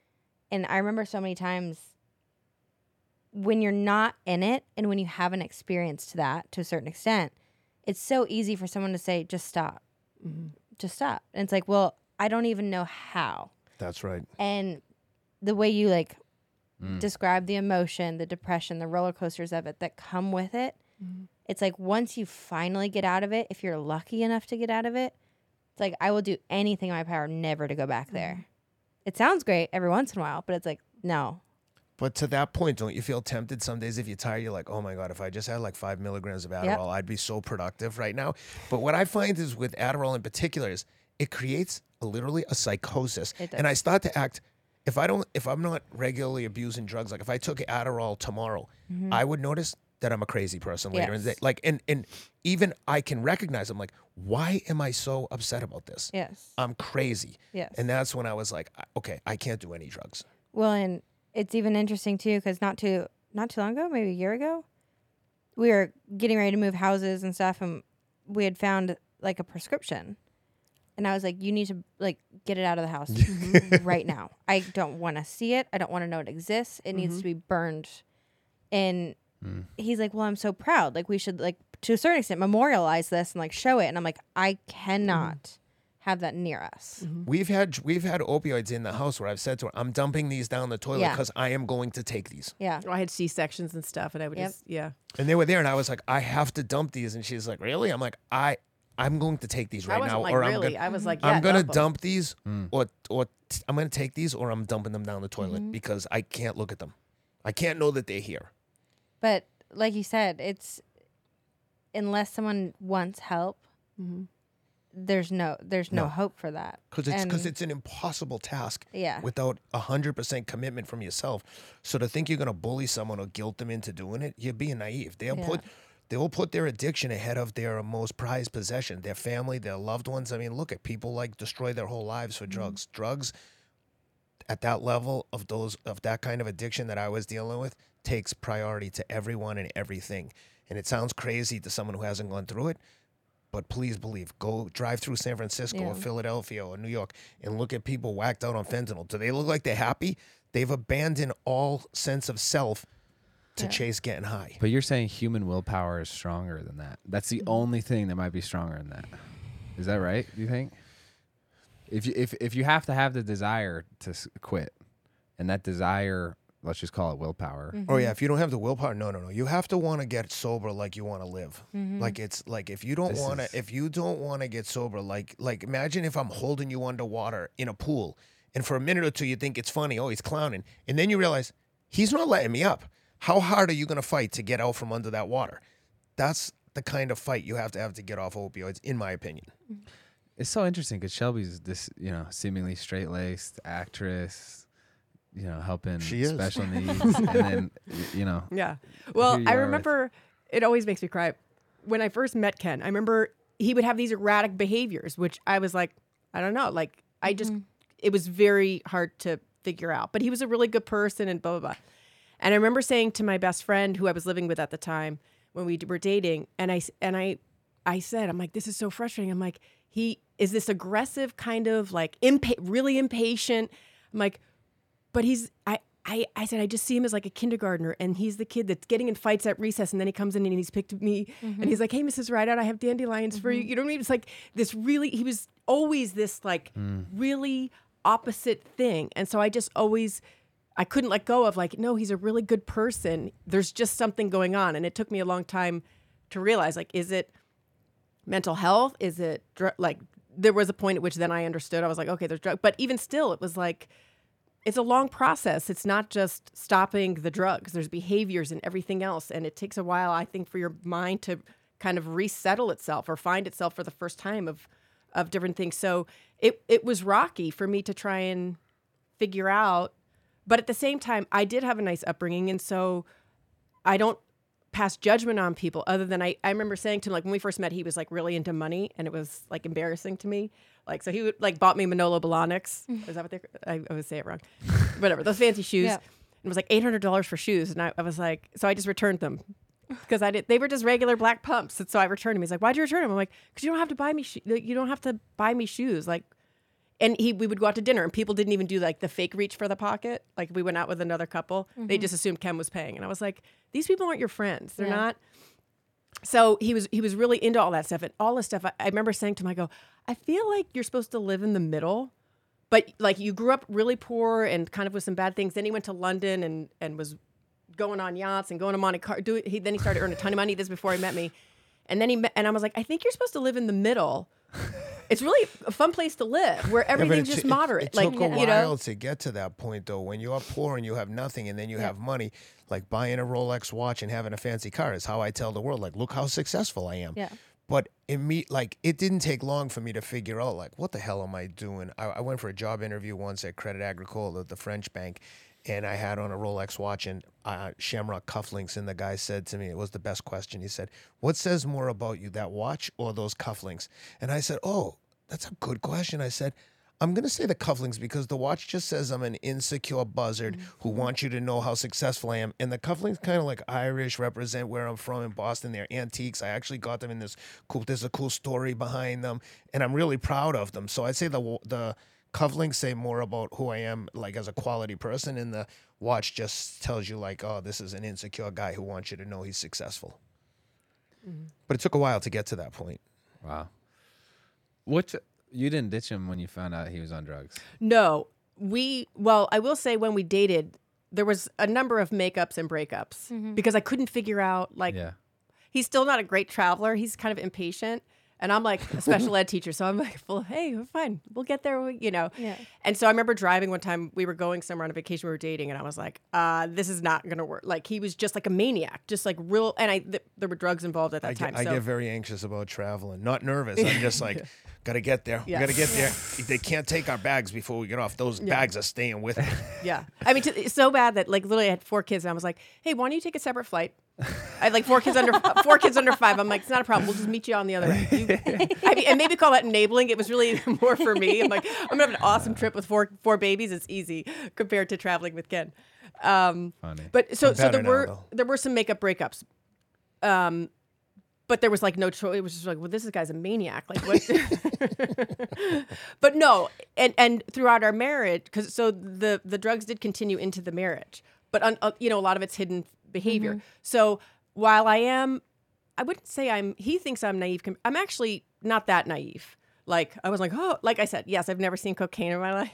[SPEAKER 3] And I remember so many times when you're not in it and when you haven't experienced that to a certain extent, it's so easy for someone to say, just stop. Mm-hmm. Just stop. And it's like, well, I don't even know how
[SPEAKER 4] That's right.
[SPEAKER 3] and the way you like
[SPEAKER 2] Mm.
[SPEAKER 3] describe the emotion, the depression, the roller coasters of it that come with it. Mm-hmm. It's like once you finally get out of it, if you're lucky enough to get out of it, it's like I will do anything in my power never to go back mm-hmm. there. It sounds great every once in a while, but it's like no.
[SPEAKER 4] But to that point, don't you feel tempted some days if you're tired? You're like, oh my God, if I just had like five milligrams of Adderall, I'd be so productive right now. But what I find is with Adderall in particular is it creates a, literally a psychosis. And I start to act, if I don't, if I'm not regularly abusing drugs, like if I took Adderall tomorrow, mm-hmm. I would notice that I'm a crazy person later in the day. Like, and, and even I can recognize, I'm like, why am I so upset about this?
[SPEAKER 3] Yes.
[SPEAKER 4] I'm crazy.
[SPEAKER 3] Yes.
[SPEAKER 4] And that's when I was like, okay, I can't do any drugs.
[SPEAKER 3] Well, and it's even interesting too because not too not too long ago, maybe a year ago, we were getting ready to move houses and stuff, and we had found like a prescription, and I was like, "You need to like get it out of the house right now. I don't want to see it. I don't want to know it exists. It needs mm-hmm. to be burned." And mm. he's like, "Well, I'm so proud. Like we should like to a certain extent memorialize this and like show it." And I'm like, "I cannot." Mm-hmm. Have that near us. Mm-hmm.
[SPEAKER 4] We've had we've had opioids in the house where I've said to her, "I'm dumping these down the toilet
[SPEAKER 3] Yeah.
[SPEAKER 4] because I am going to take these."
[SPEAKER 3] Yeah.
[SPEAKER 5] Oh, I had C sections and stuff, and I would
[SPEAKER 3] Yep.
[SPEAKER 5] just yeah.
[SPEAKER 4] And they were there, and I was like, "I have to dump these," and she's like, "Really?" I'm like, "I I'm going to take these
[SPEAKER 5] I
[SPEAKER 4] right
[SPEAKER 5] wasn't
[SPEAKER 4] now,
[SPEAKER 5] like
[SPEAKER 4] or I'm
[SPEAKER 5] really.
[SPEAKER 4] gonna
[SPEAKER 5] I was like,
[SPEAKER 4] I'm gonna
[SPEAKER 5] dump 'em.
[SPEAKER 4] dump these, mm. or or t- I'm gonna take these, or I'm dumping them down the toilet mm-hmm. because I can't look at them. I can't know that they're here.
[SPEAKER 3] But like you said, it's unless someone wants help, mm-hmm. there's no there's no,
[SPEAKER 4] No.
[SPEAKER 3] hope for that.
[SPEAKER 4] because it's because it's an impossible task
[SPEAKER 3] Yeah.
[SPEAKER 4] without hundred percent commitment from yourself. So to think you're gonna bully someone or guilt them into doing it, you're being naive. They'll
[SPEAKER 3] Yeah.
[SPEAKER 4] put they will put their addiction ahead of their most prized possession, their family, their loved ones. I mean, look at people like destroy their whole lives for mm-hmm. drugs. Drugs at that level of those of that kind of addiction that I was dealing with takes priority to everyone and everything. And it sounds crazy to someone who hasn't gone through it, but please believe, go drive through San Francisco or Philadelphia or New York and look at people whacked out on fentanyl. Do they look like they're happy? They've abandoned all sense of self to
[SPEAKER 3] Yeah.
[SPEAKER 4] chase getting high.
[SPEAKER 2] but you're saying human willpower is stronger than that. That's the mm-hmm. only thing that might be stronger than that. Is that right? Do you think? If you if if you have to have the desire to quit, and that desire, let's just call it willpower. Mm-hmm.
[SPEAKER 4] Oh yeah, if you don't have the willpower, no, no, no. You have to want to get sober like you want to live. Mm-hmm. Like it's like if you don't
[SPEAKER 2] This
[SPEAKER 4] want
[SPEAKER 2] is-
[SPEAKER 4] to, if you don't want to get sober, like like imagine if I'm holding you underwater in a pool, and for a minute or two you think it's funny, oh he's clowning, and then you realize he's not letting me up. How hard are you gonna fight to get out from under that water? That's the kind of fight you have to have to get off opioids, in my opinion. Mm-hmm.
[SPEAKER 2] It's so interesting because Shelby's this, you know, seemingly straight laced actress, you know, helping
[SPEAKER 4] She is.
[SPEAKER 2] special needs, and then you know,
[SPEAKER 5] Yeah. Well, I
[SPEAKER 2] are with-
[SPEAKER 5] remember it always makes me cry. When I first met Ken, I remember he would have these erratic behaviors, which I was like, I don't know. Like, I just, mm-hmm. it was very hard to figure out. But he was a really good person and blah, blah, blah. And I remember saying to my best friend who I was living with at the time when we were dating, and I and I, I said, I'm like, this is so frustrating. I'm like, he is this aggressive kind of like impa- really impatient. I'm like, but he's I, I I said I just see him as like a kindergartner and he's the kid that's getting in fights at recess and then he comes in and he's picked me and he's mm-hmm. like, Hey Mrs. Rideout, I have dandelions for you. Mm-hmm. You know what I mean? It's like this really he was always this like hmm. really opposite thing. And so I just always I couldn't let go of like, no, he's a really good person. There's just something going on. And it took me a long time to realize like, is it mental health? Is it dr- like there was a point at which then I understood. I was like, okay, there's drug, but even still, it was like it's a long process. It's not just stopping the drugs. There's behaviors and everything else, and it takes a while, I think, for your mind to kind of resettle itself or find itself for the first time of of different things. So it it was rocky for me to try and figure out but at the same time, I did have a nice upbringing, and so I don't pass judgment on people. Other than I, I remember saying to him like when we first met, he was like really into money, and it was like embarrassing to me. Like so, he would like bought me Manolo Blahniks. Is that what they? I, I would say it wrong. Whatever those fancy shoes.
[SPEAKER 3] Yeah.
[SPEAKER 5] It was like eight hundred dollars for shoes, and I, I was like, so I just returned them because I did. They were just regular black pumps, and so I returned them. He's like, "Why'd you return them?" I'm like, "Cause you don't have to buy me. Sho- you don't have to buy me shoes." Like, and he we would go out to dinner, and people didn't even do like the fake reach for the pocket. Like we went out with another couple, they just mm-hmm. assumed Ken was paying, and I was like, "These people aren't your friends. They're
[SPEAKER 3] Yeah.
[SPEAKER 5] not." So he was he was really into all that stuff, and all this stuff. I, I remember saying to him, "I go, I feel like you're supposed to live in the middle." But like you grew up really poor and kind of with some bad things. Then he went to London and and was going on yachts and going to Monte Carlo. Do, he, then he started earning a ton of money. This before he met me, and then he met, and I was like, I think you're supposed to live in the middle. It's really a fun place to live where everything's
[SPEAKER 4] it
[SPEAKER 5] just
[SPEAKER 4] t- it-
[SPEAKER 5] moderate.
[SPEAKER 4] It,
[SPEAKER 5] like
[SPEAKER 4] took a
[SPEAKER 5] you know,
[SPEAKER 4] while to get to that point, though. When you're poor and you have nothing, and then you have money, like buying a Rolex watch and having a fancy car is how I tell the world, like, look how successful I am.
[SPEAKER 3] Yeah.
[SPEAKER 4] But it me like it didn't take long for me to figure out like what the hell am I doing? I, I went for a job interview once at Credit Agricole at the French bank, and I had on a Rolex watch and uh, Shamrock cufflinks, and the guy said to me, it was the best question. He said, "What says more about you, that watch or those cufflinks?" And I said, "Oh, that's a good question." I said. I'm gonna say the cufflinks because the watch just says I'm an insecure buzzard who wants you to know how successful I am, and the cufflinks kind of like Irish represent where I'm from in Boston. They're antiques. I actually got them in this cool. There's a cool story behind them, and I'm really proud of them. So I'd say the the cufflinks say more about who I am, like as a quality person, and the watch just tells you like, oh, this is an insecure guy who wants you to know he's successful. Mm-hmm. But it took a while to get to that point.
[SPEAKER 2] Wow. What you didn't ditch him when you found out he was on drugs?
[SPEAKER 5] no, we well, I will say when we dated, there was a number of makeups and breakups mm-hmm. because I couldn't figure out like
[SPEAKER 2] yeah.
[SPEAKER 5] he's still not a great traveler. He's kind of impatient. And I'm like a special ed teacher. So I'm like, well, hey, we're fine. We'll get there, we- you know.
[SPEAKER 3] Yeah.
[SPEAKER 5] And so I remember driving one time, we were going somewhere on a vacation, we were dating, and I was like, uh, this is not going to work. Like, he was just like a maniac, just like real. And I, th- there were drugs involved at that
[SPEAKER 4] I
[SPEAKER 5] time.
[SPEAKER 4] get, I get very anxious about traveling. Not nervous. I'm just like, gotta get there.
[SPEAKER 5] Yeah.
[SPEAKER 4] We gotta get there. They can't take our bags before we get off. Those bags are staying with me.
[SPEAKER 5] Yeah. I mean, it's so bad that like literally I had four kids and I was like, hey, why don't you take a separate flight? I had like four kids under four kids under five. I'm like, it's not a problem. We'll just meet you on the other end. You- I mean, and maybe call that enabling. It was really more for me. I'm like, I'm gonna have an awesome trip with four four babies. It's easy compared to traveling with Ken. Um,
[SPEAKER 2] Funny.
[SPEAKER 5] but so so there
[SPEAKER 4] now,
[SPEAKER 5] were
[SPEAKER 4] though.
[SPEAKER 5] there were some makeup breakups. Um, but there was like no choice. It was just like, well, this guy's a maniac. Like what? but no, and and throughout our marriage, because so the the drugs did continue into the marriage, but un, uh, you know a lot of it's hidden behavior. So while I am, I wouldn't say I'm. He thinks I'm naive. I'm actually not that naive. Like I was like, oh, like I said, yes, I've never seen cocaine in my life.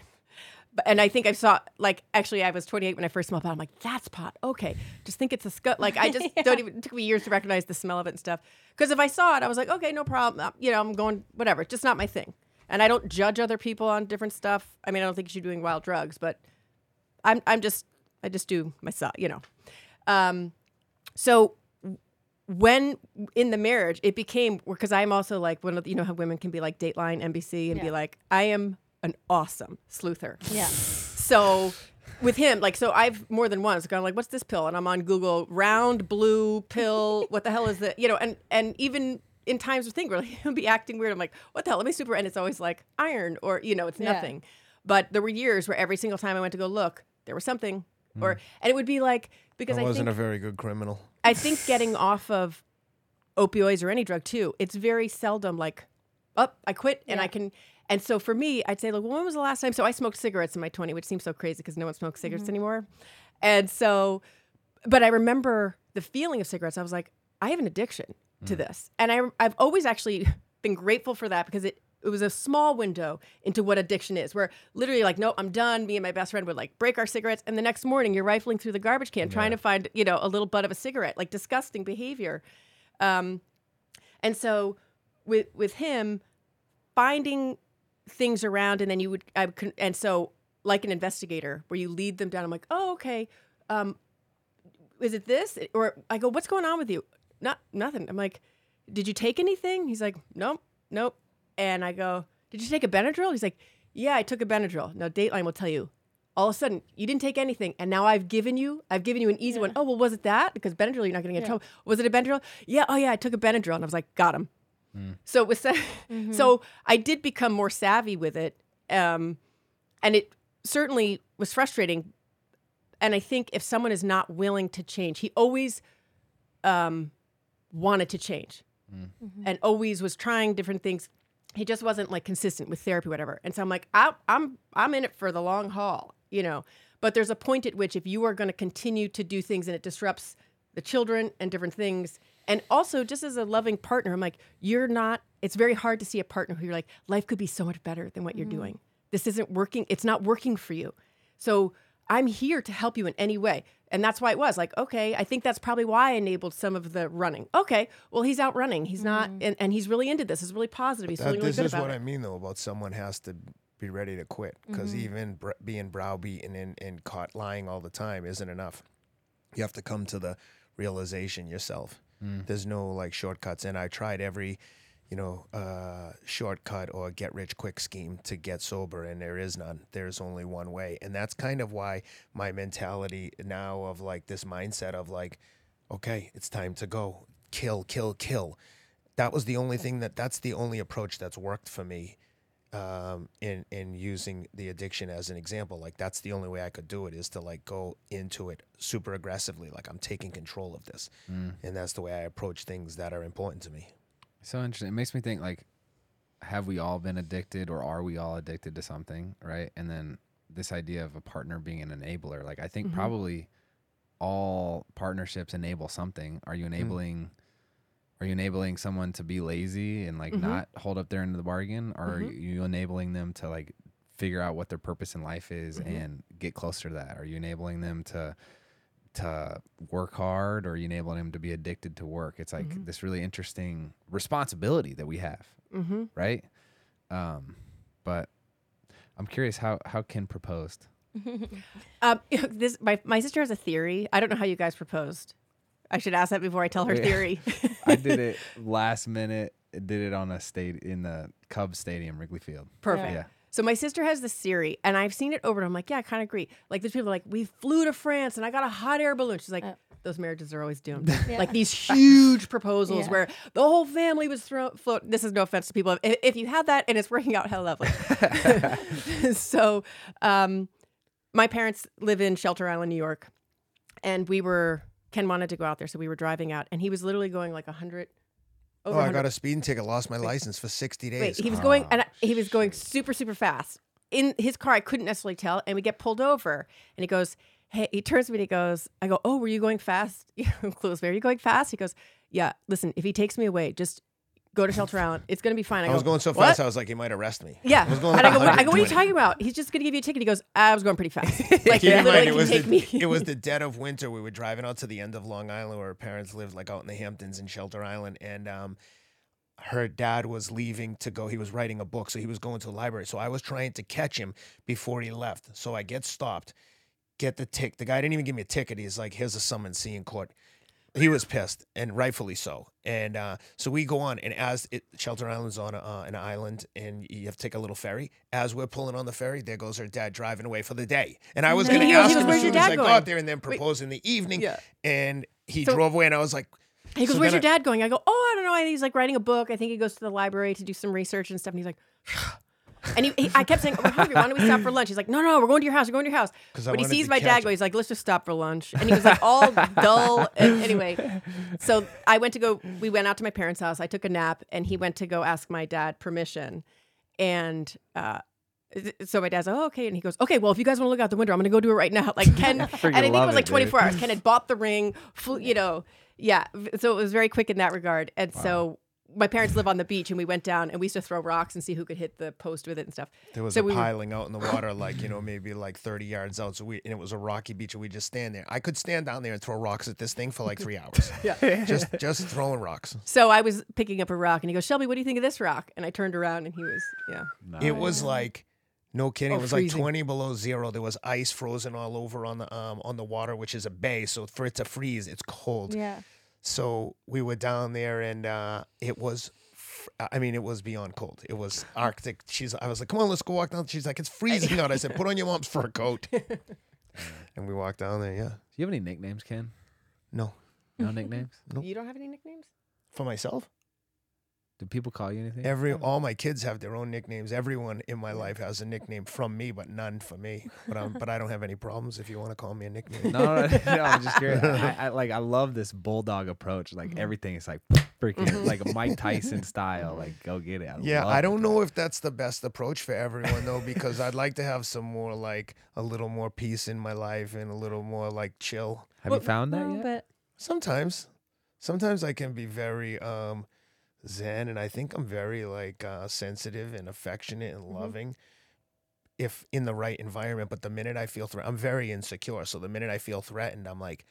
[SPEAKER 5] But, and I think I saw like actually I was 28 when I first smelled pot. I'm like, that's pot. Okay, just think it's a scut. Like I just don't even. It took me years to recognize the smell of it and stuff. Because if I saw it, I was like, okay, no problem. Uh, You know, I'm going whatever. Just not my thing. And I don't judge other people on different stuff. I mean, I don't think you should be doing wild drugs, but I'm I'm just I just do myself. You know. Um, so when in the marriage it became because I'm also like one of the, you know how women can be like Dateline, NBC, and be like I am an awesome sleuther.
[SPEAKER 3] Yeah.
[SPEAKER 5] So with him, like, so I've more than once gone like, what's this pill? And I'm on Google, round blue pill. What the hell is that? You know, and and even in times of thing where like, he'll be acting weird, I'm like, what the hell? Let me super, and it's always like iron or you know, it's
[SPEAKER 3] Yeah.
[SPEAKER 5] nothing. But there were years where every single time I went to go look, there was something, or hmm. and it would be like because
[SPEAKER 4] I
[SPEAKER 5] I,
[SPEAKER 4] wasn't
[SPEAKER 5] think
[SPEAKER 4] a very good criminal.
[SPEAKER 5] I think getting off of opioids or any drug too, it's very seldom like, up, I quit and I can. And so for me, I'd say like, well, when was the last time? So I smoked cigarettes in my 20, which seems so crazy because no one smokes cigarettes mm-hmm. anymore. And so, but I remember the feeling of cigarettes. I was like, I have an addiction to hmm. this, and I I've always actually been grateful for that because it. It was a small window into what addiction is, where literally, like, no, I'm done. Me and my best friend would like break our cigarettes, and the next morning you're rifling through the garbage can trying to find, you know, a little butt of a cigarette, like disgusting behavior. Um, and so with with him finding things around and then you would I could and so like an investigator where you lead them down I'm like oh okay. Um is it this? Or I go what's going on with you? Not nothing. I'm like did you take anything? He's like nope nope and I go did you take a Benadryl he's like yeah I took a Benadryl now Dateline will tell you all of a sudden you didn't take anything and now I've given you I've given you an easy one. Oh well was it that? Because Benadryl you're not gonna get in trouble. Was it a Benadryl? Yeah, oh yeah, I took a Benadryl and I was like, got him. So it was so I did become more savvy with it. Um and it certainly was frustrating. And I think if someone is not willing to change, he always um wanted to change and always was trying different things. He just wasn't like consistent with therapy, whatever. And so I'm like, I, I'm I'm in it for the long haul, you know. But there's a point at which if you are going to continue to do things and it disrupts the children and different things, and also just as a loving partner, I'm like, you're not. It's very hard to see a partner who you're like, life could be so much better than what you're mm. doing. This isn't working. It's not working for you. So I'm here to help you in any way. And that's why it was like, okay, I think that's probably why I enabled some of the running. Okay, well, he's out running. He's not, mm-hmm. and, and he's really into this. He's really positive. He's
[SPEAKER 4] That-
[SPEAKER 5] feeling really good about it. this is what.
[SPEAKER 4] I mean though about someone has to be ready to quit because mm-hmm. even br- being browbeaten and, and caught lying all the time isn't enough. You have to come to the realization yourself. Mm. There's no like shortcuts, and I tried every, you know, uh, shortcut or get rich quick scheme to get sober, and there is none. There's only one way, and that's kind of why my mentality now of like this mindset of like, okay, it's time to go, kill, kill, kill that was the only thing that that's the only approach that's worked for me um, in in using the addiction as an example. Like that's the only way I could do it is to like go into it super aggressively. Like I'm taking control of this, and that's the way I approach things that are important to me.
[SPEAKER 2] So interesting. It makes me think like, have we all been addicted or are we all addicted to something? Right. And then this idea of a partner being an enabler. Like I think mm-hmm. probably all partnerships enable something. Are you mm. enabling are you enabling someone to be lazy and like mm-hmm. not hold up their end of the bargain? Or are you enabling them to like figure out what their purpose in life is and get closer to that? Are you enabling them to to work hard or you enabling him to be addicted to work. It's like this really interesting responsibility that we have,
[SPEAKER 5] Mm-hmm.
[SPEAKER 2] right? Um, but I'm curious how how Ken proposed.
[SPEAKER 5] Um, this my my sister has a theory. I don't know how you guys proposed. I should ask that before I tell her
[SPEAKER 2] Yeah.
[SPEAKER 5] theory.
[SPEAKER 2] I did it last minute. Did it on a state in the Cubs stadium, Wrigley Field.
[SPEAKER 5] Perfect.
[SPEAKER 2] Yeah.
[SPEAKER 5] So my sister has this theory, and I've seen it over and I'm like, yeah, I kind of agree. Like there's people like, we flew to France and I got a hot air balloon. She's like, those marriages are always doomed. Like these huge proposals
[SPEAKER 1] Yeah.
[SPEAKER 5] where the whole family was thrown. Float. This is no offense to people. If, if you had that and it's working out, how lovely. so, um, my parents live in Shelter Island, New York, and we were Ken wanted to go out there, so we were driving out, and he was literally going like hundred.
[SPEAKER 4] Oh, I got a speeding ticket, lost my license for 60
[SPEAKER 5] Wait,
[SPEAKER 4] days.
[SPEAKER 5] he was going, and I,
[SPEAKER 2] Oh,
[SPEAKER 5] he was going super, super fast. In his car, I couldn't necessarily tell. And we get pulled over, and he goes, "Hey," he turns to me and he goes, "I go, oh, were you going fast?" Clueless, are you going fast? He goes, "Yeah." Listen, if he takes me away, just go to Shelter Island. It's gonna be fine. I,
[SPEAKER 4] I
[SPEAKER 5] go,
[SPEAKER 4] was going so
[SPEAKER 5] "What?"
[SPEAKER 4] fast, I was like, he might arrest me.
[SPEAKER 5] Yeah,
[SPEAKER 4] I was going
[SPEAKER 5] and I go, what, I go, what are you talking about? He's just gonna give you a ticket. He goes, I was going pretty fast. Like
[SPEAKER 4] Keep in
[SPEAKER 5] literally
[SPEAKER 4] mind, it was
[SPEAKER 5] take
[SPEAKER 4] the,
[SPEAKER 5] me.
[SPEAKER 4] it was the dead of winter. We were driving out to the end of Long Island, where her parents lived, like out in the Hamptons in Shelter Island, and um, her dad was leaving to go. He was writing a book, so he was going to the library. So I was trying to catch him before he left. So I get stopped, get the tick. The guy didn't even give me a ticket. He's like, "Here's a summons. See you in court." He was pissed, and rightfully so. And uh, so we go on, and as it, Shelter Island's on a, uh, an island, and you have to take a little ferry. As we're pulling on the ferry, there goes her dad driving away for the day. And I was going to ask him as soon as I
[SPEAKER 5] going?"
[SPEAKER 4] got there, and then propose in the evening.
[SPEAKER 5] Yeah.
[SPEAKER 4] And he
[SPEAKER 5] So-
[SPEAKER 4] drove away, and I was like,
[SPEAKER 5] He goes,
[SPEAKER 4] So
[SPEAKER 5] "Where's your dad going?" I go, "Oh, I don't know. He's like writing a book. I think he goes to the library to do some research and stuff." And he's like, and he, he- I kept saying, "We're hungry. Why don't we stop for lunch?" He's like, "No, no, we're going to your house. We're going to your house." But he sees my dad go, he's like, "Let's just stop for lunch." And he was like all dull. And anyway, so I went to go. We went out to my parents' house. I took a nap, and he went to go ask my dad permission, and. uh so my dad's like, oh, okay. And he goes, okay, well, if you guys want to look out the window, I'm going to go do it right now. Like Ken, and I think it was like
[SPEAKER 2] dude.
[SPEAKER 5] 24 hours. Ken had bought the ring, flew, you know, yeah. So it was very quick in that regard. And so my parents live on the beach and we went down and we used to throw rocks and see who could hit the post with it and stuff.
[SPEAKER 4] there was
[SPEAKER 5] So
[SPEAKER 4] a
[SPEAKER 5] we were-
[SPEAKER 4] piling out in the water, like, you know, maybe like 30 yards out. So we, and it was a rocky beach, and we just stand there. I could stand down there and throw rocks at this thing for like three hours.
[SPEAKER 5] Yeah.
[SPEAKER 4] just, just throwing rocks.
[SPEAKER 5] So I was picking up a rock and he goes, Shelby, what do you think of this rock? And I turned around and he was, yeah.
[SPEAKER 4] It was like no kidding.
[SPEAKER 5] Oh,
[SPEAKER 4] it was
[SPEAKER 5] freezing.
[SPEAKER 4] like 20 below zero. There was ice frozen all over on the um on the water, which is a bay. So for it to freeze, it's cold.
[SPEAKER 1] Yeah.
[SPEAKER 4] So we were down there and uh, it was I mean, it was beyond cold. It was Arctic. She's. I was like, "Come on, let's go walk down." She's like, "It's freezing out." I said, "Put on your mom's fur coat." and we walked down there. Yeah.
[SPEAKER 2] Do you have any nicknames, Ken?
[SPEAKER 4] No,
[SPEAKER 2] No nicknames?
[SPEAKER 4] Nope.
[SPEAKER 5] You don't have any nicknames?
[SPEAKER 4] for myself.
[SPEAKER 2] Do people call you anything?
[SPEAKER 4] Every all my kids have their own nicknames. Everyone in my life has a nickname from me, but none for me. But I'm, but I don't have any problems if you want to call me a nickname.
[SPEAKER 2] no, no, no, no, I'm just curious. I, I like I love this bulldog approach. Like everything is like freaking like a Mike Tyson style. Like go get it. I
[SPEAKER 4] Yeah,
[SPEAKER 2] love
[SPEAKER 4] I don't
[SPEAKER 2] though.
[SPEAKER 4] know if that's the best approach for everyone though, because I'd like to have some more like a little more peace in my life and a little more like chill.
[SPEAKER 2] Have
[SPEAKER 5] Well,
[SPEAKER 2] you found that
[SPEAKER 3] No,
[SPEAKER 2] yet?
[SPEAKER 3] but
[SPEAKER 4] Sometimes, sometimes I can be very um zen, and I think I'm very like uh, sensitive and affectionate and loving. If in the right environment, but the minute I feel threatened, I'm very insecure. So the minute I feel threatened, I'm like,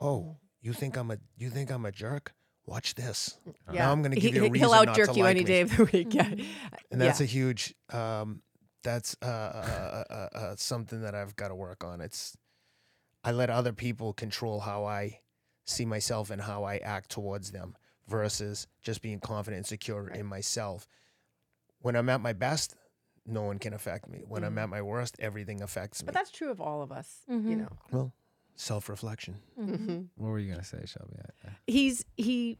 [SPEAKER 4] "Oh, you think I'm a you think I'm a jerk? Watch this." Now I'm gonna give you a
[SPEAKER 5] he,
[SPEAKER 4] reason
[SPEAKER 5] will out
[SPEAKER 4] not
[SPEAKER 5] jerk
[SPEAKER 4] to
[SPEAKER 5] you
[SPEAKER 4] like
[SPEAKER 5] any
[SPEAKER 4] me.
[SPEAKER 5] day of the week. Yeah,
[SPEAKER 4] and that's
[SPEAKER 5] yeah.
[SPEAKER 4] a huge um that's uh, uh, uh, uh, uh, something that i've got to work on it's i let other people control how i see myself and how i act towards them versus just being confident and secure in myself. When i'm at my best no one can affect me. When i'm at my worst everything affects me.
[SPEAKER 5] but that's true of all of us. You
[SPEAKER 3] Mhm.
[SPEAKER 5] know,
[SPEAKER 4] well self-reflection.
[SPEAKER 5] Mhm.
[SPEAKER 2] What were you gonna say, Shelby? I- I-
[SPEAKER 5] he's he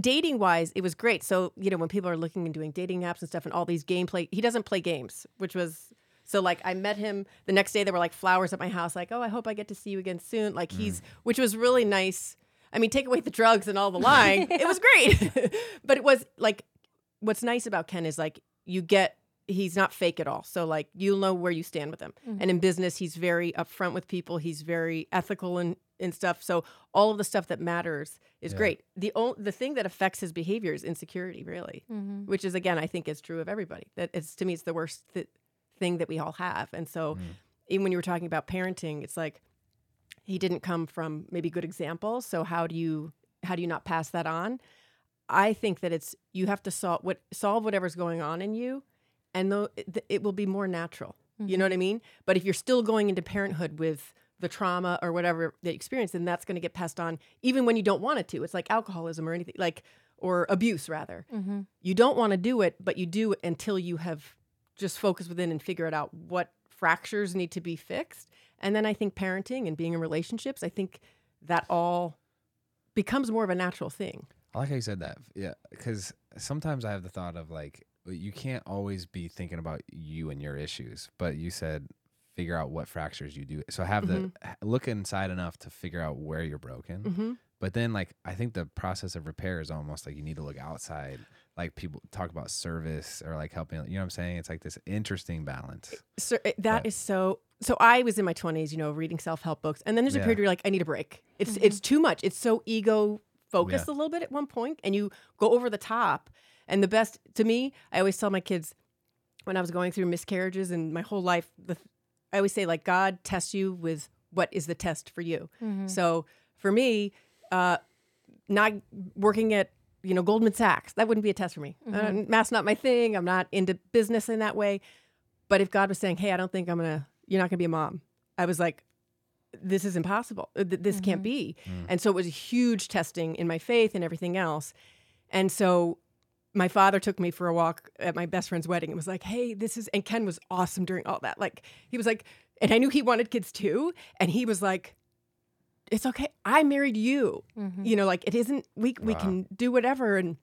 [SPEAKER 5] dating wise it was great. So you know when people are looking and doing dating apps and stuff and all these gameplay he doesn't play games which was so like i met him the next day. There were like flowers at my house like oh i hope i get to see you again soon like he's which was really nice i mean take away the drugs and all the lying it was great. But it was like what's nice about ken is like you get he's not fake at all. So like you'll know where you stand with him. And in business he's very upfront with people. He's very ethical and and stuff. So all of the stuff that matters is
[SPEAKER 2] Yeah.
[SPEAKER 5] great. The o- the thing that affects his behavior is insecurity really
[SPEAKER 3] Mhm.
[SPEAKER 5] which is again i think is true of everybody. That it's to me it's the worst th- thing that we all have. And so
[SPEAKER 2] Mm.
[SPEAKER 5] even when you were talking about parenting it's like he didn't come from maybe good examples so how do you how do you not pass that on? I think that it's you have to solve what solve whatever's going on in you and though it, it will be more natural. You know what i mean? But if you're still going into parenthood with the trauma or whatever they experience then that's going to get passed on even when you don't want it to. It's like alcoholism or anything like or abuse rather.
[SPEAKER 3] Mhm.
[SPEAKER 5] you don't want to do it, but you do it until you have just focus within and figure it out what fractures need to be fixed. And then I think parenting and being in relationships, I think that all becomes more of a natural thing.
[SPEAKER 2] I like how you said that. Yeah, because sometimes I have the thought of like you can't always be thinking about you and your issues, but you said figure out what fractures you do. So have the look inside enough to figure out where you're broken.
[SPEAKER 5] Mm-hmm.
[SPEAKER 2] But then like I think the process of repair is almost like you need to look outside. Like people talk about service or like helping. You know what I'm saying? It's like this interesting balance.
[SPEAKER 5] So it- that
[SPEAKER 2] But-
[SPEAKER 5] is so. So I was in my twenties, you know, reading self help books, and then there's a
[SPEAKER 2] Yeah.
[SPEAKER 5] period where you're like, I need a break. It's it's too much. It's so ego focused a little bit at one point, and you go over the top. And the best to me, I always tell my kids when I was going through miscarriages and my whole life, the I always say like God tests you with what is the test for you.
[SPEAKER 3] Mhm.
[SPEAKER 5] So for me, uh, not working at you know Goldman Sachs that wouldn't be a test for me. Uh, math's not my thing. I'm not into business in that way. But if God was saying, "Hey, I don't think I'm gonna, you're not gonna be a mom," I was like, "This is impossible. Uh, th- This can't be." And so it was a huge testing in my faith and everything else. And so my father took me for a walk at my best friend's wedding and was like, "Hey, this is," and Ken was awesome during all that. Like he was like, and I knew he wanted kids too, and he was like, "It's okay. I married you."
[SPEAKER 3] Mhm.
[SPEAKER 5] you know like it isn't we we
[SPEAKER 2] Wow.
[SPEAKER 5] can do whatever and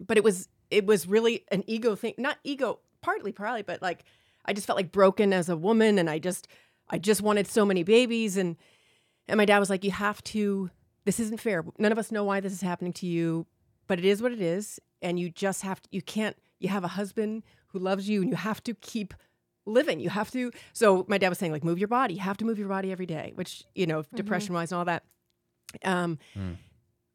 [SPEAKER 5] but it was it was really an ego thing not ego partly probably but like i just felt like broken as a woman and i just i just wanted so many babies and and my dad was like you have to this isn't fair none of us know why this is happening to you but it is what it is and you just have to you can't you have a husband who loves you and you have to keep living you have to so my dad was saying like move your body you have to move your body every day which you know depression wise and all that um
[SPEAKER 2] Mm.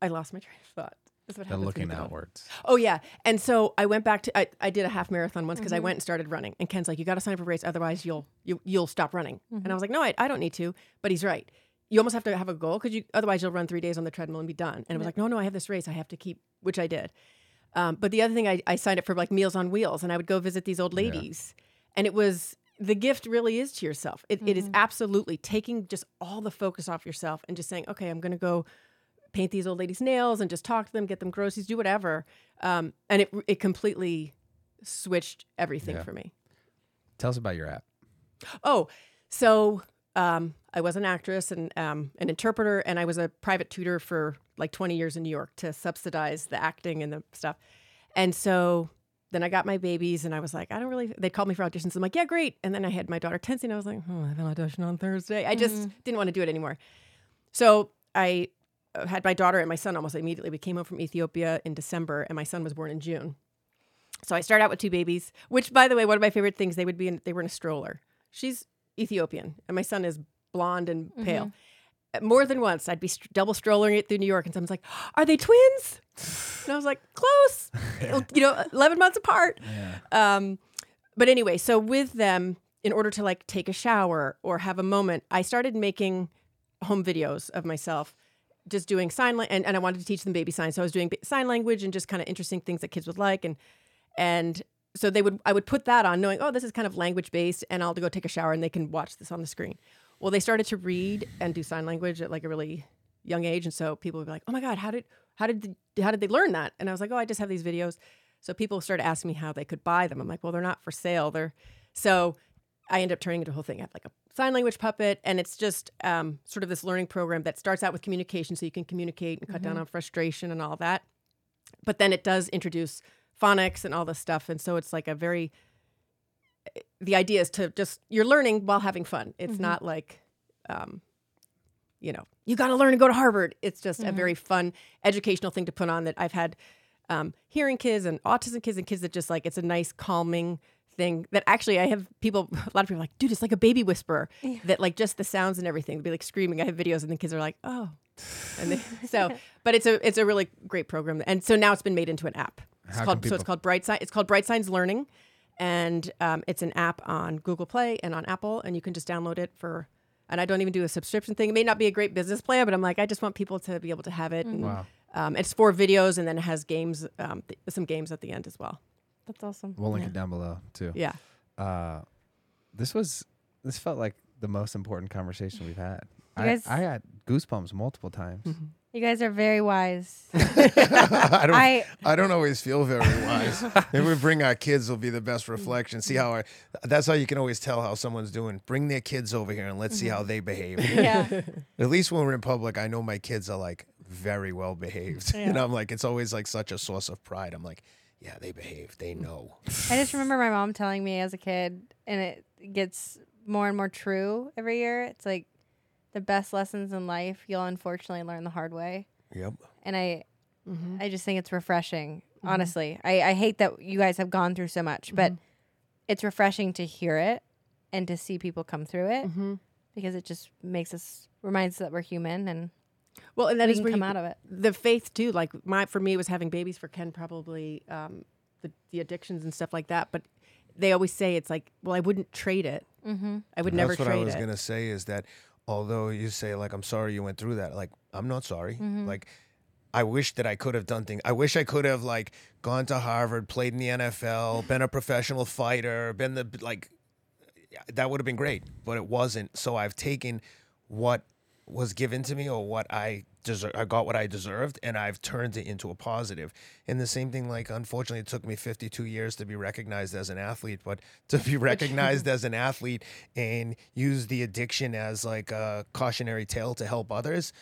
[SPEAKER 5] i lost my train of thought That's what
[SPEAKER 2] The
[SPEAKER 5] happens when
[SPEAKER 2] looking outwards.
[SPEAKER 5] Oh yeah, and so I went back to I, I did a half marathon once because I
[SPEAKER 3] Mhm.
[SPEAKER 5] went and started running, and Ken's like, "You got to sign up for a race, otherwise you'll you, you'll stop running." And I was like, "No, I, I don't need to," but he's right. You almost have to have a goal because you otherwise you'll run three days on the treadmill and be done. And I was like, "No, no, I have this race, I have to keep," which I did. Um, but the other thing, I, I signed up for like Meals on Wheels, and I would go visit these old
[SPEAKER 2] Yeah.
[SPEAKER 5] Ladies, and it was the gift really is to yourself. It, it is absolutely taking just all the focus off yourself and just saying, "Okay, I'm going to go." paint these old ladies' nails and just talk to them, get them groceries, do whatever. Um, and it it completely switched everything
[SPEAKER 2] Yeah.
[SPEAKER 5] for me.
[SPEAKER 2] Tell us about your app.
[SPEAKER 5] Oh, so um, I was an actress and um, an interpreter, and I was a private tutor for like 20 years in New York to subsidize the acting and the stuff. And so then I got my babies, and I was like, I don't really. They called me for auditions. I'm like, yeah, great. And then I had my daughter Tensi, and I was like, oh, I have an audition on Thursday. I just didn't want to do it anymore. So I uh, had my daughter and my son almost immediately. We came home from Ethiopia in December, and my son was born in June. So I started out with two babies, which, by the way, one of my favorite things. They would be in. They were in a stroller. She's Ethiopian, and my son is blonde and pale. Uh, More than once, I'd be st- double strolling it through New York, and someone's like, "Are they twins?" And I was like, "Close, you know, eleven months apart." Um, but anyway, so with them, in order to like take a shower or have a moment, I started making home videos of myself, just doing sign language, and, and I wanted to teach them baby signs. So I was doing sign language and just kind of interesting things that kids would like, and and so they would I would put that on, knowing oh this is kind of language based, and I'll go take a shower and they can watch this on the screen. Well, they started to read and do sign language at like a really young age, and so people would be like, oh my god, how did how did the, how did they learn that? And I was like, oh, I just have these videos. So people started asking me how they could buy them. I'm like, well, they're not for sale. They're so I end up turning into a whole thing. I have like a sign language puppet, and it's just um, sort of this learning program that starts out with communication, so you can communicate and cut down on frustration and all that. But then it does introduce phonics and all this stuff, and so it's like a very. The idea is to just you're learning while having fun. It's not like, um, you know, you got to learn and go to Harvard. It's just a very fun educational thing to put on that I've had um, hearing kids and autism kids and kids that just like it's a nice calming thing that actually I have people a lot of people are like dude it's like a baby whisperer. That like just the sounds and everything be like screaming. I have videos and the kids are like oh. And they, so but it's a it's a really great program. And so now it's been made into an app. It's
[SPEAKER 2] How
[SPEAKER 5] called so it's called Bright Sign it's called Bright Signs Learning and um, it's an app on Google Play and on Apple and you can just download it for and I don't even do a subscription thing it may not be a great business plan but I'm like I just want people to be able to have it and
[SPEAKER 2] Wow.
[SPEAKER 5] um, it's four videos and then it has games, um, th- some games at the end as well.
[SPEAKER 3] That's awesome.
[SPEAKER 2] We'll link it down below too.
[SPEAKER 5] Yeah.
[SPEAKER 2] Uh, this was this felt like the most important conversation we've had.
[SPEAKER 3] You
[SPEAKER 2] I,
[SPEAKER 3] guys-
[SPEAKER 2] I had goosebumps multiple times.
[SPEAKER 5] Mm-hmm.
[SPEAKER 3] You guys are very wise.
[SPEAKER 4] I don't. I,
[SPEAKER 3] I
[SPEAKER 4] don't always feel very wise. If we bring our kids, will be the best reflection. See how I. That's how you can always tell how someone's doing. Bring their kids over here and let's see how mm-hmm. they behave.
[SPEAKER 3] yeah.
[SPEAKER 4] At least when we're in public, I know my kids are like very well behaved. And I'm like, it's always like such a source of pride. I'm like, yeah, they behave. They know.
[SPEAKER 3] I just remember my mom telling me as a kid, and it gets more and more true every year. It's like the best lessons in life you'll unfortunately learn the hard way.
[SPEAKER 4] Yep.
[SPEAKER 3] And I,
[SPEAKER 5] Mm-hmm.
[SPEAKER 3] I just think it's refreshing. Honestly, I, I hate that you guys have gone through so much, but
[SPEAKER 5] Mm-hmm.
[SPEAKER 3] it's refreshing to hear it and to see people come through it
[SPEAKER 5] Mm-hmm.
[SPEAKER 3] because it just makes us reminds us that we're human and
[SPEAKER 5] Well, and that
[SPEAKER 3] we
[SPEAKER 5] is
[SPEAKER 3] can
[SPEAKER 5] where
[SPEAKER 3] come
[SPEAKER 5] you-
[SPEAKER 3] out of it.
[SPEAKER 5] the faith too. Like my, for me, it was having babies. For Ken, probably um, the the addictions and stuff like that. But they always say it's like, well, I wouldn't trade it.
[SPEAKER 3] Mm-hmm.
[SPEAKER 5] I would never trade it.
[SPEAKER 4] That's what I was
[SPEAKER 5] it.
[SPEAKER 4] gonna say is that although you say like I'm sorry you went through that, like I'm not sorry.
[SPEAKER 5] Mm-hmm.
[SPEAKER 4] Like I wish that I could have done things. I wish I could have like gone to Harvard, played in the NFL, been a professional fighter, been the like that would have been great, but it wasn't. So I've taken what was given to me or what I deserve. I got what I deserved, and I've turned it into a positive. And the same thing, like unfortunately, it took me 52 years to be recognized as an athlete, but to be recognized as an athlete and use the addiction as like a cautionary tale to help others.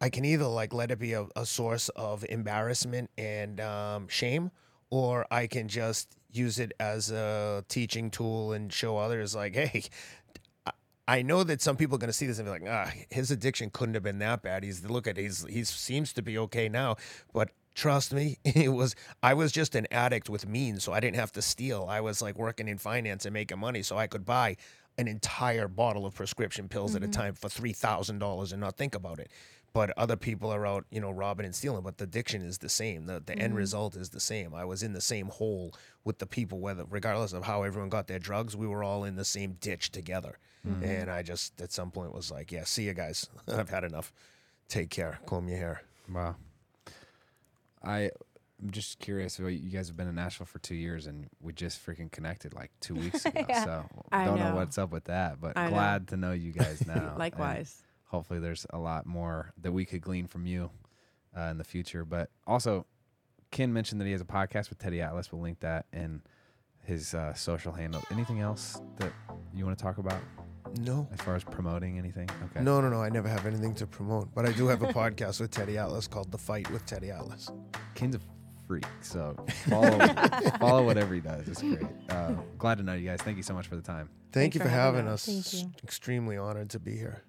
[SPEAKER 4] I can either like let it be a, a source of embarrassment and um, shame, or I can just use it as a teaching tool and show others like, hey, I- know that some people are going to see this and be like, ah, his addiction couldn't have been that bad. He's look at he's he seems to be okay now, but trust me, it was I was just an addict with means, so I didn't have to steal. I was like working in finance and making money, so I could buy an entire bottle of prescription pills at a time for three thousand dollars and not think about it. But other people are out, you know, robbing and stealing. But the addiction is the same. The the end mm-hmm. result is the same. I was in the same hole with the people, whether regardless of how everyone got their drugs, we were all in the same ditch together. Mm-hmm. And I just at some point was like, yeah, see you guys. I've had enough. Take care. Comb your hair.
[SPEAKER 2] Wow. I I'm just curious. You guys have been in Nashville for two years, and we just freaking connected like two weeks ago.
[SPEAKER 3] Yeah.
[SPEAKER 2] So
[SPEAKER 5] I
[SPEAKER 2] don't know.
[SPEAKER 5] know.
[SPEAKER 2] what's up with that, but
[SPEAKER 5] I know.
[SPEAKER 2] glad to know you guys now. and
[SPEAKER 5] Likewise.
[SPEAKER 2] Hopefully there's a lot more that we could glean from you uh, in the future. But also, Ken mentioned that he has a podcast with Teddy Atlas. We'll link that in his uh, social handle. Anything else that you want to talk about
[SPEAKER 4] No.
[SPEAKER 2] as far as promoting anything? Okay.
[SPEAKER 4] No, no, no. I never have anything to promote, but I do have a podcast with Teddy Atlas called The Fight with Teddy Atlas.
[SPEAKER 2] Ken's a freak, so follow follow whatever he does. It's great. Uh, glad to know you guys. Thank you so much for the time.
[SPEAKER 4] Thank
[SPEAKER 5] Thanks
[SPEAKER 4] you
[SPEAKER 5] for
[SPEAKER 4] for
[SPEAKER 5] having
[SPEAKER 4] having
[SPEAKER 5] us.
[SPEAKER 4] us.
[SPEAKER 3] Thank you.
[SPEAKER 4] Extremely honored to be here.